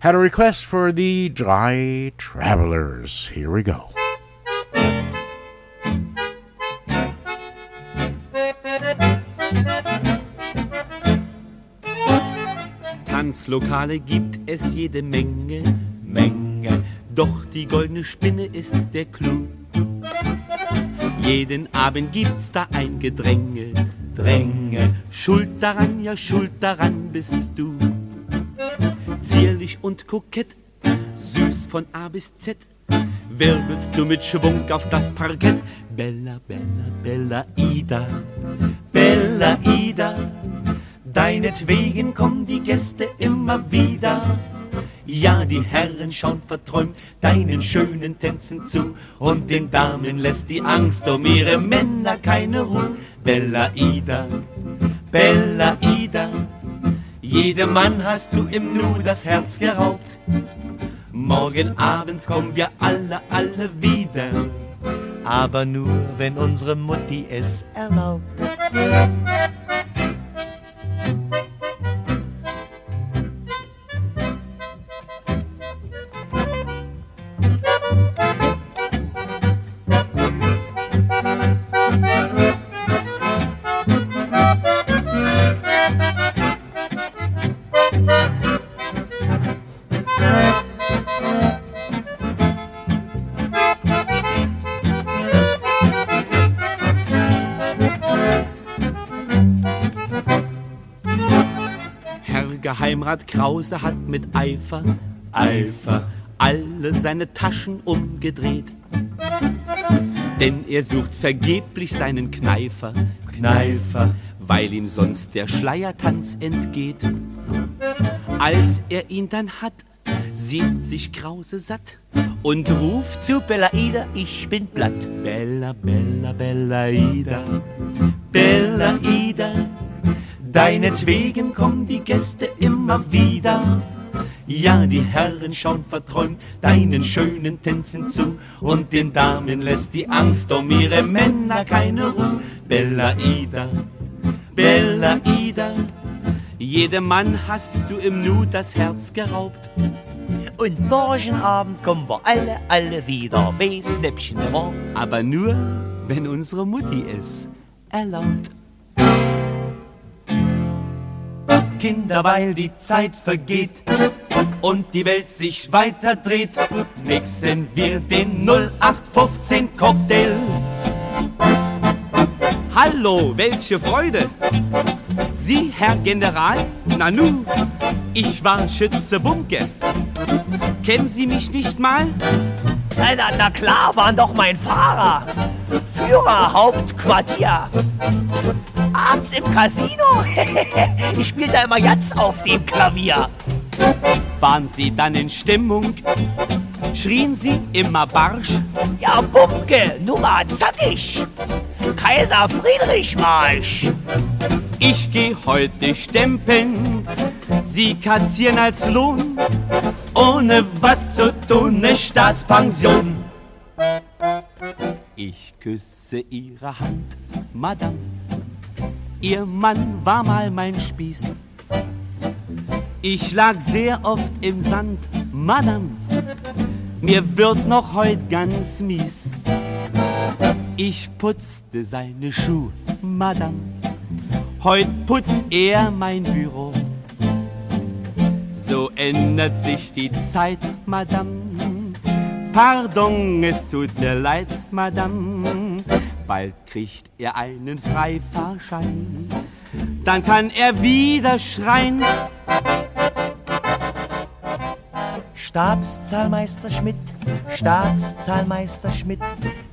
Had a request for the Dry Travelers. Here we go. Tanzlokale gibt es jede Menge, Menge. Doch die goldene Spinne ist der Clou. Jeden Abend gibt's da ein Gedränge, Dränge. Schuld daran, ja, schuld daran bist du. Zierlich und kokett, süß von A bis Z. wirbelst du mit Schwung auf das Parkett. Bella, Bella, Bella Ida, Bella Ida, deinetwegen kommen die Gäste immer wieder. Ja, die Herren schauen verträumt deinen schönen Tänzen zu und den Damen lässt die Angst um ihre Männer keine Ruhe. Bella Ida, Bella Ida, jedem Mann hast du im Nu das Herz geraubt. Morgen Abend kommen wir alle, alle wieder, aber nur, wenn unsere Mutti es erlaubt. Herr Geheimrat Krause hat mit Eifer, Eifer, alle seine Taschen umgedreht. Denn er sucht vergeblich seinen Kneifer, Kneifer, weil ihm sonst der Schleiertanz entgeht. Als er ihn dann hat, sieht sich Krause satt und ruft: Du Bella Ida, ich bin platt. Bella, Bella, Bella Ida, Bella Ida, deinetwegen kommen die Gäste immer wieder. Ja, die Herren schauen verträumt deinen schönen Tänzen zu und den Damen lässt die Angst um ihre Männer keine Ruhe. Bella Ida, Bella Ida, jedem Mann hast du im Nu das Herz geraubt. Und morgen Abend kommen wir alle, alle wieder. Bis Knäppchen immer. Aber nur, wenn unsere Mutti es erlaubt. Kinder, weil die Zeit vergeht und die Welt sich weiter dreht, mixen wir den 0815 Cocktail. Hallo, welche Freude! Sie, Herr General? Nanu, ich war Schütze Bumke. Kennen Sie mich nicht mal? Na, na, klar, waren doch mein Fahrer. Führer, Hauptquartier. Abends im Casino. *laughs* ich spiel da immer jetzt auf dem Klavier. Waren Sie dann in Stimmung? Schrien Sie immer barsch? Ja, Bumke, nur mal zackig. Kaiser Friedrich Marsch. Ich geh heute stempeln, Sie kassieren als Lohn, ohne was zu tun, ne Staatspension. Ich küsse Ihre Hand, Madame. Ihr Mann war mal mein Spieß. Ich lag sehr oft im Sand, Madame. Mir wird noch heut ganz mies. Ich putzte seine Schuhe, Madame. Heut putzt er mein Büro. So ändert sich die Zeit, Madame. Pardon, es tut mir leid, Madame. Bald kriegt er einen Freifahrschein. Dann kann er wieder schreien. Stabszahlmeister Schmidt, Stabszahlmeister Schmidt,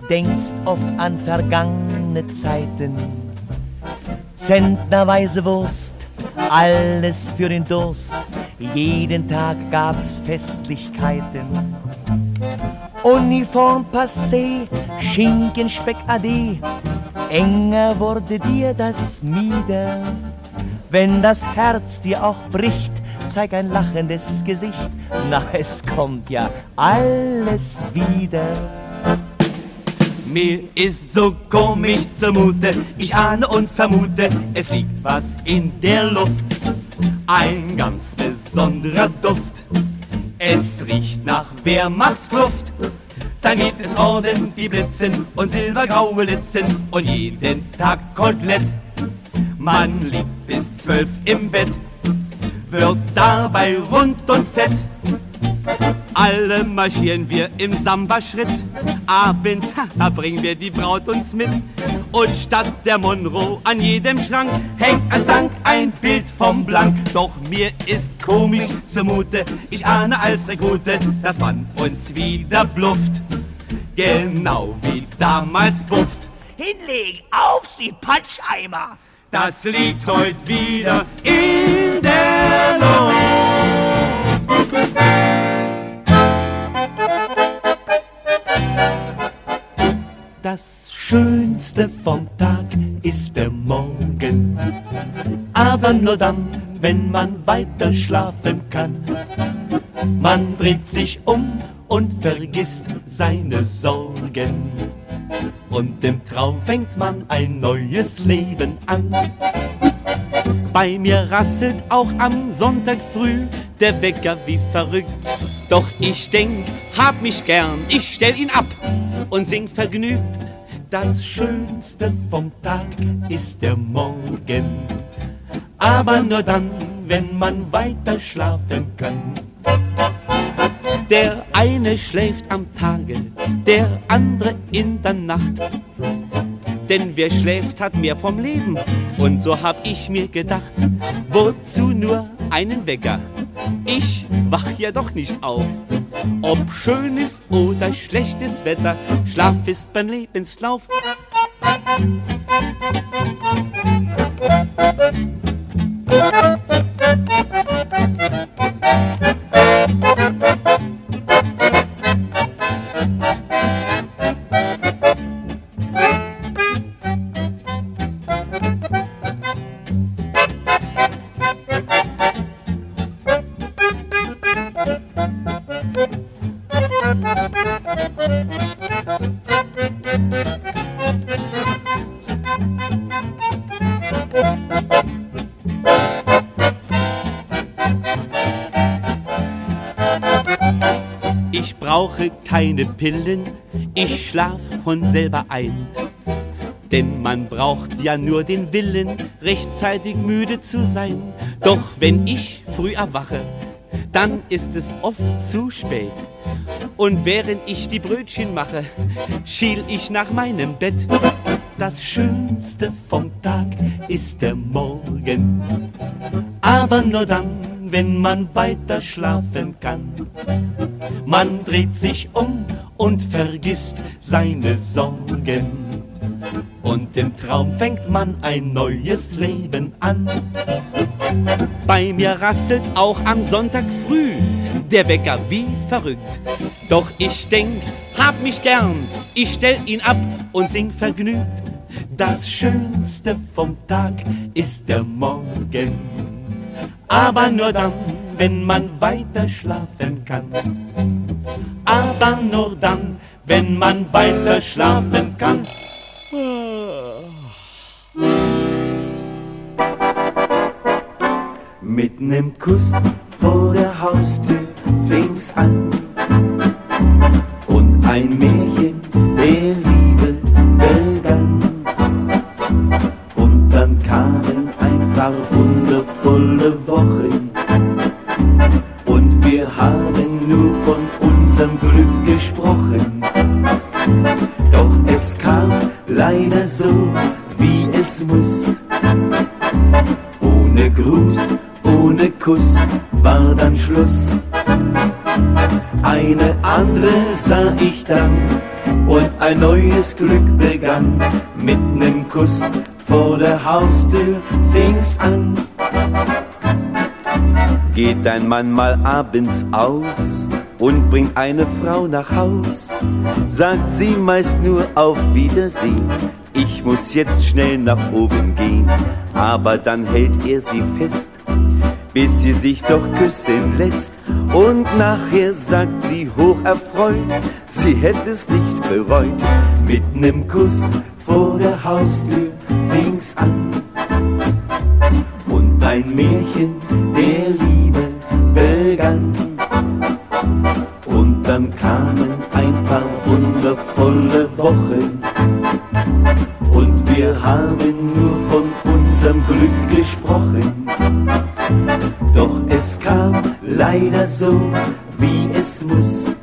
denkst oft an vergangene Zeiten. Zentnerweise Wurst, alles für den Durst, jeden Tag gab's Festlichkeiten. Uniform passé, Schinken, Speck ade, enger wurde dir das Mieder. Wenn das Herz dir auch bricht, zeig ein lachendes Gesicht, na es kommt ja alles wieder. Mir ist so komisch zumute, ich ahne und vermute, es liegt was in der Luft, ein ganz besonderer Duft. Es riecht nach Wehrmachtskluft, dann gibt es Orden, die blitzen und silbergraue Litzen und jeden Tag Kotelett. Man liegt bis zwölf im Bett, wird dabei rund und fett. Alle marschieren wir im Samba-Schritt. Abends, da bringen wir die Braut uns mit. Und statt der Monroe an jedem Schrank hängt als Dank ein Bild vom Blank. Doch mir ist komisch zumute, ich ahne als Rekrute, dass man uns wieder blufft. genau wie damals Buft. Hinlegen, auf Sie, Patscheimer! Das liegt heute wieder in der Luft. Das Schönste vom Tag ist der Morgen, aber nur dann, wenn man weiter schlafen kann. Man dreht sich um und vergisst seine Sorgen. Und im Traum fängt man ein neues Leben an. Bei mir rasselt auch am Sonntag früh der Wecker wie verrückt. Doch ich denk, hab mich gern, ich stell ihn ab und sing vergnügt. Das Schönste vom Tag ist der Morgen, aber nur dann, wenn man weiter schlafen kann. Der eine schläft am Tage, der andere in der Nacht. Denn wer schläft, hat mehr vom Leben. Und so hab ich mir gedacht, wozu nur einen Wecker? Ich wach ja doch nicht auf. Ob schönes oder schlechtes Wetter, Schlaf ist beim Lebenslauf. Ich keine Pillen, ich schlaf von selber ein. Denn man braucht ja nur den Willen, rechtzeitig müde zu sein. Doch wenn ich früh erwache, dann ist es oft zu spät. Und während ich die Brötchen mache, schiel ich nach meinem Bett. Das Schönste vom Tag ist der Morgen, aber nur dann, wenn man weiter schlafen kann. Man dreht sich um und vergisst seine Sorgen. Und im Traum fängt man ein neues Leben an. Bei mir rasselt auch am Sonntag früh der Wecker wie verrückt. Doch ich denk, hab mich gern, ich stell ihn ab und sing vergnügt. Das Schönste vom Tag ist der Morgen, aber nur dann, wenn man weiter schlafen kann. Aber nur dann, wenn man weiter schlafen kann. Mit nem Kuss vor der Haustür fing's an und ein Märchen der Liebe begann. Und dann ein paar wundervolle Wochen und wir haben nur von unserem Glück gesprochen. Doch es kam leider so, wie es muss. Ohne Gruß, ohne Kuss war dann Schluss. Eine andere sah ich dann und ein neues Glück begann. Mit nem Kuss vor der Haustür fing's an. Geht ein Mann mal abends aus und bringt eine Frau nach Haus, sagt sie meist nur auf Wiedersehen. Ich muss jetzt schnell nach oben gehen, aber dann hält er sie fest, bis sie sich doch küssen lässt. Und nachher sagt sie hoch erfreut, sie hätte es nicht bereut. Mit nem Kuss vor der Haustür fing's an. Und ein Märchen der Liebe begann. Und dann kamen ein paar wundervolle Wochen. Und wir haben nur von unserem Glück gesprochen. Doch es kam leider so, wie es muss.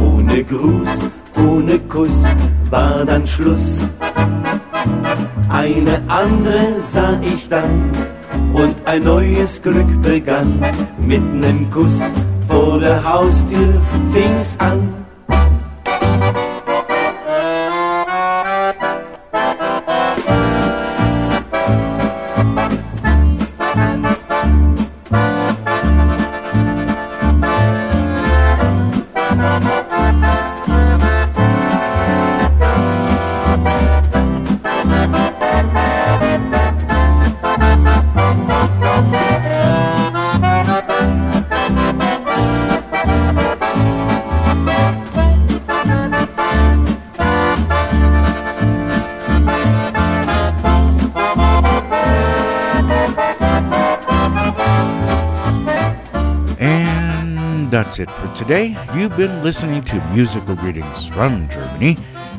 Ohne Gruß, ohne Kuss war dann Schluss. Eine andere sah ich dann und ein neues Glück begann. Mit nem Kuss vor der Haustür fing's an. It for today. You've been listening to Musical Greetings from Germany,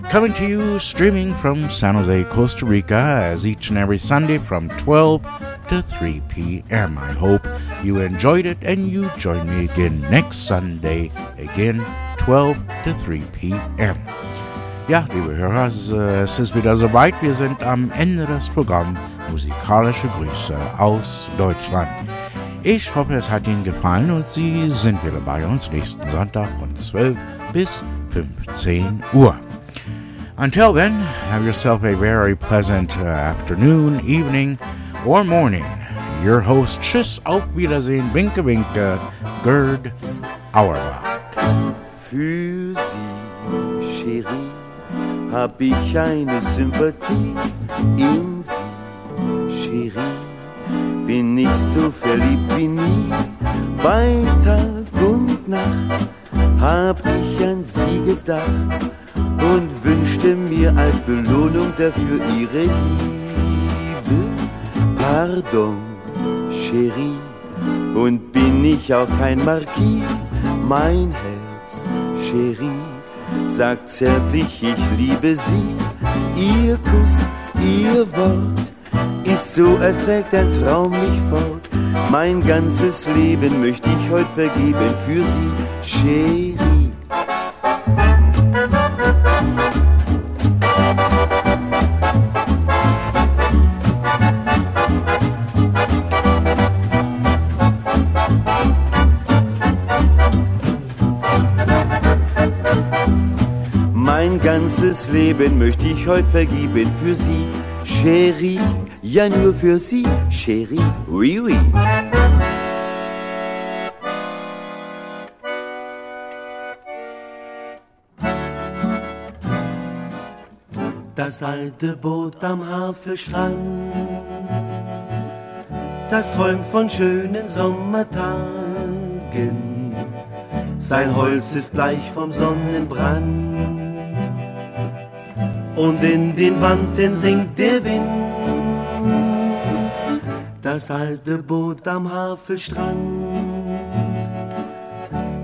coming to you streaming from San Jose, Costa Rica, as each and every Sunday from 12 to 3 p.m. I hope you enjoyed it and you join me again next Sunday, again 12 to 3 p.m. Ja, liebe Hörer, äh, es ist wieder soweit. Wir sind am Ende des Programms Musikalische Grüße aus Deutschland. Ich hoffe, es hat Ihnen gefallen und Sie sind wieder bei uns nächsten Sonntag von 12 bis 15 Uhr. Until then, have yourself a very pleasant uh, afternoon, evening, or morning. Your host, Tschüss, auf Wiedersehen, Winke Winke, Gerd Auerbach. Für Sie, Cherie, hab ich eine Sympathie in Sie, Cherie, bin ich so verliebt wie nie. Bei Tag und Nacht hab ich an Sie gedacht und wünschte mir als Belohnung dafür Ihre Liebe. Pardon, Cherie, und bin ich auch kein Marquis, mein Herz, Cherie sagt zärtlich, ich liebe sie. Ihr Kuss, ihr Wort ist so, als trägt ein Traum mich fort. Mein ganzes Leben möchte ich heute vergeben für sie, Cherie. Mein ganzes Leben möchte ich heute vergeben für Sie, Cherie. Ja, nur für Sie, Cherie. Oui, oui. Das alte Boot am Havelstrand, das träumt von schönen Sommertagen. Sein Holz ist bleich vom Sonnenbrand und in den Wanden singt der Wind. Das alte Boot am Havelstrand,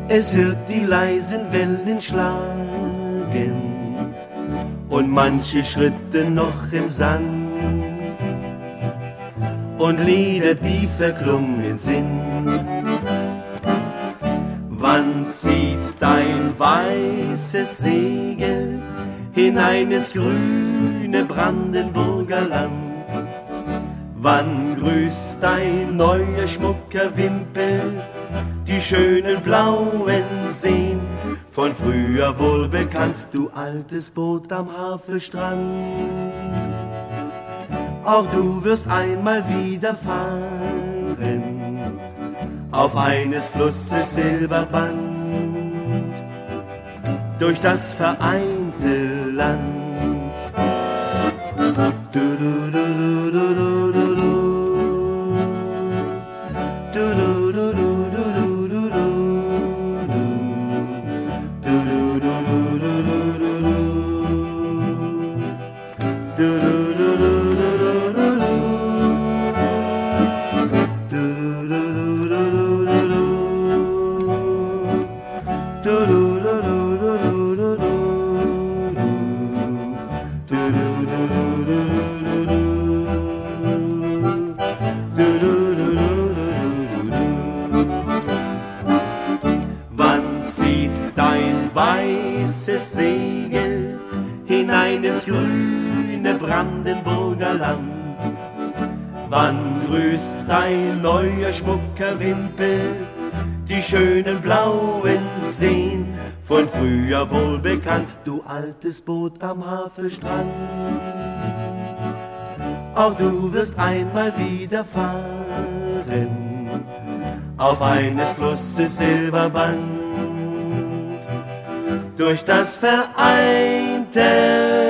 es hört die leisen Wellen schlagen und manche Schritte noch im Sand und Lieder, die verklungen sind. Wann zieht dein weißes Segel hinein ins grüne Brandenburger Land? Wann grüßt dein neuer schmucker Wimpel die schönen blauen Seen? Von früher wohl bekannt, du altes Boot am Havelstrand. Auch du wirst einmal wieder fahren auf eines Flusses Silberband durch das vereinte Land. Du, du, du, du, du, du, du, du. Du, hinein ins grüne Brandenburger Land? Wann grüßt dein neuer schmucker Wimpel die schönen blauen Seen? Von früher wohl bekannt, du altes Boot am Havelstrand. Auch du wirst einmal wieder fahren auf eines Flusses Silberband durch das terre.